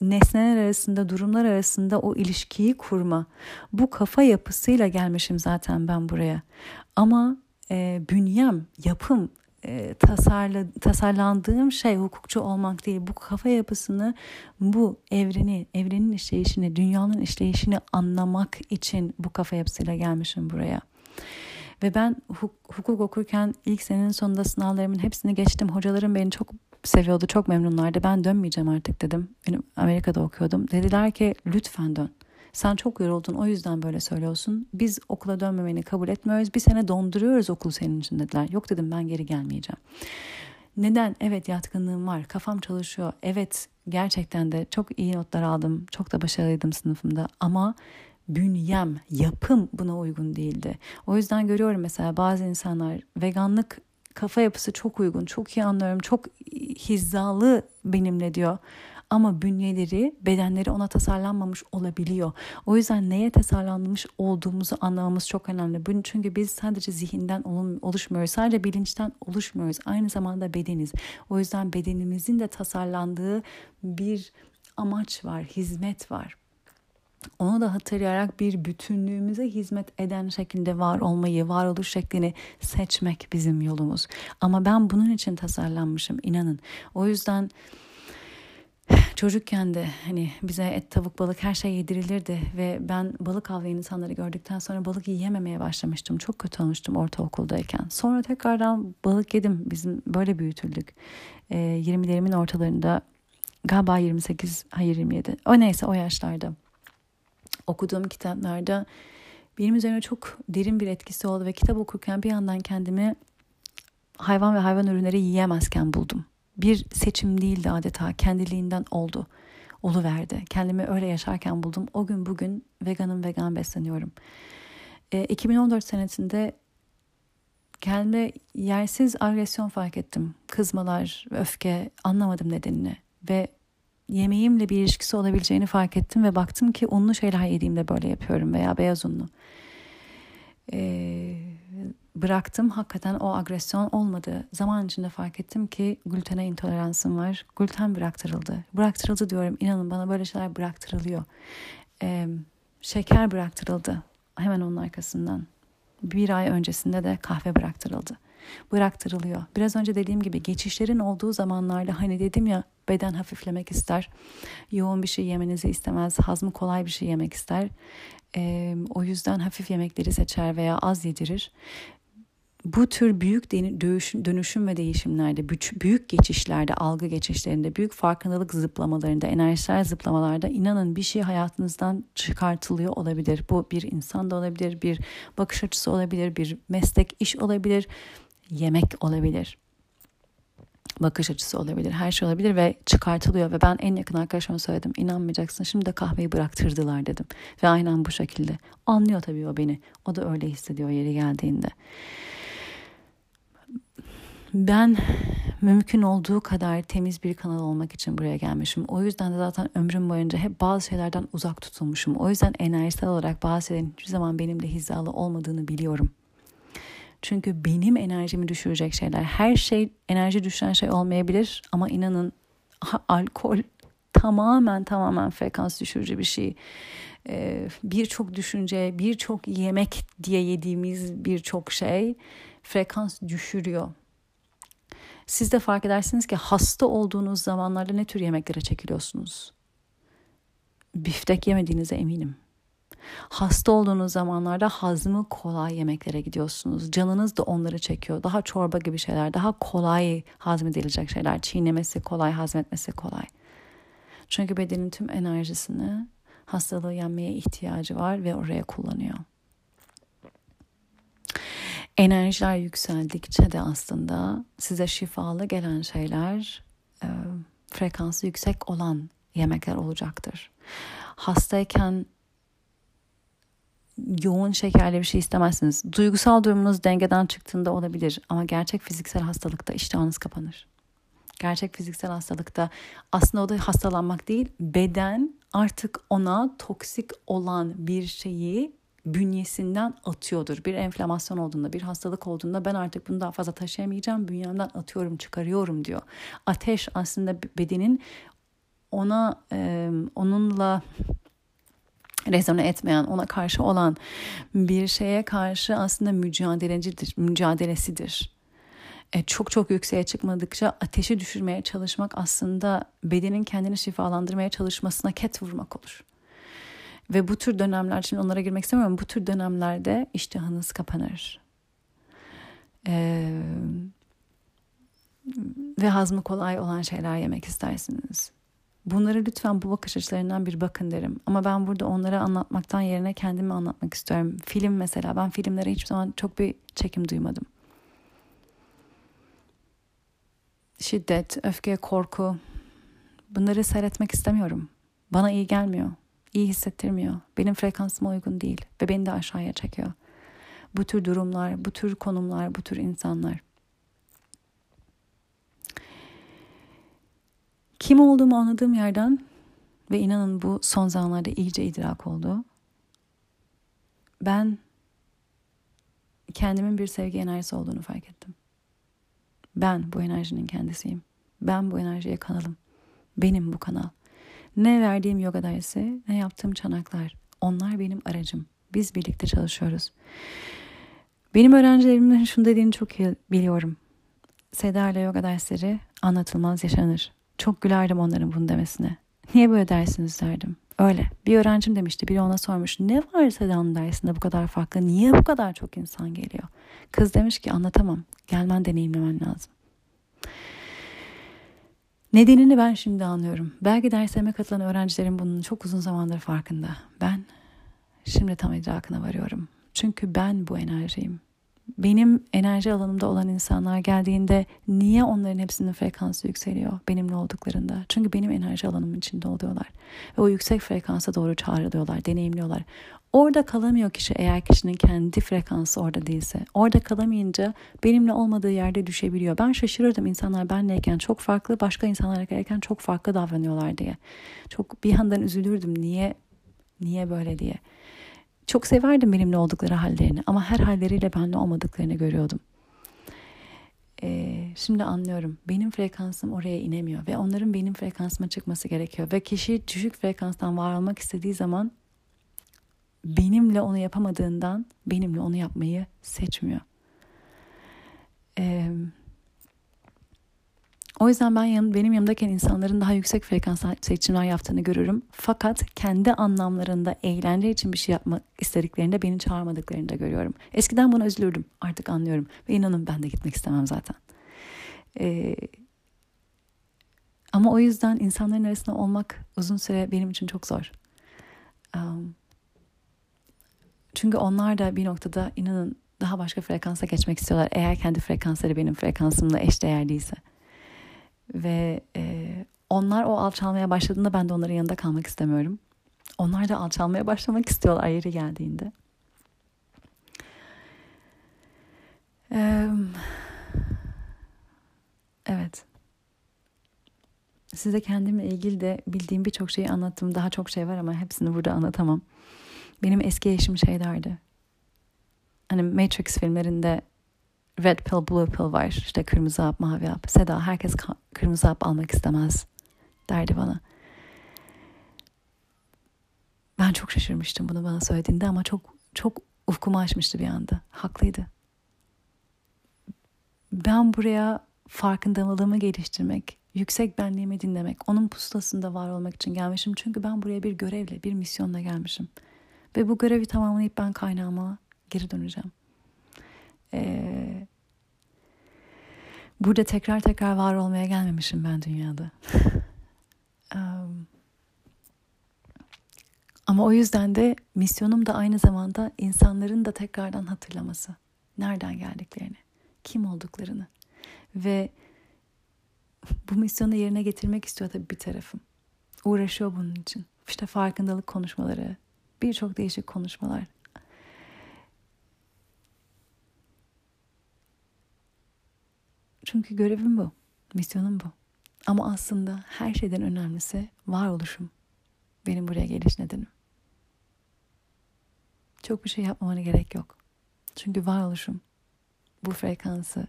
nesneler arasında, durumlar arasında o ilişkiyi kurma. Bu kafa yapısıyla gelmişim zaten ben buraya. Ama e, bünyem, yapım, e, tasarla, tasarlandığım şey hukukçu olmak değil. Bu kafa yapısını, bu evreni, evrenin işleyişini, dünyanın işleyişini anlamak için bu kafa yapısıyla gelmişim buraya. Ve ben hukuk okurken ilk senenin sonunda sınavlarımın hepsini geçtim. Hocalarım beni çok seviyordu, çok memnunlardı. Ben dönmeyeceğim artık dedim. Benim Amerika'da okuyordum. Dediler ki lütfen dön. Sen çok yoruldun o yüzden böyle söylüyorsun. Biz okula dönmemeni kabul etmiyoruz. Bir sene donduruyoruz okul senin için dediler. Yok dedim ben geri gelmeyeceğim. Neden? Evet yatkınlığım var. Kafam çalışıyor. Evet gerçekten de çok iyi notlar aldım. Çok da başarılıydım sınıfımda. Ama bünyem, yapım buna uygun değildi. O yüzden görüyorum mesela bazı insanlar veganlık kafa yapısı çok uygun, çok iyi anlıyorum, çok hizalı benimle diyor. Ama bünyeleri, bedenleri ona tasarlanmamış olabiliyor. O yüzden neye tasarlanmış olduğumuzu anlamamız çok önemli. Çünkü biz sadece zihinden oluşmuyoruz. Sadece bilinçten oluşmuyoruz. Aynı zamanda bedeniz. O yüzden bedenimizin de tasarlandığı bir amaç var, hizmet var. Onu da hatırlayarak bir bütünlüğümüze hizmet eden şekilde var olmayı, varoluş şeklini seçmek bizim yolumuz. Ama ben bunun için tasarlanmışım inanın. O yüzden çocukken de hani bize et, tavuk, balık her şey yedirilirdi ve ben balık avlayan insanları gördükten sonra balık yiyememeye başlamıştım. Çok kötü olmuştum ortaokuldayken. Sonra tekrardan balık yedim. Bizim böyle büyütüldük. E, ee, 20'lerimin ortalarında galiba 28 hayır 27 o neyse o yaşlarda okuduğum kitaplarda benim üzerine çok derin bir etkisi oldu ve kitap okurken bir yandan kendimi hayvan ve hayvan ürünleri yiyemezken buldum. Bir seçim değildi adeta kendiliğinden oldu. Oluverdi. Kendimi öyle yaşarken buldum. O gün bugün veganım vegan besleniyorum. E, 2014 senesinde kendime yersiz agresyon fark ettim. Kızmalar, öfke anlamadım nedenini. Ve yemeğimle bir ilişkisi olabileceğini fark ettim ve baktım ki unlu şeyler yediğimde böyle yapıyorum veya beyaz unlu. Ee, bıraktım hakikaten o agresyon olmadı. Zaman içinde fark ettim ki glutene intoleransım var. Gluten bıraktırıldı. Bıraktırıldı diyorum inanın bana böyle şeyler bıraktırılıyor. Ee, şeker bıraktırıldı hemen onun arkasından. Bir ay öncesinde de kahve bıraktırıldı bıraktırılıyor. Biraz önce dediğim gibi geçişlerin olduğu zamanlarda hani dedim ya beden hafiflemek ister. Yoğun bir şey yemenizi istemez. Hazmı kolay bir şey yemek ister. Ee, o yüzden hafif yemekleri seçer veya az yedirir bu tür büyük dönüşüm ve değişimlerde, büyük geçişlerde, algı geçişlerinde, büyük farkındalık zıplamalarında, enerjisel zıplamalarda inanın bir şey hayatınızdan çıkartılıyor olabilir. Bu bir insan da olabilir, bir bakış açısı olabilir, bir meslek, iş olabilir, yemek olabilir. Bakış açısı olabilir, her şey olabilir ve çıkartılıyor ve ben en yakın arkadaşıma söyledim. İnanmayacaksın şimdi de kahveyi bıraktırdılar dedim. Ve aynen bu şekilde. Anlıyor tabii o beni. O da öyle hissediyor yeri geldiğinde. Ben mümkün olduğu kadar temiz bir kanal olmak için buraya gelmişim. O yüzden de zaten ömrüm boyunca hep bazı şeylerden uzak tutulmuşum. O yüzden enerjisel olarak bazı şeylerin hiçbir zaman benimle hizalı olmadığını biliyorum. Çünkü benim enerjimi düşürecek şeyler. Her şey enerji düşüren şey olmayabilir ama inanın alkol tamamen tamamen frekans düşürücü bir şey. Ee, birçok düşünce, birçok yemek diye yediğimiz birçok şey frekans düşürüyor. Siz de fark edersiniz ki hasta olduğunuz zamanlarda ne tür yemeklere çekiliyorsunuz? Biftek yemediğinize eminim. Hasta olduğunuz zamanlarda hazmı kolay yemeklere gidiyorsunuz. Canınız da onları çekiyor. Daha çorba gibi şeyler, daha kolay hazmedilecek şeyler. Çiğnemesi kolay, hazmetmesi kolay. Çünkü bedenin tüm enerjisini hastalığı yenmeye ihtiyacı var ve oraya kullanıyor. Enerjiler yükseldikçe de aslında size şifalı gelen şeyler frekansı yüksek olan yemekler olacaktır. Hastayken yoğun şekerli bir şey istemezsiniz. Duygusal durumunuz dengeden çıktığında olabilir ama gerçek fiziksel hastalıkta iştahınız kapanır. Gerçek fiziksel hastalıkta aslında o da hastalanmak değil, beden artık ona toksik olan bir şeyi bünyesinden atıyordur. Bir enflamasyon olduğunda, bir hastalık olduğunda ben artık bunu daha fazla taşıyamayacağım, bünyemden atıyorum, çıkarıyorum diyor. Ateş aslında bedenin ona e, onunla rezone etmeyen, ona karşı olan bir şeye karşı aslında mücadelecidir, mücadelesidir. E, çok çok yükseğe çıkmadıkça ateşi düşürmeye çalışmak aslında bedenin kendini şifalandırmaya çalışmasına ket vurmak olur. Ve bu tür dönemler, şimdi onlara girmek istemiyorum, bu tür dönemlerde iştahınız kapanır. Ee, ve hazmı kolay olan şeyler yemek istersiniz. Bunları lütfen bu bakış açılarından bir bakın derim. Ama ben burada onları anlatmaktan yerine kendimi anlatmak istiyorum. Film mesela ben filmlere hiçbir zaman çok bir çekim duymadım. Şiddet, öfke, korku bunları seyretmek istemiyorum. Bana iyi gelmiyor. iyi hissettirmiyor. Benim frekansıma uygun değil ve beni de aşağıya çekiyor. Bu tür durumlar, bu tür konumlar, bu tür insanlar. Kim olduğumu anladığım yerden ve inanın bu son zamanlarda iyice idrak oldu. Ben kendimin bir sevgi enerjisi olduğunu fark ettim. Ben bu enerjinin kendisiyim. Ben bu enerjiye kanalım. Benim bu kanal. Ne verdiğim yoga dersi, ne yaptığım çanaklar. Onlar benim aracım. Biz birlikte çalışıyoruz. Benim öğrencilerimin şunu dediğini çok iyi biliyorum. Seda ile yoga dersleri anlatılmaz yaşanır. Çok gülerdim onların bunu demesine. Niye böyle dersiniz derdim. Öyle. Bir öğrencim demişti. Biri ona sormuş. Ne var Seda'nın dersinde bu kadar farklı? Niye bu kadar çok insan geliyor? Kız demiş ki anlatamam. Gelmen deneyimlemen lazım. Nedenini ben şimdi anlıyorum. Belki derslerime katılan öğrencilerin bunun çok uzun zamandır farkında. Ben şimdi tam idrakına varıyorum. Çünkü ben bu enerjiyim benim enerji alanımda olan insanlar geldiğinde niye onların hepsinin frekansı yükseliyor benimle olduklarında? Çünkü benim enerji alanımın içinde oluyorlar. Ve o yüksek frekansa doğru çağrılıyorlar, deneyimliyorlar. Orada kalamıyor kişi eğer kişinin kendi frekansı orada değilse. Orada kalamayınca benimle olmadığı yerde düşebiliyor. Ben şaşırırdım insanlar benleyken çok farklı, başka insanlarla gelirken çok farklı davranıyorlar diye. Çok bir yandan üzülürdüm niye niye böyle diye. Çok severdim benimle oldukları hallerini ama her halleriyle benimle olmadıklarını görüyordum. Ee, şimdi anlıyorum. Benim frekansım oraya inemiyor ve onların benim frekansıma çıkması gerekiyor. Ve kişi düşük frekanstan var olmak istediği zaman benimle onu yapamadığından benimle onu yapmayı seçmiyor. Ee, o yüzden ben yan, benim yanımdayken insanların daha yüksek frekans seçimler yaptığını görürüm. Fakat kendi anlamlarında eğlence için bir şey yapmak istediklerinde beni çağırmadıklarını da görüyorum. Eskiden buna üzülürdüm. Artık anlıyorum. Ve inanın ben de gitmek istemem zaten. Ee, ama o yüzden insanların arasında olmak uzun süre benim için çok zor. Um, çünkü onlar da bir noktada inanın daha başka frekansa geçmek istiyorlar. Eğer kendi frekansları benim frekansımla eşdeğer değilse. Ve e, onlar o alçalmaya başladığında ben de onların yanında kalmak istemiyorum. Onlar da alçalmaya başlamak istiyorlar yeri geldiğinde. Evet. Size kendimle ilgili de bildiğim birçok şeyi anlattım. Daha çok şey var ama hepsini burada anlatamam. Benim eski eşim şey derdi. Hani Matrix filmlerinde red pill, blue pill var. İşte kırmızı hap, mavi hap. Seda herkes kırmızı hap almak istemez derdi bana. Ben çok şaşırmıştım bunu bana söylediğinde ama çok çok ufkumu açmıştı bir anda. Haklıydı. Ben buraya farkındalığımı geliştirmek, yüksek benliğimi dinlemek, onun pusulasında var olmak için gelmişim. Çünkü ben buraya bir görevle, bir misyonla gelmişim. Ve bu görevi tamamlayıp ben kaynağıma geri döneceğim. Ee, burada tekrar tekrar var olmaya gelmemişim ben dünyada. ama o yüzden de misyonum da aynı zamanda insanların da tekrardan hatırlaması. Nereden geldiklerini, kim olduklarını. Ve bu misyonu yerine getirmek istiyor tabii bir tarafım. Uğraşıyor bunun için. İşte farkındalık konuşmaları, birçok değişik konuşmalar. Çünkü görevim bu. Misyonum bu. Ama aslında her şeyden önemlisi varoluşum. Benim buraya geliş nedenim. Çok bir şey yapmamana gerek yok. Çünkü varoluşum bu frekansı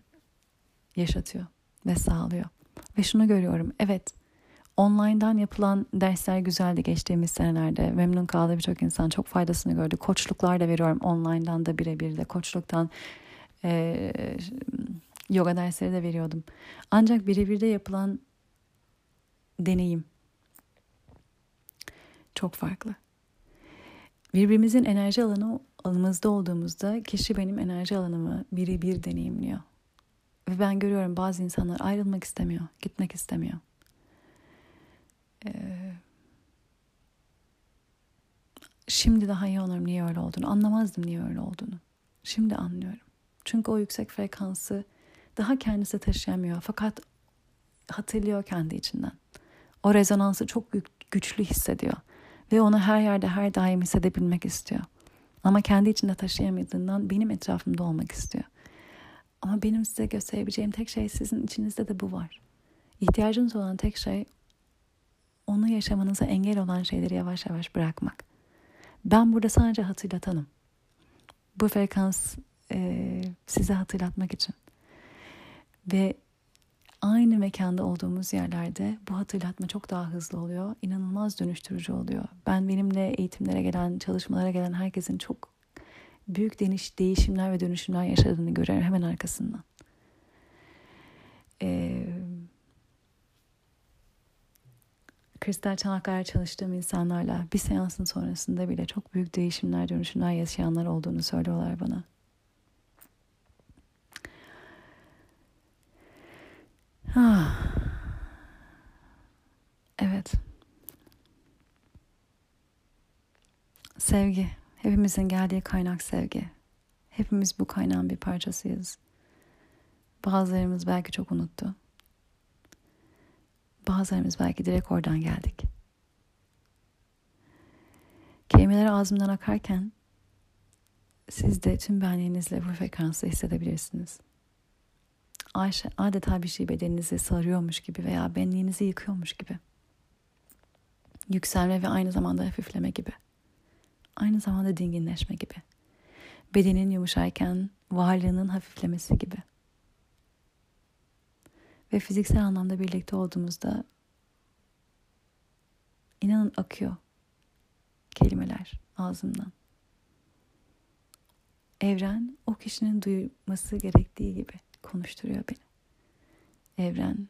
yaşatıyor ve sağlıyor. Ve şunu görüyorum. Evet, online'dan yapılan dersler güzeldi geçtiğimiz senelerde. Memnun kaldı birçok insan. Çok faydasını gördü. Koçluklar da veriyorum online'dan da birebir de. Koçluktan e, yoga dersleri de veriyordum. Ancak birebir de yapılan deneyim çok farklı. Birbirimizin enerji alanı alanımızda olduğumuzda kişi benim enerji alanımı birebir deneyimliyor. Ve ben görüyorum bazı insanlar ayrılmak istemiyor, gitmek istemiyor. Ee, şimdi daha iyi anlıyorum niye öyle olduğunu. Anlamazdım niye öyle olduğunu. Şimdi anlıyorum. Çünkü o yüksek frekansı daha kendisi taşıyamıyor fakat hatırlıyor kendi içinden. O rezonansı çok güçlü hissediyor ve onu her yerde her daim hissedebilmek istiyor. Ama kendi içinde taşıyamadığından benim etrafımda olmak istiyor. Ama benim size gösterebileceğim tek şey sizin içinizde de bu var. İhtiyacınız olan tek şey onu yaşamanıza engel olan şeyleri yavaş yavaş bırakmak. Ben burada sadece hatırlatanım. Bu frekans e, size hatırlatmak için. Ve aynı mekanda olduğumuz yerlerde bu hatırlatma çok daha hızlı oluyor. İnanılmaz dönüştürücü oluyor. Ben benimle eğitimlere gelen, çalışmalara gelen herkesin çok büyük deniş, değişimler ve dönüşümler yaşadığını görüyorum hemen arkasından. Ee, kristal çanaklar çalıştığım insanlarla bir seansın sonrasında bile çok büyük değişimler, dönüşümler yaşayanlar olduğunu söylüyorlar bana. Ah. Evet. Sevgi. Hepimizin geldiği kaynak sevgi. Hepimiz bu kaynağın bir parçasıyız. Bazılarımız belki çok unuttu. Bazılarımız belki direkt oradan geldik. Kelimeler ağzımdan akarken siz de tüm benliğinizle bu frekansı hissedebilirsiniz. Adeta bir şey bedeninizi sarıyormuş gibi veya benliğinizi yıkıyormuş gibi. Yükselme ve aynı zamanda hafifleme gibi. Aynı zamanda dinginleşme gibi. Bedenin yumuşarken varlığının hafiflemesi gibi. Ve fiziksel anlamda birlikte olduğumuzda inanın akıyor kelimeler ağzımdan. Evren o kişinin duyması gerektiği gibi konuşturuyor beni. Evren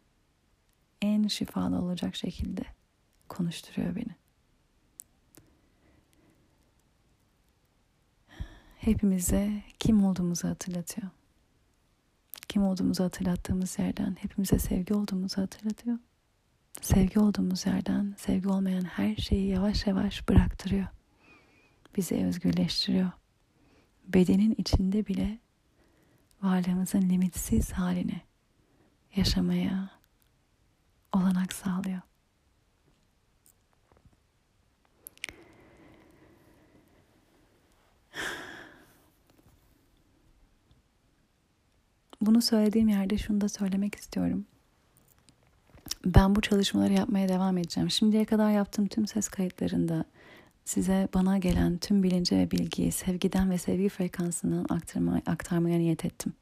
en şifalı olacak şekilde konuşturuyor beni. Hepimize kim olduğumuzu hatırlatıyor. Kim olduğumuzu hatırlattığımız yerden hepimize sevgi olduğumuzu hatırlatıyor. Sevgi olduğumuz yerden sevgi olmayan her şeyi yavaş yavaş bıraktırıyor. Bizi özgürleştiriyor. Bedenin içinde bile varlığımızın limitsiz halini yaşamaya olanak sağlıyor. Bunu söylediğim yerde şunu da söylemek istiyorum. Ben bu çalışmaları yapmaya devam edeceğim. Şimdiye kadar yaptığım tüm ses kayıtlarında size bana gelen tüm bilinci ve bilgiyi sevgiden ve sevgi frekansından aktarma, aktarmaya niyet ettim.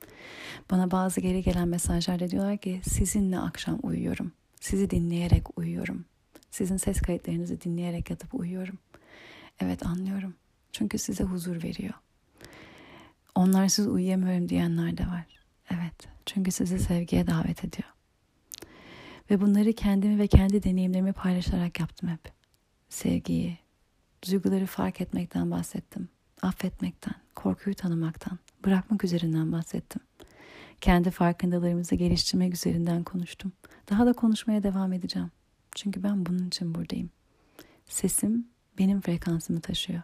Bana bazı geri gelen mesajlarda diyorlar ki sizinle akşam uyuyorum. Sizi dinleyerek uyuyorum. Sizin ses kayıtlarınızı dinleyerek yatıp uyuyorum. Evet anlıyorum. Çünkü size huzur veriyor. Onlarsız uyuyamıyorum diyenler de var. Evet. Çünkü sizi sevgiye davet ediyor. Ve bunları kendimi ve kendi deneyimlerimi paylaşarak yaptım hep. Sevgiyi, duyguları fark etmekten bahsettim. Affetmekten, korkuyu tanımaktan, bırakmak üzerinden bahsettim. Kendi farkındalarımızı geliştirmek üzerinden konuştum. Daha da konuşmaya devam edeceğim. Çünkü ben bunun için buradayım. Sesim benim frekansımı taşıyor.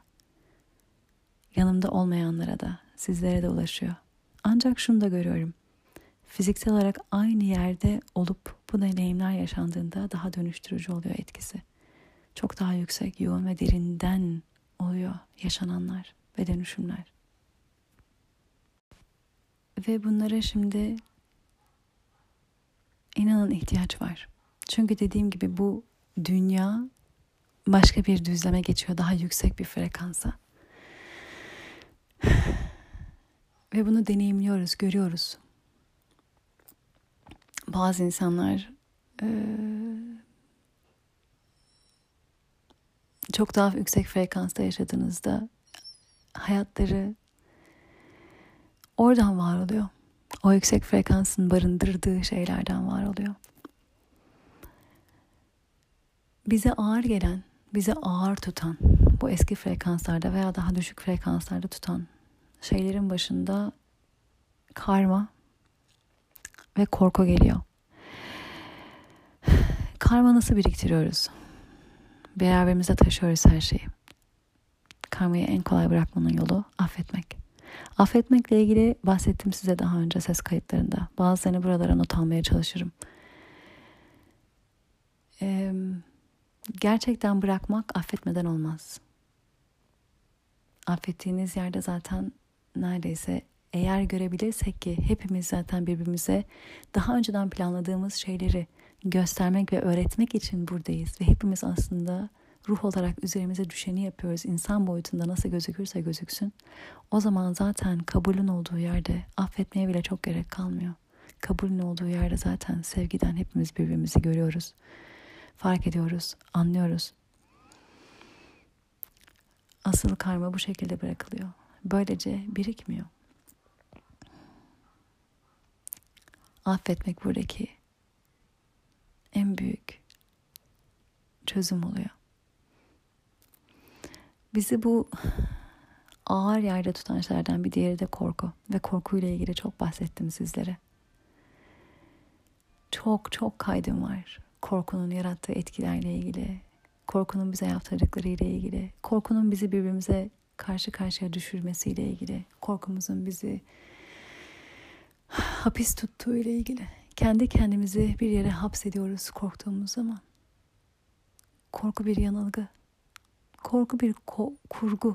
Yanımda olmayanlara da, sizlere de ulaşıyor. Ancak şunu da görüyorum. Fiziksel olarak aynı yerde olup bu deneyimler yaşandığında daha dönüştürücü oluyor etkisi çok daha yüksek, yoğun ve derinden oluyor yaşananlar ve dönüşümler. Ve bunlara şimdi inanın ihtiyaç var. Çünkü dediğim gibi bu dünya başka bir düzleme geçiyor, daha yüksek bir frekansa. Ve bunu deneyimliyoruz, görüyoruz. Bazı insanlar çok daha yüksek frekansta yaşadığınızda hayatları oradan var oluyor. O yüksek frekansın barındırdığı şeylerden var oluyor. Bize ağır gelen, bize ağır tutan, bu eski frekanslarda veya daha düşük frekanslarda tutan şeylerin başında karma ve korku geliyor. Karma nasıl biriktiriyoruz? Beraberimize taşıyoruz her şeyi. Karmayı en kolay bırakmanın yolu affetmek. Affetmekle ilgili bahsettim size daha önce ses kayıtlarında. Bazılarını buralara not almaya çalışırım. Ee, gerçekten bırakmak affetmeden olmaz. Affettiğiniz yerde zaten neredeyse eğer görebilirsek ki hepimiz zaten birbirimize daha önceden planladığımız şeyleri göstermek ve öğretmek için buradayız. Ve hepimiz aslında ruh olarak üzerimize düşeni yapıyoruz. İnsan boyutunda nasıl gözükürse gözüksün. O zaman zaten kabulün olduğu yerde affetmeye bile çok gerek kalmıyor. Kabulün olduğu yerde zaten sevgiden hepimiz birbirimizi görüyoruz. Fark ediyoruz, anlıyoruz. Asıl karma bu şekilde bırakılıyor. Böylece birikmiyor. Affetmek buradaki en büyük çözüm oluyor. Bizi bu ağır yerde tutan şeylerden bir diğeri de korku. Ve korkuyla ilgili çok bahsettim sizlere. Çok çok kaydım var. Korkunun yarattığı etkilerle ilgili. Korkunun bize yaptırdıkları ile ilgili. Korkunun bizi birbirimize karşı karşıya düşürmesiyle ilgili. Korkumuzun bizi hapis tuttuğu ile ilgili. Kendi kendimizi bir yere hapsediyoruz korktuğumuz zaman. Korku bir yanılgı. Korku bir ko- kurgu.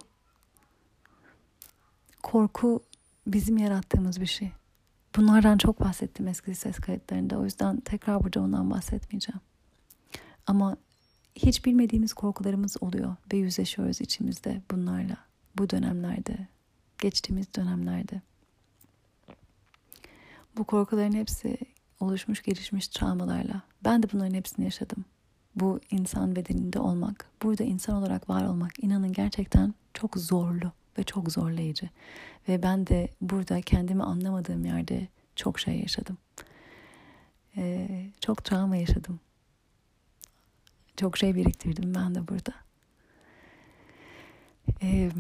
Korku bizim yarattığımız bir şey. Bunlardan çok bahsettim eski ses kayıtlarında. O yüzden tekrar burada ondan bahsetmeyeceğim. Ama hiç bilmediğimiz korkularımız oluyor ve yüzleşiyoruz içimizde bunlarla. Bu dönemlerde, geçtiğimiz dönemlerde. Bu korkuların hepsi oluşmuş gelişmiş travmalarla. Ben de bunların hepsini yaşadım bu insan bedeninde olmak, burada insan olarak var olmak inanın gerçekten çok zorlu ve çok zorlayıcı. Ve ben de burada kendimi anlamadığım yerde çok şey yaşadım. Ee, çok travma yaşadım. Çok şey biriktirdim ben de burada. Ee,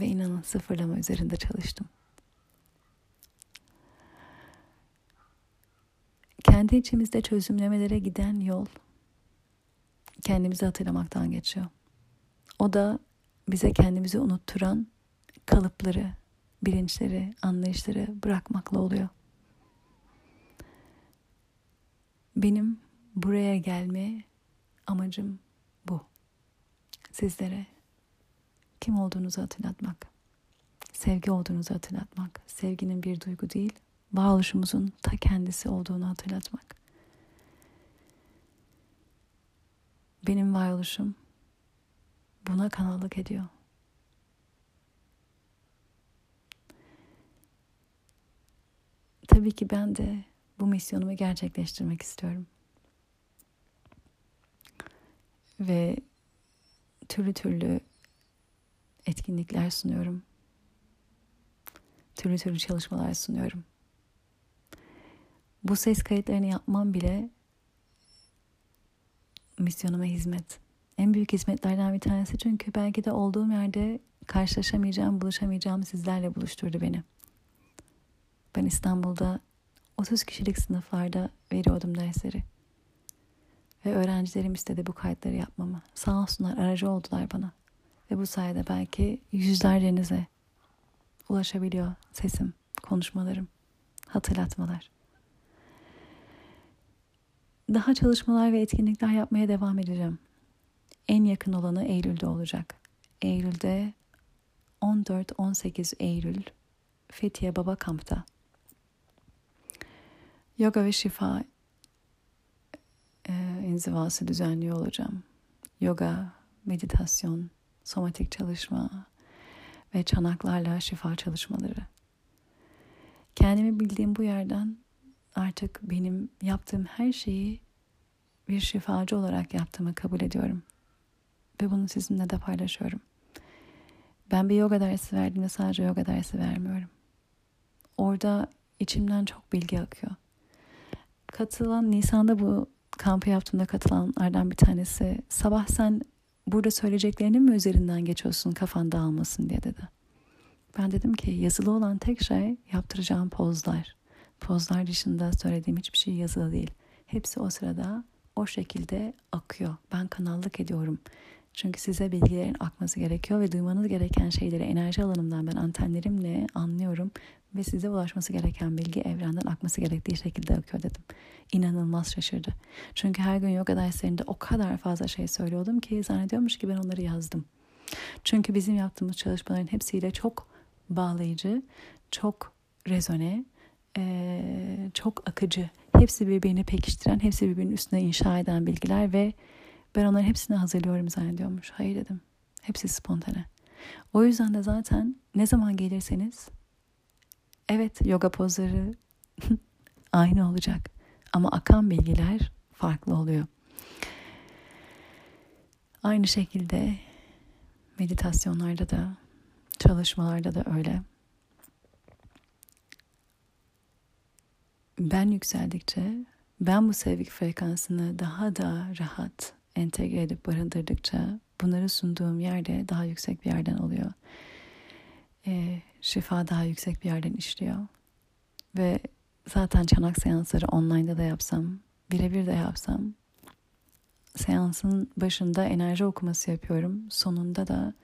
ve inanın sıfırlama üzerinde çalıştım. kendi içimizde çözümlemelere giden yol kendimizi hatırlamaktan geçiyor. O da bize kendimizi unutturan kalıpları, bilinçleri, anlayışları bırakmakla oluyor. Benim buraya gelme amacım bu. Sizlere kim olduğunuzu hatırlatmak, sevgi olduğunuzu hatırlatmak, sevginin bir duygu değil, varoluşumuzun ta kendisi olduğunu hatırlatmak. Benim varoluşum buna kanallık ediyor. Tabii ki ben de bu misyonumu gerçekleştirmek istiyorum. Ve türlü türlü etkinlikler sunuyorum. Türlü türlü çalışmalar sunuyorum bu ses kayıtlarını yapmam bile misyonuma hizmet. En büyük hizmetlerden bir tanesi çünkü belki de olduğum yerde karşılaşamayacağım, buluşamayacağım sizlerle buluşturdu beni. Ben İstanbul'da 30 kişilik sınıflarda veriyordum dersleri. Ve öğrencilerim istedi bu kayıtları yapmamı. Sağ olsunlar aracı oldular bana. Ve bu sayede belki yüzlercenize ulaşabiliyor sesim, konuşmalarım, hatırlatmalar. Daha çalışmalar ve etkinlikler yapmaya devam edeceğim. En yakın olanı Eylül'de olacak. Eylül'de 14-18 Eylül Fethiye Baba Kamp'ta. Yoga ve şifa e, inzivası düzenliyor olacağım. Yoga, meditasyon, somatik çalışma ve çanaklarla şifa çalışmaları. Kendimi bildiğim bu yerden artık benim yaptığım her şeyi bir şifacı olarak yaptığımı kabul ediyorum. Ve bunu sizinle de paylaşıyorum. Ben bir yoga dersi verdiğimde sadece yoga dersi vermiyorum. Orada içimden çok bilgi akıyor. Katılan, Nisan'da bu kampı yaptığımda katılanlardan bir tanesi sabah sen burada söyleyeceklerinin mi üzerinden geçiyorsun kafan dağılmasın diye dedi. Ben dedim ki yazılı olan tek şey yaptıracağım pozlar. Pozlar dışında söylediğim hiçbir şey yazılı değil. Hepsi o sırada o şekilde akıyor. Ben kanallık ediyorum. Çünkü size bilgilerin akması gerekiyor ve duymanız gereken şeyleri enerji alanımdan ben antenlerimle anlıyorum ve size ulaşması gereken bilgi evrenden akması gerektiği şekilde akıyor dedim. İnanılmaz şaşırdı. Çünkü her gün yoga derslerinde o kadar fazla şey söylüyordum ki zannediyormuş ki ben onları yazdım. Çünkü bizim yaptığımız çalışmaların hepsiyle çok bağlayıcı, çok rezone, çok akıcı. Hepsi birbirini pekiştiren, hepsi birbirinin üstüne inşa eden bilgiler ve ben onların hepsini hazırlıyorum zannediyormuş. Hayır dedim. Hepsi spontane. O yüzden de zaten ne zaman gelirseniz evet yoga pozları aynı olacak. Ama akan bilgiler farklı oluyor. Aynı şekilde meditasyonlarda da çalışmalarda da öyle. Ben yükseldikçe ben bu sevgi frekansını daha da rahat entegre edip barındırdıkça bunları sunduğum yerde daha yüksek bir yerden oluyor. E, şifa daha yüksek bir yerden işliyor. Ve zaten çanak seansları online'da da yapsam, birebir de yapsam seansın başında enerji okuması yapıyorum. Sonunda da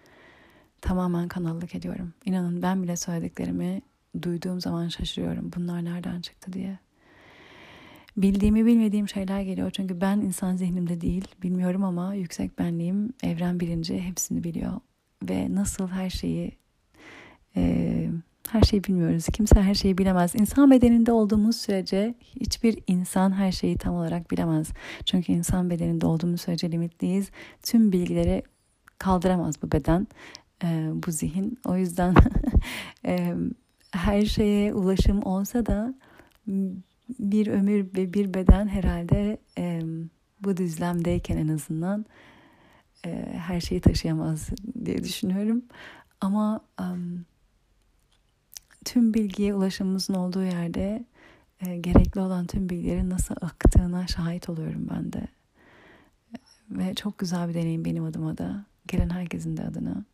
tamamen kanallık ediyorum. İnanın ben bile söylediklerimi duyduğum zaman şaşırıyorum. Bunlar nereden çıktı diye. Bildiğimi bilmediğim şeyler geliyor. Çünkü ben insan zihnimde değil, bilmiyorum ama yüksek benliğim, evren bilinci hepsini biliyor. Ve nasıl her şeyi e, her şeyi bilmiyoruz. Kimse her şeyi bilemez. İnsan bedeninde olduğumuz sürece hiçbir insan her şeyi tam olarak bilemez. Çünkü insan bedeninde olduğumuz sürece limitliyiz. Tüm bilgileri kaldıramaz bu beden, e, bu zihin. O yüzden e, her şeye ulaşım olsa da bir ömür ve bir beden herhalde e, bu düzlemdeyken en azından e, her şeyi taşıyamaz diye düşünüyorum. Ama um, tüm bilgiye ulaşımımızın olduğu yerde e, gerekli olan tüm bilgilerin nasıl aktığına şahit oluyorum ben de. Ve çok güzel bir deneyim benim adıma da. Gelen herkesin de adına.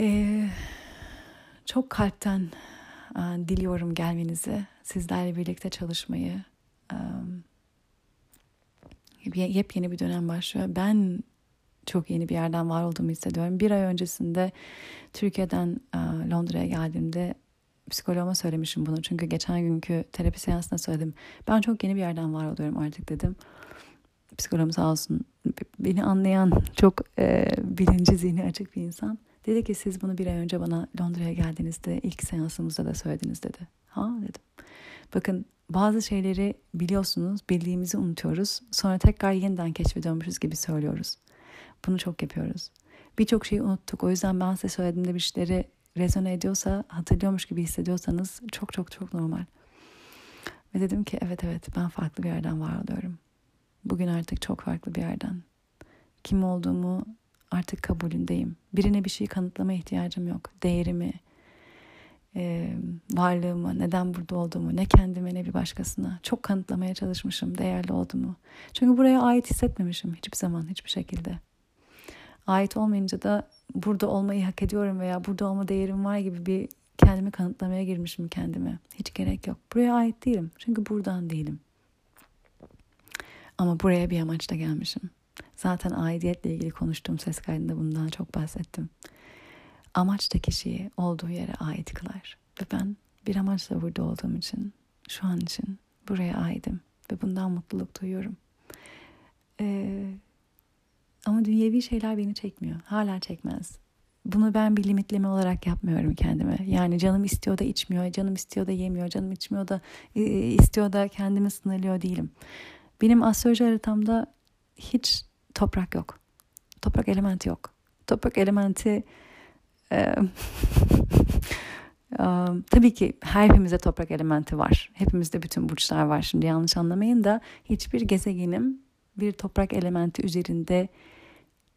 Ee, çok kalpten e, diliyorum gelmenizi. Sizlerle birlikte çalışmayı. Yepyeni bir dönem başlıyor. Ben çok yeni bir yerden var olduğumu hissediyorum. Bir ay öncesinde Türkiye'den Londra'ya geldiğimde psikoloğuma söylemişim bunu. Çünkü geçen günkü terapi seansında söyledim. Ben çok yeni bir yerden var oluyorum artık dedim. Psikoloğum sağ olsun beni anlayan çok e, bilinci zihni açık bir insan. Dedi ki siz bunu bir ay önce bana Londra'ya geldiğinizde ilk seansımızda da söylediniz dedi. Ha dedim. Bakın bazı şeyleri biliyorsunuz, bildiğimizi unutuyoruz. Sonra tekrar yeniden keşfediyormuşuz gibi söylüyoruz. Bunu çok yapıyoruz. Birçok şeyi unuttuk. O yüzden ben size söylediğimde bir şeyleri rezone ediyorsa, hatırlıyormuş gibi hissediyorsanız çok çok çok normal. Ve dedim ki evet evet ben farklı bir yerden var oluyorum. Bugün artık çok farklı bir yerden. Kim olduğumu artık kabulündeyim. Birine bir şey kanıtlama ihtiyacım yok. Değerimi, e, varlığımı, neden burada olduğumu, ne kendime ne bir başkasına çok kanıtlamaya çalışmışım değerli olduğumu. Çünkü buraya ait hissetmemişim hiçbir zaman, hiçbir şekilde ait olmayınca da burada olmayı hak ediyorum veya burada olma değerim var gibi bir kendimi kanıtlamaya girmişim kendime. Hiç gerek yok. Buraya ait değilim. Çünkü buradan değilim. Ama buraya bir amaçla gelmişim. Zaten aidiyetle ilgili konuştuğum ses kaydında bundan çok bahsettim. Amaç da kişiyi olduğu yere ait kılar. Ve ben bir amaçla burada olduğum için, şu an için buraya aidim. Ve bundan mutluluk duyuyorum. Ee, ama dünyevi şeyler beni çekmiyor. Hala çekmez. Bunu ben bir limitleme olarak yapmıyorum kendime. Yani canım istiyor da içmiyor, canım istiyor da yemiyor, canım içmiyor da e, istiyor da kendimi sınırlıyor değilim. Benim astroloji haritamda hiç toprak yok. Toprak elementi yok. Toprak elementi e, Um, tabii ki her hepimizde toprak elementi var. Hepimizde bütün burçlar var. Şimdi yanlış anlamayın da hiçbir gezegenim bir toprak elementi üzerinde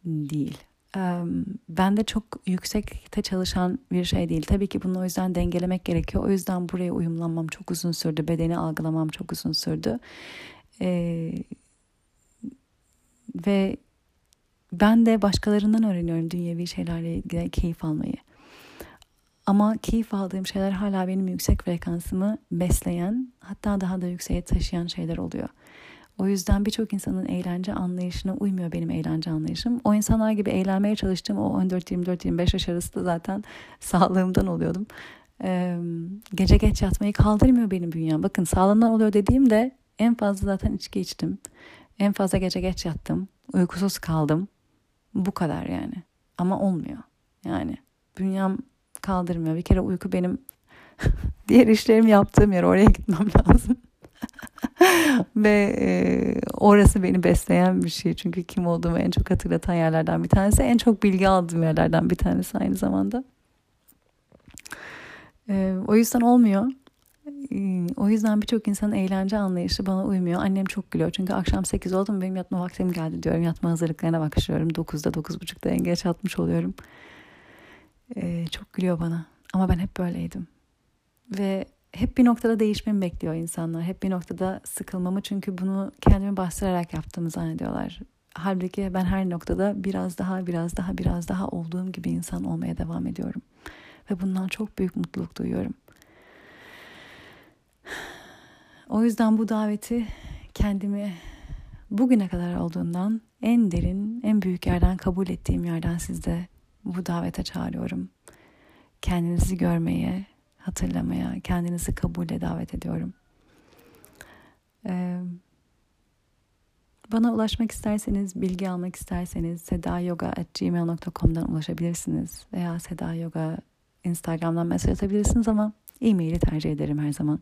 değil. Ben de çok yüksekte çalışan bir şey değil. Tabii ki bunu o yüzden dengelemek gerekiyor. O yüzden buraya uyumlanmam çok uzun sürdü. Bedeni algılamam çok uzun sürdü. Ee, ve ben de başkalarından öğreniyorum dünyevi şeylerle keyif almayı. Ama keyif aldığım şeyler hala benim yüksek frekansımı besleyen, hatta daha da yükseğe taşıyan şeyler oluyor. O yüzden birçok insanın eğlence anlayışına uymuyor benim eğlence anlayışım. O insanlar gibi eğlenmeye çalıştığım o 14-24-25 yaş arası da zaten sağlığımdan oluyordum. Ee, gece geç yatmayı kaldırmıyor benim bünyem. Bakın sağlığımdan oluyor dediğimde en fazla zaten içki içtim. En fazla gece geç yattım. Uykusuz kaldım. Bu kadar yani. Ama olmuyor. Yani bünyem kaldırmıyor. Bir kere uyku benim Diğer işlerimi yaptığım yer oraya gitmem lazım. Ve e, orası beni besleyen bir şey. Çünkü kim olduğumu en çok hatırlatan yerlerden bir tanesi. En çok bilgi aldığım yerlerden bir tanesi aynı zamanda. E, o yüzden olmuyor. E, o yüzden birçok insanın eğlence anlayışı bana uymuyor. Annem çok gülüyor. Çünkü akşam 8 oldu mu benim yatma vaktim geldi diyorum. Yatma hazırlıklarına başlıyorum. 9'da 9.30'da en geç yatmış oluyorum. E, çok gülüyor bana. Ama ben hep böyleydim. Ve hep bir noktada değişmemi bekliyor insanlar. Hep bir noktada sıkılmamı çünkü bunu kendimi bastırarak yaptığımı zannediyorlar. Halbuki ben her noktada biraz daha biraz daha biraz daha olduğum gibi insan olmaya devam ediyorum. Ve bundan çok büyük mutluluk duyuyorum. O yüzden bu daveti kendimi bugüne kadar olduğundan en derin, en büyük yerden kabul ettiğim yerden sizde bu davete çağırıyorum. Kendinizi görmeye, hatırlamaya, kendinizi kabule davet ediyorum. Ee, bana ulaşmak isterseniz, bilgi almak isterseniz sedayoga.gmail.com'dan ulaşabilirsiniz. Veya Seda Yoga Instagram'dan mesaj atabilirsiniz ama e-maili tercih ederim her zaman.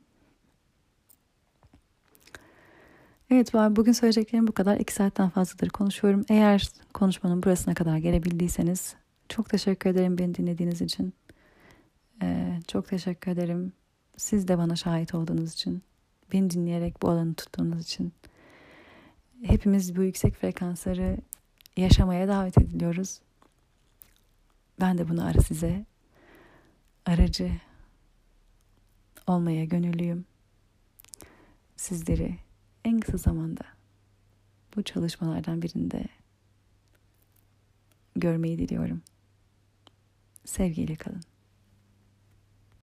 Evet bugün söyleyeceklerim bu kadar. İki saatten fazladır konuşuyorum. Eğer konuşmanın burasına kadar gelebildiyseniz çok teşekkür ederim beni dinlediğiniz için. Ee, çok teşekkür ederim. Siz de bana şahit olduğunuz için. Beni dinleyerek bu alanı tuttuğunuz için. Hepimiz bu yüksek frekansları yaşamaya davet ediliyoruz. Ben de bunu ara size aracı olmaya gönüllüyüm. Sizleri en kısa zamanda bu çalışmalardan birinde görmeyi diliyorum. Sevgiyle kalın.